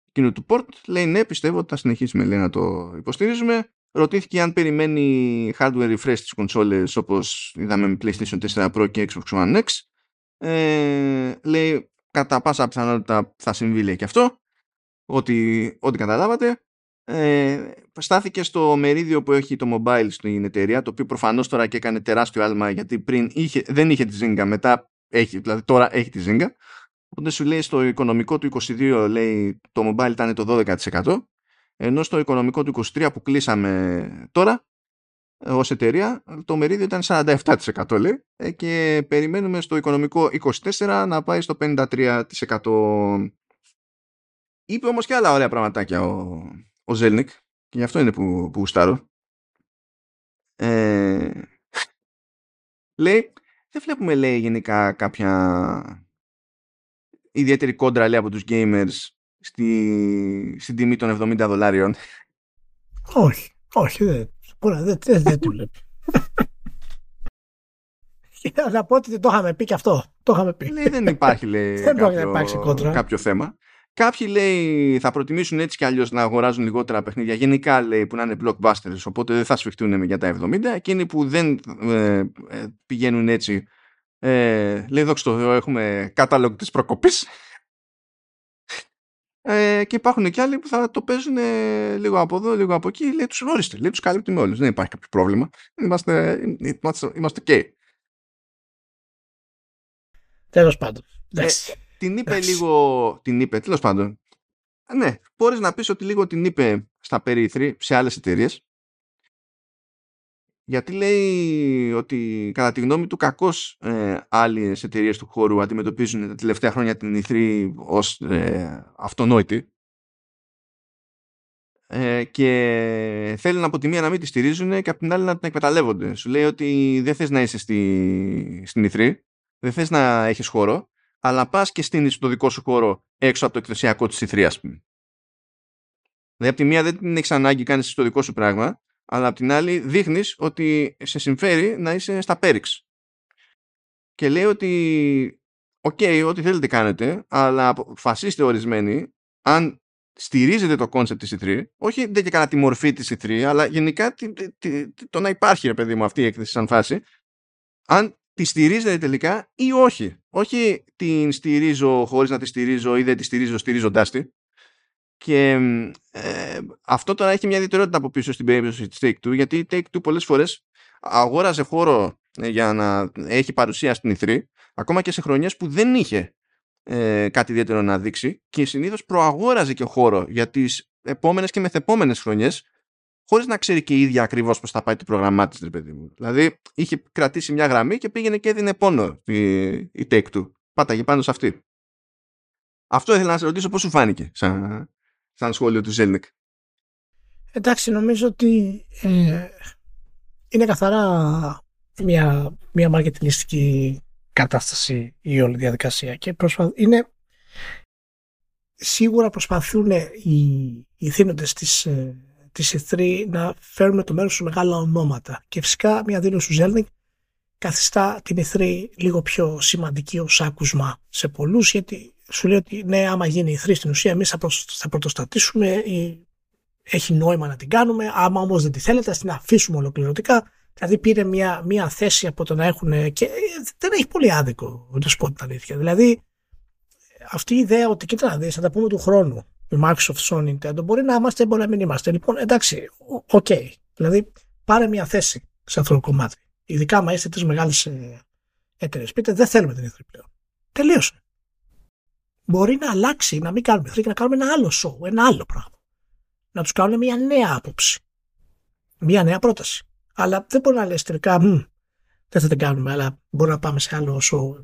Εκείνο του port. Λέει ναι, πιστεύω ότι θα συνεχίσουμε λέει, να το υποστηρίζουμε. Ρωτήθηκε αν περιμένει hardware refresh στις κονσόλες όπως είδαμε με PlayStation 4 Pro και Xbox One X. Ε, λέει κατά πάσα πιθανότητα θα συμβεί λέει και αυτό ό,τι, ό,τι καταλάβατε. Ε, στάθηκε στο μερίδιο που έχει το mobile στην εταιρεία, το οποίο προφανώς τώρα και έκανε τεράστιο άλμα γιατί πριν είχε, δεν είχε τη Zynga, μετά έχει, δηλαδή τώρα έχει τη Zynga. Οπότε σου λέει στο οικονομικό του 22 λέει το mobile ήταν το 12% ενώ στο οικονομικό του 23 που κλείσαμε τώρα ως εταιρεία το μερίδιο ήταν 47% λέει ε, και περιμένουμε στο οικονομικό 24 να πάει στο 53% Είπε όμως και άλλα ωραία πραγματάκια ο, ο Ζέλνικ και γι' αυτό είναι που, που γουστάρω. Ε, λέει, δεν βλέπουμε λέει γενικά κάποια ιδιαίτερη κόντρα λέει από τους gamers στη, στην τιμή των 70 δολάριων. Όχι, όχι, δεν, δεν, δεν, δεν του βλέπει. να πω ότι το είχαμε πει και αυτό. Το είχαμε πει. Λέει, δεν υπάρχει λέει, κάποιο, κάποιο θέμα. Κάποιοι λέει θα προτιμήσουν έτσι κι αλλιώς να αγοράζουν λιγότερα παιχνίδια. Γενικά λέει που να είναι blockbusters, οπότε δεν θα σφιχτούν για τα 70. Εκείνοι που δεν ε, ε, πηγαίνουν έτσι, ε, λέει δόξα τω Θεώ, έχουμε κατάλογο της προκοπής. Ε, και υπάρχουν και άλλοι που θα το παίζουν ε, λίγο από εδώ, λίγο από εκεί. Λέει τους ορίστε, λέει τους καλύπτουμε όλους. Δεν υπάρχει κάποιο πρόβλημα. Είμαστε, είμαστε, είμαστε ok. Τέλος πάντων. Ε, την είπε λίγο. Την είπε, τέλος πάντων. Ναι, μπορείς να πεις ότι λίγο την είπε στα περίθρη σε άλλες εταιρείες. Γιατί λέει ότι κατά τη γνώμη του κακώς ε, άλλες εταιρείε του χώρου αντιμετωπίζουν τα τελευταία χρόνια την ηθρή ως ε, αυτονόητη ε, και θέλουν από τη μία να μην τη στηρίζουν και από την άλλη να την εκμεταλλεύονται. Σου λέει ότι δεν θες να είσαι στη, στην ηθρή, δεν θες να έχεις χώρο αλλά πας και στείνεις το δικό σου χώρο έξω από το εκθεσιακό της Ιθρία, ας πούμε. Δηλαδή, από τη μία δεν την έχεις ανάγκη, κάνεις το δικό σου πράγμα, αλλά από την άλλη δείχνεις ότι σε συμφέρει να είσαι στα πέριξ. Και λέει ότι, okay, ό,τι θέλετε κάνετε, αλλά αποφασίστε ορισμένοι αν στηρίζετε το concept της E3, όχι δεν και καλά τη μορφή της E3, αλλά γενικά το να υπάρχει, ρε παιδί μου, αυτή η έκθεση σαν φάση, αν τη στηρίζετε τελικά ή όχι. Όχι την στηρίζω χωρίς να τη στηρίζω ή δεν τη στηρίζω στηρίζοντάς τη. Και ε, αυτό τώρα έχει μια ιδιαιτερότητα από πίσω στην περίπτωση της Take-Two γιατί η Take-Two πολλές φορές αγόραζε χώρο ε, για να έχει παρουσία στην E3 ακόμα και σε χρονιές που δεν είχε ε, κάτι ιδιαίτερο να δείξει και συνήθως προαγόραζε και χώρο για τις επόμενες και μεθεπόμενες χρονιές χωρίς να ξέρει και η ίδια ακριβώς πώς θα πάει το πρόγραμμά της, παιδί μου. Δηλαδή, είχε κρατήσει μια γραμμή και πήγαινε και έδινε πόνο η, η take του. Πάταγε πάνω σε αυτή. Αυτό ήθελα να σε ρωτήσω πώς σου φάνηκε σαν, σαν σχόλιο του Ζέλνικ. Εντάξει, νομίζω ότι ε, είναι καθαρά μια, μια μαρκετινιστική κατάσταση η όλη διαδικασία και προσπα... είναι σίγουρα προσπαθούν οι, οι θύνοντες της, ε, της E3 να φέρουμε το μέρος σε μεγάλα ονόματα. Και φυσικά μια δήλωση του Ζέλνικ καθιστά την E3 λίγο πιο σημαντική ως άκουσμα σε πολλούς γιατί σου λέει ότι ναι άμα γίνει η E3 στην ουσία εμείς θα πρωτοστατήσουμε ή έχει νόημα να την κάνουμε άμα όμως δεν τη θέλετε ας την αφήσουμε ολοκληρωτικά δηλαδή πήρε μια, μια θέση από το να έχουν και δεν έχει πολύ άδικο να σου πω την αλήθεια δηλαδή αυτή η ιδέα ότι κοίτα να δεις θα τα πούμε του χρόνου με Microsoft, Sony, Nintendo μπορεί να είμαστε μπορεί να μην είμαστε λοιπόν εντάξει okay. δηλαδή πάρε μια θέση σε αυτό το κομμάτι Ειδικά άμα είστε τρεις μεγάλες εταιρείες. Πείτε δεν θέλουμε την E3 πλέον. Τελείωσε. Μπορεί να αλλάξει, να μην κάνουμε ηθρή και να κάνουμε ένα άλλο show, ένα άλλο πράγμα. Να τους κάνουμε μια νέα άποψη. Μια νέα πρόταση. Αλλά δεν μπορεί να λες τελικά, δεν θα την κάνουμε, αλλά μπορεί να πάμε σε άλλο show.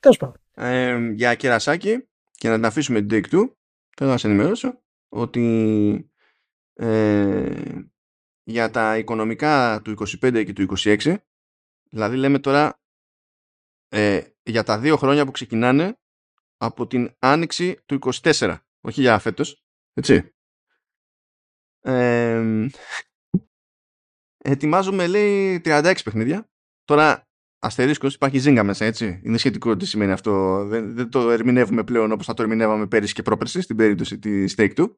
Τέλος πάντων. Ε, για κερασάκι και να την αφήσουμε την take two, θέλω να σα ενημερώσω ότι ε, για τα οικονομικά του 25 και του 26 δηλαδή λέμε τώρα ε, για τα δύο χρόνια που ξεκινάνε από την άνοιξη του 24 όχι για φέτος έτσι ε, ετοιμάζουμε λέει 36 παιχνίδια τώρα αστερίσκος υπάρχει ζύγκα μέσα έτσι είναι σχετικό τι σημαίνει αυτό δεν, δεν το ερμηνεύουμε πλέον όπως θα το ερμηνεύαμε πέρυσι και πρόπερσι στην περίπτωση της Take Two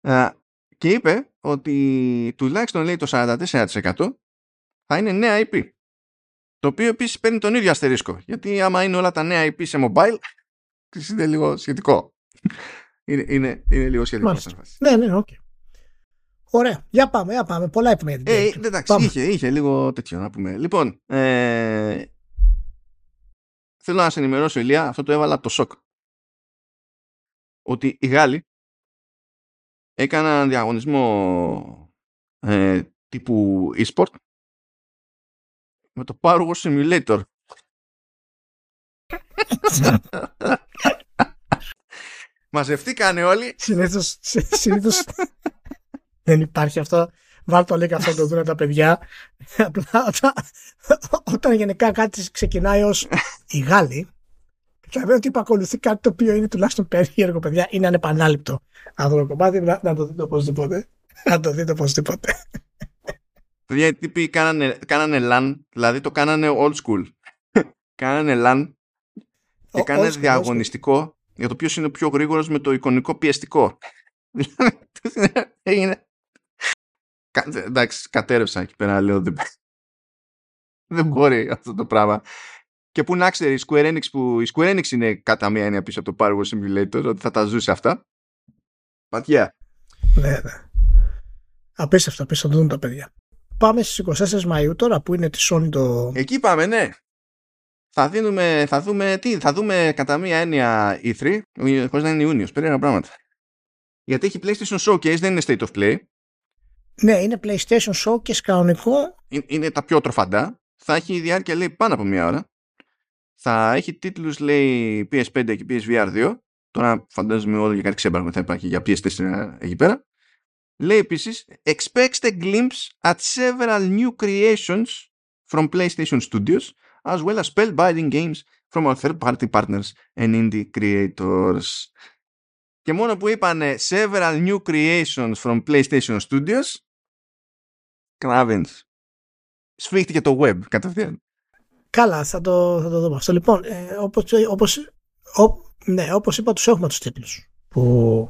ε, και είπε ότι τουλάχιστον λέει το 44% θα είναι νέα IP. Το οποίο επίσης παίρνει τον ίδιο αστερίσκο. Γιατί άμα είναι όλα τα νέα IP σε mobile, είναι λίγο σχετικό. είναι, είναι, είναι λίγο σχετικό. Ναι, ναι, Okay. Ωραία. Για πάμε, για πάμε. Πολλά είπαμε για την ε, εντάξει, είχε, είχε λίγο τέτοιο να πούμε. Λοιπόν, ε, θέλω να σε ενημερώσω, Ηλία, αυτό το έβαλα το σοκ. Ότι οι Γάλλοι έκανα έναν διαγωνισμό ε, τύπου e-sport με το Power Simulator. Μαζευτήκανε όλοι. Συνήθως, συνήθως δεν υπάρχει αυτό. Βάλ το link αυτό να το δουν τα παιδιά. Απλά όταν, όταν γενικά κάτι ξεκινάει ως οι Γάλλοι, δηλαδή ότι υπακολουθεί κάτι το οποίο είναι τουλάχιστον περίεργο, παιδιά, είναι ανεπανάληπτο αυτό το κομμάτι, να, να το δείτε οπωσδήποτε. Να το δείτε οπωσδήποτε. Παιδιά, οι τύποι κάνανε, κάνανε LAN, δηλαδή το κάνανε old school. κάνανε LAN και ο, κάνανε διαγωνιστικό για το ποιος είναι ο πιο γρήγορος με το εικονικό πιεστικό. έγινε. Εντάξει, κατέρευσα εκεί πέρα, λέω. Δεν μπορεί αυτό το πράγμα. Και που να ξέρεις, η Square Enix που η Square Enix είναι κατά μία έννοια πίσω από το Power Simulator, ότι θα τα ζούσε αυτά. Πατιά. Ναι, ναι. Απίστευτο, απίστευτο δουν τα παιδιά. Πάμε στις 24 Μαΐου τώρα που είναι τη Sony το... Εκεί πάμε, ναι. Θα, δίνουμε, θα δούμε τι, θα δούμε κατά μία έννοια E3, χωρίς να είναι Ιούνιος, περίεργα πράγματα. Γιατί έχει PlayStation Showcase, δεν είναι State of Play. Ναι, είναι PlayStation Showcase κανονικό. Είναι, είναι τα πιο τροφαντά. Θα έχει διάρκεια λέει πάνω από μία ώρα. Θα έχει τίτλους λέει PS5 και PSVR 2 Τώρα φαντάζομαι όλο για κάτι ξέμπαρμα θα υπάρχει για PS4 εκεί πέρα. Λέει επίσης, expect a glimpse at several new creations from PlayStation Studios, as well as spellbinding games from our third-party partners and indie creators. Και μόνο που είπανε several new creations from PlayStation Studios, καταλαβαίνεις. Σφίχτηκε το web κατευθείαν. Καλά, θα το, θα το δούμε αυτό. Λοιπόν, ε, όπως, όπως, ό, ναι, όπως είπα, τους έχουμε τους τίτλους που,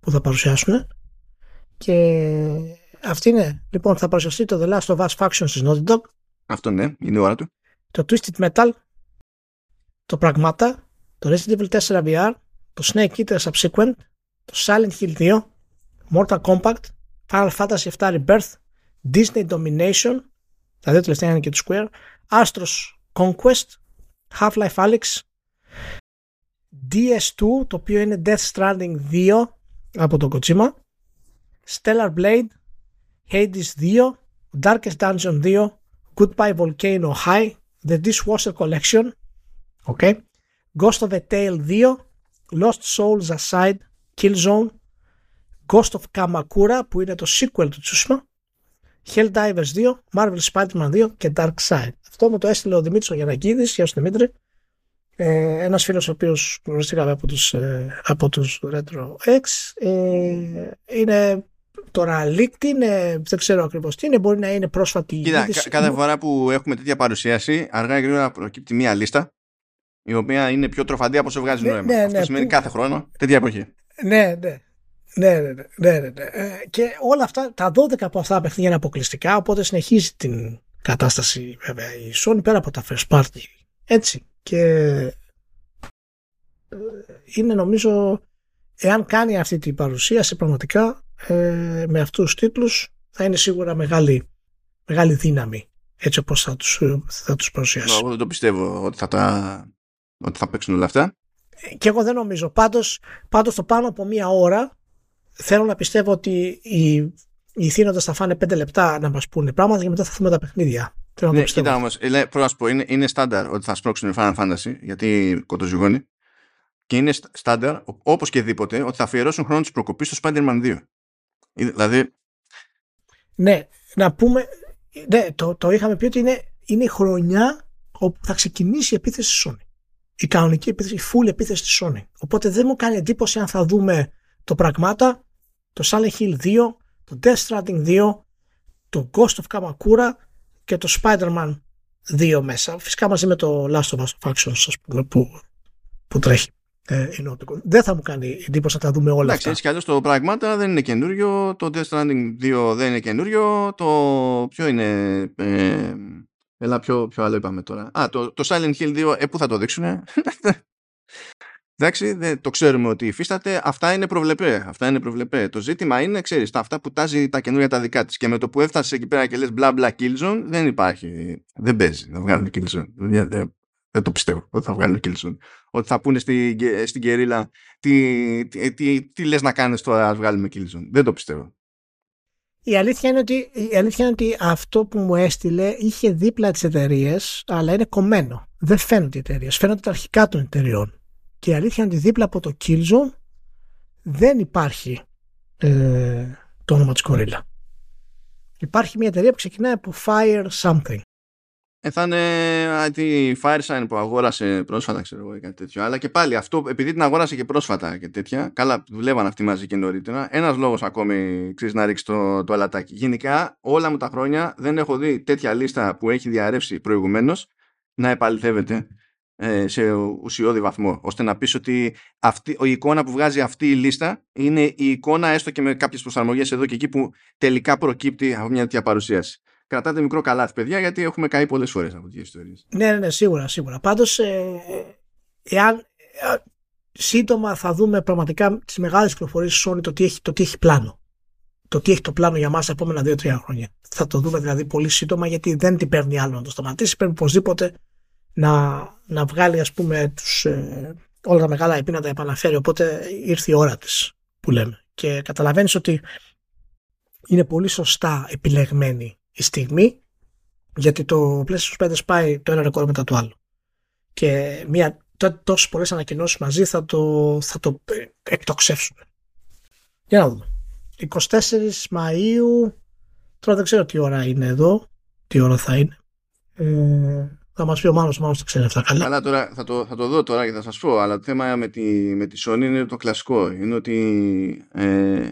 που θα παρουσιάσουν. Και αυτή είναι. Λοιπόν, θα παρουσιαστεί το The Last of Us Factions της Naughty Dog. Αυτό ναι, είναι η ώρα του. Το Twisted Metal. Το Pragmata. Το Resident Evil 4 VR. Το Snake Eater Subsequent. Το Silent Hill 2. Mortal Kombat. Final Fantasy VII Rebirth. Disney Domination. Τα δύο τελευταία είναι και του Square. Astros Conquest. Half-Life Alyx. DS2 το οποίο είναι Death Stranding 2 από το Kojima Stellar Blade Hades 2 Darkest Dungeon 2 Goodbye Volcano High The Dishwasher Collection okay. Ghost of a Tale 2 Lost Souls Aside Killzone Ghost of Kamakura που είναι το sequel του Tsushima Helldivers 2 Marvel Spider-Man 2 και Dark Side αυτό μου το έστειλε ο Δημήτρης ο Γιανακίδης Γεια σου Δημήτρη ε, ένας φίλος ο οποίος γνωριστήκαμε από τους, ε, από τους Retro X ε, είναι Τώρα leaked είναι, δεν ξέρω ακριβώς τι είναι, μπορεί να είναι πρόσφατη Κοίτα, κα, κάθε φορά που έχουμε τέτοια παρουσίαση, αργά ή γρήγορα προκύπτει μία λίστα η οποία είναι πιο τροφαντή από όσο βγάζει ναι, νόημα. Ναι, Αυτό ναι, σημαίνει που... κάθε χρόνο, τέτοια εποχή. Ναι, ναι. Ναι, ναι, ναι, ναι, ναι. Ε, και όλα αυτά, τα 12 από αυτά παιχνίδια είναι αποκλειστικά, οπότε συνεχίζει την κατάσταση βέβαια η Sony πέρα από τα first party. Έτσι. Και ε, είναι νομίζω, εάν κάνει αυτή την παρουσίαση πραγματικά ε, με αυτούς τους τίτλους θα είναι σίγουρα μεγάλη, μεγάλη δύναμη έτσι όπως θα τους, θα τους παρουσιάσει. Εγώ δεν το πιστεύω ότι θα, τα, ότι θα παίξουν όλα αυτά. Και εγώ δεν νομίζω. Πάντως, πάντως το πάνω από μία ώρα θέλω να πιστεύω ότι οι, οι θύνοντες θα φάνε πέντε λεπτά να μας πούνε πράγματα και μετά θα δούμε τα παιχνίδια. Θέλω να Ναι, το πιστεύω. κοίτα όμως, ε, πρέπει να σου πω, είναι, είναι στάνταρ ότι θα σπρώξουν Final Fantasy, γιατί κοτοζυγώνει. Και είναι στα- στάνταρ, ο- όπως και δίποτε, ότι θα αφιερώσουν χρόνο της προκοπής στο Spider-Man 2. Ε, Δηλαδή, Ναι, να πούμε. Ναι, το, το είχαμε πει ότι είναι, είναι η χρονιά όπου θα ξεκινήσει η επίθεση στη Sony. Η κανονική επίθεση, η full επίθεση στη Sony. Οπότε δεν μου κάνει εντύπωση αν θα δούμε το Πραγμάτα, το Silent Hill 2, το Death Stranding 2, το Ghost of Kamakura και το Spider-Man 2 μέσα. Φυσικά μαζί με το Last of Us Factions, ας πούμε, που, που τρέχει. Ε, είναι όπτικο. δεν θα μου κάνει εντύπωση να τα δούμε όλα εντάξει, αυτά. έτσι κι αλλιώς το Pragmata δεν είναι καινούριο, το Death Stranding 2 δεν είναι καινούριο, το ποιο είναι... Ε, έλα, ποιο, ποιο άλλο είπαμε τώρα. Α, το, το Silent Hill 2, ε, πού θα το δείξουνε; Εντάξει, δεν, το ξέρουμε ότι υφίσταται. Αυτά είναι προβλεπέ. Αυτά είναι προβλεπέ. Το ζήτημα είναι, ξέρεις, τα αυτά που τάζει τα καινούργια τα δικά της. Και με το που έφτασες εκεί πέρα και λες μπλα μπλα Killzone, δεν υπάρχει. Δεν παίζει να βγάλουν Killzone. Δεν, δεν, δεν το πιστεύω ότι θα βγάλουν Killzone. Ότι θα πούνε στην, στην κερίλα τι, τι, τι, τι λες να κάνεις τώρα, ας βγάλουμε Killzone. Δεν το πιστεύω. Η αλήθεια, είναι ότι, η αλήθεια είναι ότι αυτό που μου έστειλε είχε δίπλα τις εταιρείες, αλλά είναι κομμένο. Δεν φαίνονται οι εταιρείες, φαίνονται τα αρχικά των εταιρεών. Και η αλήθεια είναι ότι δίπλα από το Killzone δεν υπάρχει ε, το όνομα της Gorilla. Υπάρχει μια εταιρεία που ξεκινάει από Fire Something. Ε, θα είναι α, τη Firesign που αγόρασε πρόσφατα, ξέρω εγώ, ή κάτι τέτοιο. Αλλά και πάλι αυτό, επειδή την αγόρασε και πρόσφατα και τέτοια, καλά, δουλεύαν αυτοί μαζί και νωρίτερα. Ένας λόγος ακόμη ξέρεις να ρίξει το, το αλατάκι. Γενικά, όλα μου τα χρόνια δεν έχω δει τέτοια λίστα που έχει διαρρεύσει προηγουμένως να επαληθεύεται ε, σε ουσιώδη βαθμό. ώστε να πεις ότι αυτή, η εικόνα που βγάζει αυτή η λίστα είναι η εικόνα έστω και με κάποιες προσαρμογές εδώ και εκεί που τελικά προκύπτει από μια τέτοια παρουσίαση. Κρατάτε μικρό καλάθι, παιδιά, γιατί έχουμε καεί πολλές φορές από τις ιστορίες. Ναι, ναι, ναι, σίγουρα, σίγουρα. Πάντως, ε, εάν ε, σύντομα θα δούμε πραγματικά τις μεγάλες πληροφορίες Sony το τι έχει, το τι έχει πλάνο. Το τι έχει το πλάνο για μας τα επόμενα 2-3 χρόνια. Θα το δούμε δηλαδή πολύ σύντομα γιατί δεν την παίρνει άλλο να το σταματήσει. Πρέπει οπωσδήποτε να, να βγάλει ας πούμε τους, ε, όλα τα μεγάλα IP να τα επαναφέρει. Οπότε ήρθε η ώρα της που λέμε. Και καταλαβαίνεις ότι είναι πολύ σωστά επιλεγμένη η στιγμή γιατί το PlayStation 5 σπάει το ένα ρεκόρ μετά το άλλο. Και μια, τόσες πολλές ανακοινώσεις μαζί θα το, θα το εκτοξεύσουμε. Για να δούμε. 24 Μαΐου τώρα δεν ξέρω τι ώρα είναι εδώ τι ώρα θα είναι ε, θα μας πει ο Μάνος, ο Μάνος το ξέρει αυτά καλά. Αλλά τώρα θα το, θα το δω τώρα και θα σας πω αλλά το θέμα με τη, με τη Sony είναι το κλασικό είναι ότι ε,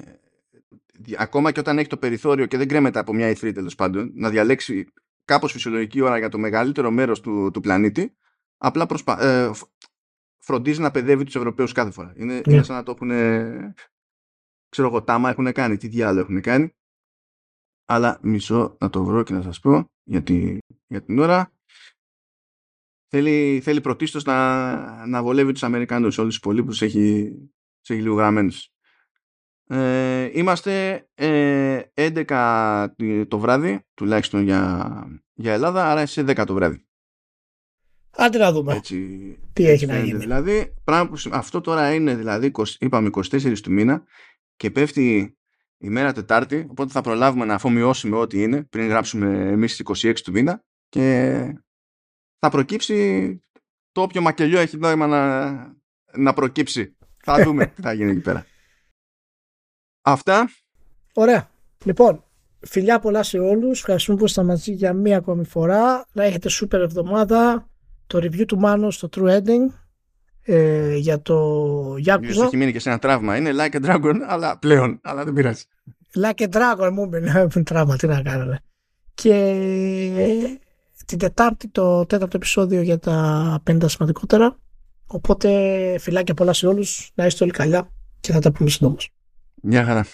ακόμα και όταν έχει το περιθώριο και δεν κρέμεται από μια E3 τέλος πάντων να διαλέξει κάπως φυσιολογική ώρα για το μεγαλύτερο μέρος του, του πλανήτη απλά προσπα... ε, φροντίζει να παιδεύει τους Ευρωπαίους κάθε φορά. Είναι, Ναι. είναι σαν να το έχουν ξέρω εγώ τάμα έχουν κάνει, τι διάλογο έχουν κάνει αλλά μισό να το βρω και να σας πω γιατί, για την ώρα θέλει, θέλει πρωτίστως να, να βολεύει τους Αμερικανούς όλους τους υπολείπους έχει, τους έχει λίγο γραμμένους. Ε, είμαστε ε, 11 το βράδυ τουλάχιστον για, για Ελλάδα άρα είσαι 10 το βράδυ Άντε να δούμε. έτσι, Τι έτσι έχει να φαίνεται. γίνει. δηλαδή πράγμα που, σημ- αυτό τώρα είναι δηλαδή 20, είπαμε 24 του μήνα και πέφτει η μέρα Τετάρτη οπότε θα προλάβουμε να αφομοιώσουμε ό,τι είναι πριν γράψουμε εμείς τις 26 του μήνα και θα προκύψει το όποιο μακελιό έχει νόημα να, να προκύψει. Θα δούμε τι θα γίνει εκεί πέρα. Αυτά. Ωραία. Λοιπόν, φιλιά πολλά σε όλους. Ευχαριστούμε που ήσασταν μαζί για μία ακόμη φορά. Να έχετε σούπερ εβδομάδα. Το review του Μάνου στο True Ending ε, για το Ίσως Yakuza. έχει μείνει και σε ένα τραύμα. Είναι like a dragon, αλλά πλέον. Αλλά δεν πειράζει. Like a dragon μου τραύμα, τι να κάνω. Και την Τετάρτη το τέταρτο επεισόδιο για τα 50 σημαντικότερα. Οπότε φιλάκια πολλά σε όλους, να είστε όλοι καλά και θα τα πούμε σύντομα. Γεια χαρά.